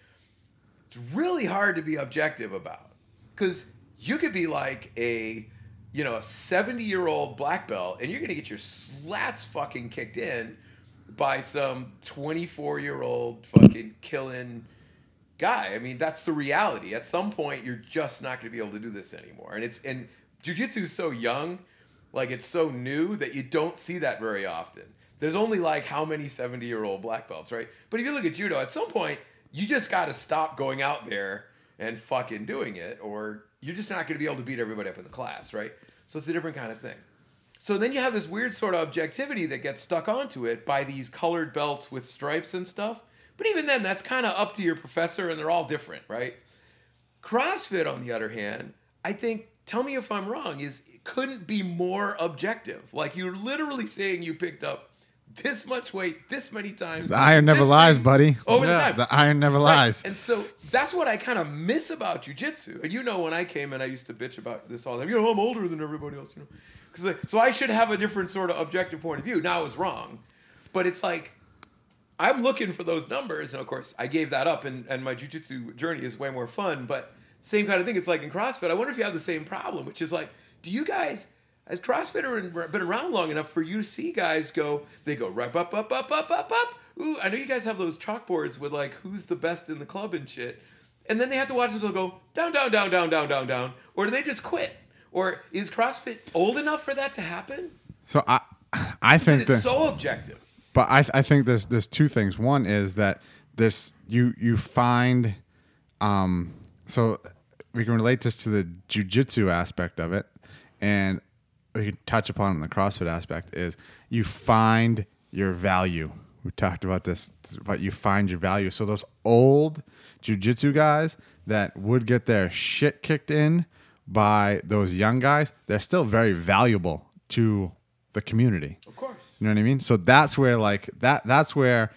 it's really hard to be objective about because you could be like a you know a 70 year old black belt and you're gonna get your slats fucking kicked in by some 24 year old fucking killing guy. I mean, that's the reality. At some point, you're just not going to be able to do this anymore. And it's and jujitsu is so young, like it's so new that you don't see that very often. There's only like how many 70 year old black belts, right? But if you look at judo, at some point, you just got to stop going out there and fucking doing it, or you're just not going to be able to beat everybody up in the class, right? So it's a different kind of thing. So then you have this weird sort of objectivity that gets stuck onto it by these colored belts with stripes and stuff. But even then, that's kind of up to your professor, and they're all different, right? CrossFit, on the other hand, I think, tell me if I'm wrong, is couldn't be more objective. Like you're literally saying you picked up this much weight this many times. The iron never lies, buddy. Over Yeah. the time. The iron never Right. lies. And so that's what I kind of miss about jujitsu. And you know, when I came and I used to bitch about this all the time. You know, I'm older than everybody else. You know, because like, so I should have a different sort of objective point of view. Now I was wrong, but it's like I'm looking for those numbers, and of course, I gave that up, and, and my jujitsu journey is way more fun. But same kind of thing. It's like in CrossFit. I wonder if you have the same problem, which is like, do you guys? Has CrossFit been around long enough for you to see guys go? They go right up, up, up, up, up, up. Ooh, I know you guys have those chalkboards with like who's the best in the club and shit, and then they have to watch themselves go down, down, down, down, down, down, down, or do they just quit? Or is CrossFit old enough for that to happen? So I, I think It's that. so objective. But I, I think there's there's two things. One is that this you you find, um, so we can relate this to the jujitsu aspect of it, and we can touch upon the CrossFit aspect is you find your value. We talked about this, but you find your value. So those old jujitsu guys that would get their shit kicked in by those young guys, they're still very valuable to the community. Of course. You know what I mean? So that's where like that that's where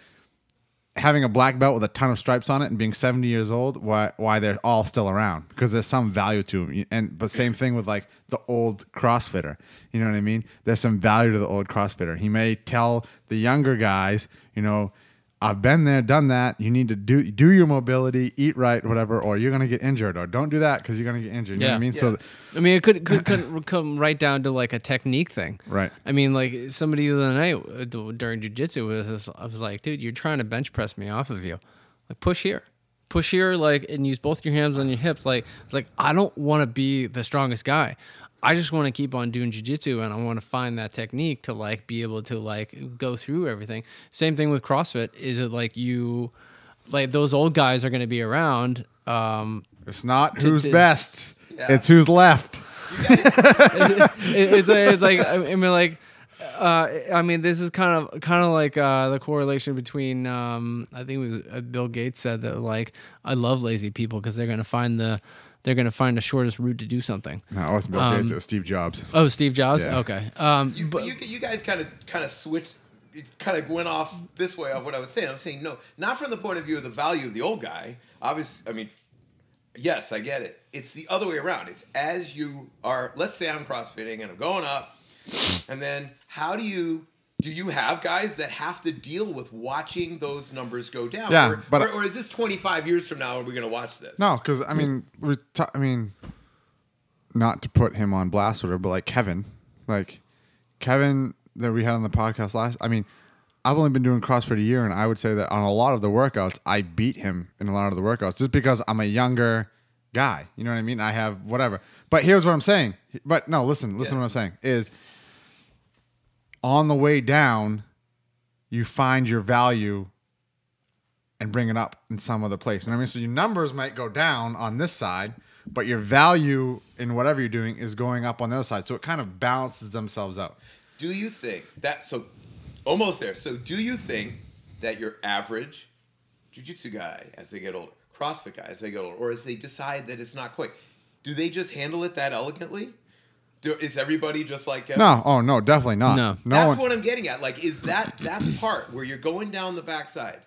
having a black belt with a ton of stripes on it and being 70 years old why why they're all still around because there's some value to them. And but same thing with like the old CrossFitter. You know what I mean? There's some value to the old CrossFitter. He may tell the younger guys, you know, I've been there, done that. You need to do do your mobility, eat right, whatever, or you're gonna get injured, or don't do that because you're gonna get injured. You know what I Yeah. mean? So I mean, it could could, could come right down to like a technique thing. Right. I mean, like somebody the other night uh, during jujitsu was, just- I was like, dude, you're trying to bench press me off of you. Like push here, push here, like and use both your hands on your hips. Like it's like I don't want to be the strongest guy. I just want to keep on doing jujitsu and I want to find that technique to like be able to like go through everything. Same thing with CrossFit. Is it like you, like those old guys are going to be around? Um, it's not who's to- best, Yeah. it's who's left. it, it's it's like I mean like uh, I mean this is kind of kind of like uh, the correlation between um, I think it was uh, Bill Gates said that like I love lazy people because they're gonna find the they're gonna find the shortest route to do something. No, it wasn't Bill Um, Gates, it was Steve Jobs. Oh, Steve Jobs. Yeah. Okay. Um, You, but you, you guys kind of kind of switched, It kind of went off this way of what I was saying. I'm saying no, not from the point of view of the value of the old guy. Obviously, I mean, yes, I get it. It's the other way around. It's as you are. Let's say I'm crossfitting and I'm going up, and then how do you? Do you have guys that have to deal with watching those numbers go down? Yeah, or, but- or, or is this 25 years from now? Are we going to watch this? No, because I mean, we ta- I mean, not to put him on blast order, but like Kevin, like Kevin that we had on the podcast last. I mean, I've only been doing CrossFit a year, and I would say that on a lot of the workouts, I beat him in a lot of the workouts just because I'm a younger guy. You know what I mean? I have whatever. But here's what I'm saying. But no, listen, listen Yeah. to what I'm saying is on the way down, you find your value and bring it up in some other place. And I mean? So your numbers might go down on this side, but your value in whatever you're doing is going up on the other side. So it kind of balances themselves out. Do you think that so almost there? So do you think that your average jiu-jitsu guy as they get older, CrossFit guy as they get older, or as they decide that it's not quite, do they just handle it that elegantly? Do, is everybody just like uh, No, oh no, definitely not. No. no That's one. what I'm getting at. Like, is that that part where you're going down the backside?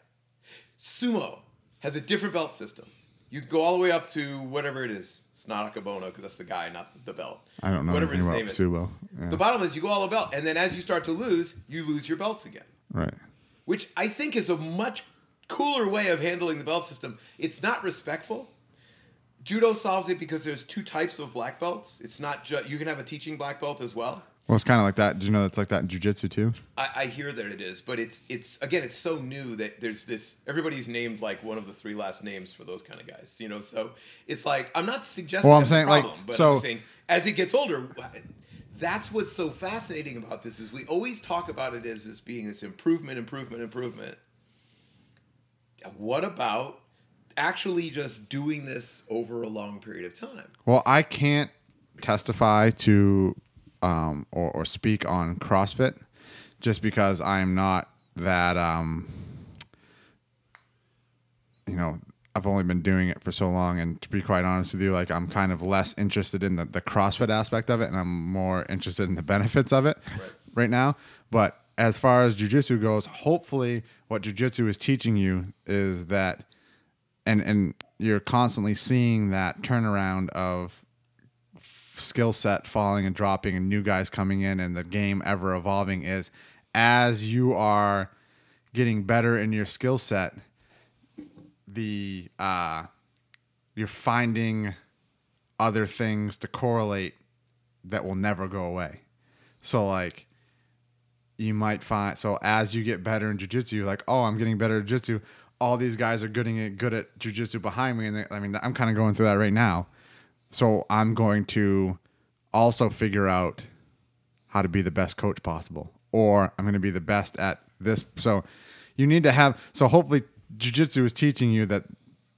Sumo has a different belt system. You go all the way up to whatever it is. It's not Akebono because that's the guy, not the belt. I don't know Whatever anything his about name is. sumo. Yeah, The bottom is you go all the belt, and then as you start to lose, you lose your belts again, right. which I think is a much cooler way of handling the belt system. It's not respectful. Judo solves it because there's two types of black belts. It's not just you can have a teaching black belt as well. Well, it's kind of like that. Do you know that's like that in jujitsu too? I, I hear that it is, but it's it's again, it's so new that there's this. Everybody's named like one of the three last names for those kind of guys, you know. So it's like I'm not suggesting. Well, I'm saying, like, problem, but so- I'm saying as it gets older, that's what's so fascinating about this is we always talk about it as as being this improvement, improvement, improvement. What about actually just doing this over a long period of time? Well, I can't testify to um, or, or speak on CrossFit just because I'm not that, um, you know, I've only been doing it for so long. And to be quite honest with you, like I'm kind of less interested in the, the CrossFit aspect of it and I'm more interested in the benefits of it Right. right now. But as far as jujitsu goes, hopefully what jujitsu is teaching you is that and and you're constantly seeing that turnaround of skill set falling and dropping and new guys coming in and the game ever evolving is as you are getting better in your skill set the uh you're finding other things to correlate that will never go away. So like you might find so as you get better in jiu-jitsu you're like oh i'm getting better at jiu-jitsu all these guys are getting it good at jiu-jitsu behind me and they, i mean i'm kind of going through that right now so i'm going to also figure out how to be the best coach possible or i'm going to be the best at this so you need to have so hopefully jiu-jitsu is teaching you that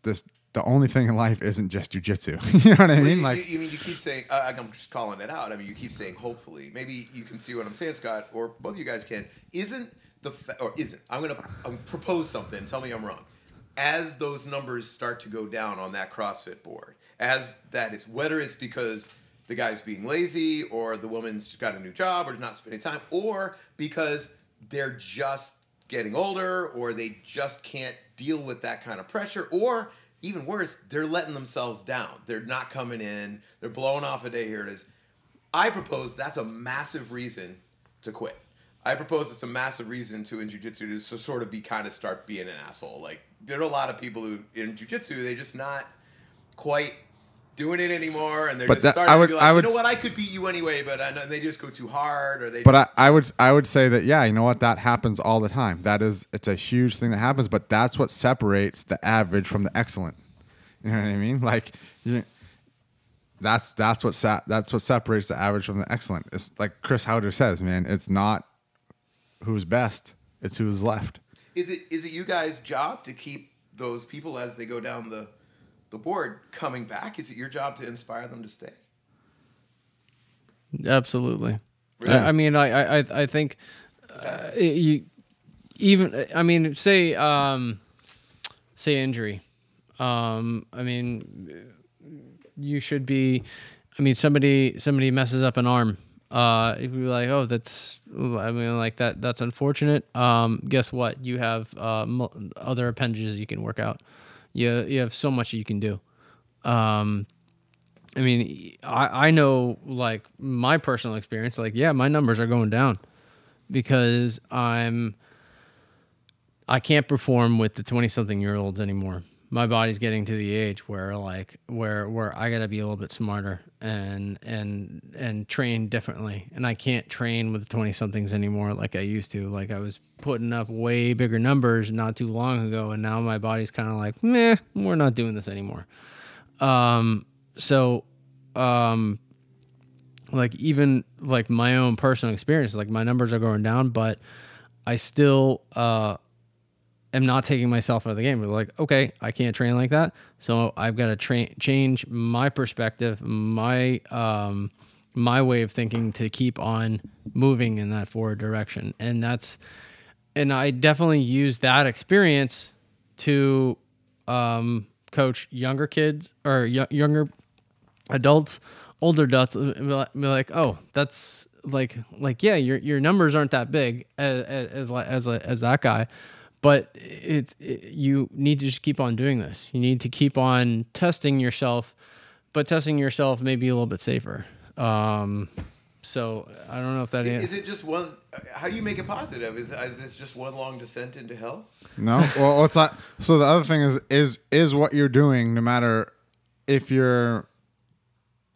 this the only thing in life isn't just jiu-jitsu you know what i mean you, like you, you mean you keep saying uh, I'm just calling it out. I mean, you keep saying hopefully. Maybe you can see what I'm saying, Scott, or both of you guys can. Isn't the fa- or isn't? I'm gonna I'm propose something. Tell me I'm wrong. As those numbers start to go down on that CrossFit board, as that is whether it's because the guy's being lazy or the woman's got a new job or not spending time, or because they're just getting older or they just can't deal with that kind of pressure or even worse they're letting themselves down they're not coming in they're blowing off a day here it is i propose that's a massive reason to quit i propose it's a massive reason to in jiu-jitsu to so- sort of be kind of start being an asshole like there are a lot of people who in jiu-jitsu they just not quite doing it anymore and they're But just that- starting I would- to be like I would- you know what i could beat you anyway but I know, they just go too hard or they But I, I would I would say that yeah, you know what? That happens all the time. That is it's a huge thing that happens, but that's what separates the average from the excellent. You know what I mean? Like you, that's that's what sa- that's what separates the average from the excellent. It's like Chris Howder says, man. It's not who's best; it's who's left. Is it is it you guys' job to keep those people as they go down the the board coming back? Is it your job to inspire them to stay? Absolutely. Really? I, I mean, I, I, I think uh, you even. I mean, say, um, say injury. Um, I mean, you should be. I mean, somebody somebody messes up an arm. Uh, if you're like, oh, that's. I mean, like that. That's unfortunate. Um, guess what? You have uh, other appendages you can work out. You you have so much you can do. Um, I mean, I, I know like my personal experience, like, yeah, my numbers are going down because I'm, I can't perform with the 20 something year olds anymore. My body's getting to the age where like, where, where I gotta be a little bit smarter and, and, and train differently. And I can't train with 20 somethings anymore like I used to. Like I was putting up way bigger numbers not too long ago. And now my body's kind of like, meh, we're not doing this anymore. Um, so um like even like my own personal experience like my numbers are going down but i still uh am not taking myself out of the game. We're like, okay, I can't train like that, so I've got to train change my perspective, my um, my way of thinking to keep on moving in that forward direction, and that's and I definitely use that experience to um, coach younger kids or y- younger adults, older adults, be like, oh, that's like like yeah, your your numbers aren't that big as as, as, as that guy, but it, it you need to just keep on doing this. You need to keep on testing yourself, but testing yourself may be a little bit safer. Um, so I don't know if that Is it just one? How do you make it positive? Is, is this just one long descent into hell? No. Well, it's not. So the other thing is is is what you're doing, no matter if you're,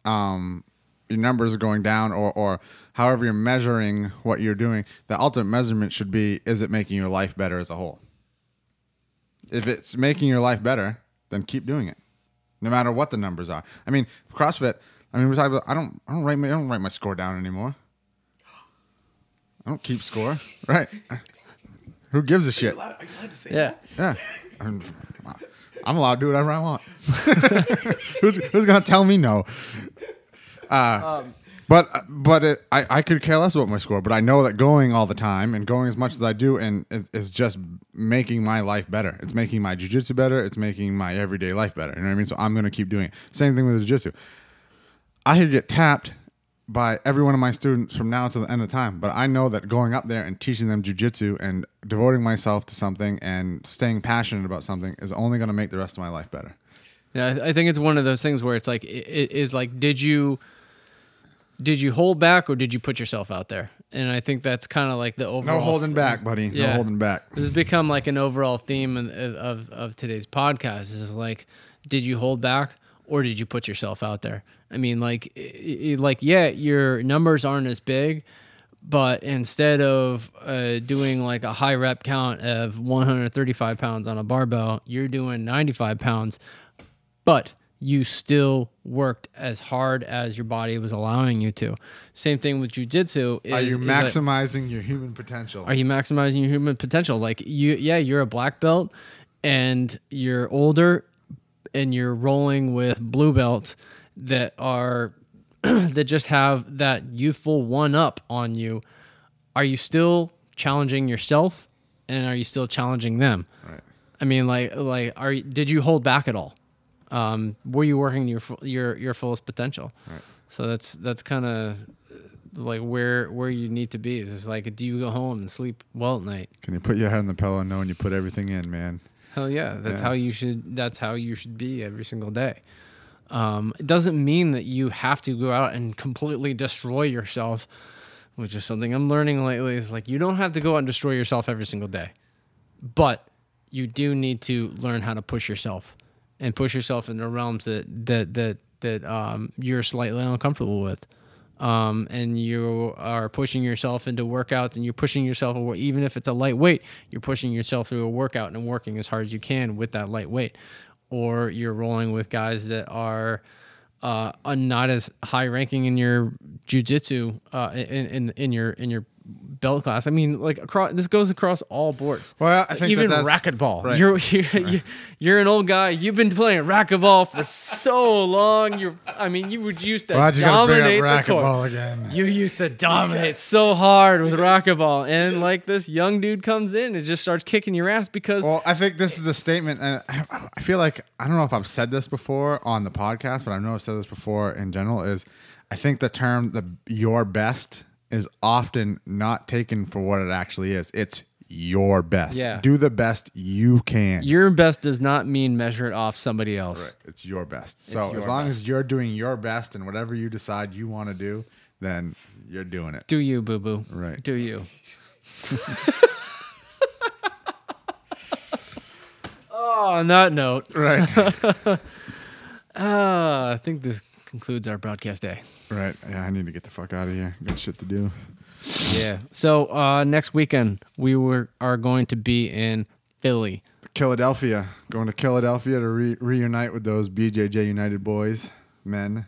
um, your numbers are going down or or however you're measuring what you're doing, the ultimate measurement should be is it making your life better as a whole? If it's making your life better, then keep doing it. No matter what the numbers are. I mean, CrossFit, I mean, we're talking about, I don't I don't write my I don't write my score down anymore. I don't keep score. Right. Who gives a Are you shit? allowed, are you allowed to say Yeah. that? Yeah. I'm, I'm allowed to do whatever I want. who's who's gonna tell me no? Uh, but uh, but it, I I could care less about my score. But I know that going all the time and going as much as I do and is, is just making my life better. It's making my jujitsu better. It's making my everyday life better. You know what I mean? So I'm gonna keep doing it. Same thing with jujitsu. I could get tapped by every one of my students from now to the end of time. But I know that going up there and teaching them jujitsu and devoting myself to something and staying passionate about something is only going to make the rest of my life better. Yeah, I I think it's one of those things where it's like it, it is like did you did you hold back or did you put yourself out there? And I think that's kind of like the overall No holding back, buddy. No holding back. This has become like an overall theme of, of of today's podcast is like did you hold back or did you put yourself out there? I mean like like yeah, your numbers aren't as big, but instead of uh, doing like a high rep count of 135 pounds on a barbell, you're doing 95 pounds, but you still worked as hard as your body was allowing you to. Same thing with jujitsu. Is, Are you maximizing your human potential? are you maximizing your human potential? Like you, yeah, you're a black belt and you're older and you're rolling with blue belts that are that just have that youthful one up on you. Are you still challenging yourself and are you still challenging them? right. I mean, like, like, are you, did you hold back at all? Um, were you working your your your fullest potential? Right. So that's that's kind of like where where you need to be. It's like, do you go home and sleep well at night? Can you put your head on the pillow knowing you put everything in, man? Hell yeah, that's Yeah. how you should. That's how you should be every single day. Um, it doesn't mean that you have to go out and completely destroy yourself, which is something I'm learning lately. Is like you don't have to go out and destroy yourself every single day, but you do need to learn how to push yourself and push yourself into realms that that that that um, you're slightly uncomfortable with. Um, and you are pushing yourself into workouts and you're pushing yourself, even if it's a lightweight, you're pushing yourself through a workout and working as hard as you can with that lightweight. Or you're rolling with guys that are uh, not as high ranking in your jujitsu, uh, in, in in your in your belt class. I mean, like across this goes across all boards. Well, I think even that racquetball. right. You're you're, you're an old guy. You've been playing racquetball for so long. You're I mean, you would used to bring dominate the court. racquetball again? You used to dominate so hard with racquetball, and like this young dude comes in and just starts kicking your ass because Well, I think this is a statement, and I I feel like I don't know if I've said this before on the podcast, but I know I've said this before in general. Is I think the term "the your best" is often not taken for what it actually is. It's your best. Yeah. Do the best you can. your best does not mean measure it off somebody else. Right. It's your best. So your as long best. as you're doing your best and whatever you decide you want to do, then you're doing it. Do you, boo boo? Right. Do you? oh, on that note, Right. uh, I think this concludes our broadcast day. right. Yeah, I need to get the fuck out of here. Got shit to do. Yeah. So uh, next weekend we were are going to be in Philly. Philadelphia. Going to Philadelphia to re- reunite with those BJJ United boys, men,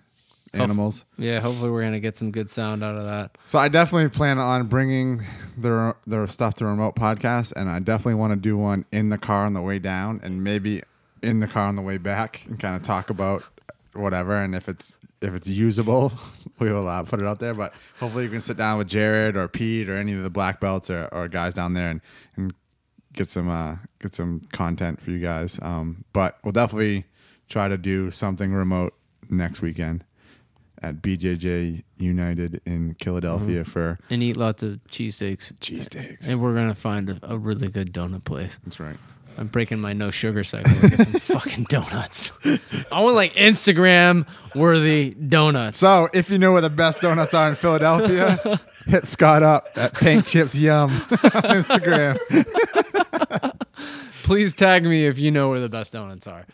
animals. Yeah. Hopefully we're gonna get some good sound out of that. So I definitely plan on bringing their their stuff to remote podcast, and I definitely want to do one in the car on the way down, and maybe in the car on the way back, and kind of talk about whatever, and if it's if it's usable, we will uh, put it out there. But hopefully, you can sit down with Jared or Pete or any of the black belts or, or guys down there and and get some uh, get some content for you guys. Um, but we'll definitely try to do something remote next weekend at BJJ United in Philadelphia for And eat lots of cheesesteaks. cheesesteaks. And we're gonna find a, a really good donut place. That's right. I'm breaking my no sugar cycle to get some fucking donuts. I want like Instagram worthy donuts. So if you know where the best donuts are in Philadelphia, hit Scott up at Pink Chips Yum on Instagram. Please tag me if you know where the best donuts are.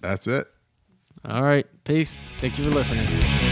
That's it. All right. Peace. Thank you for listening.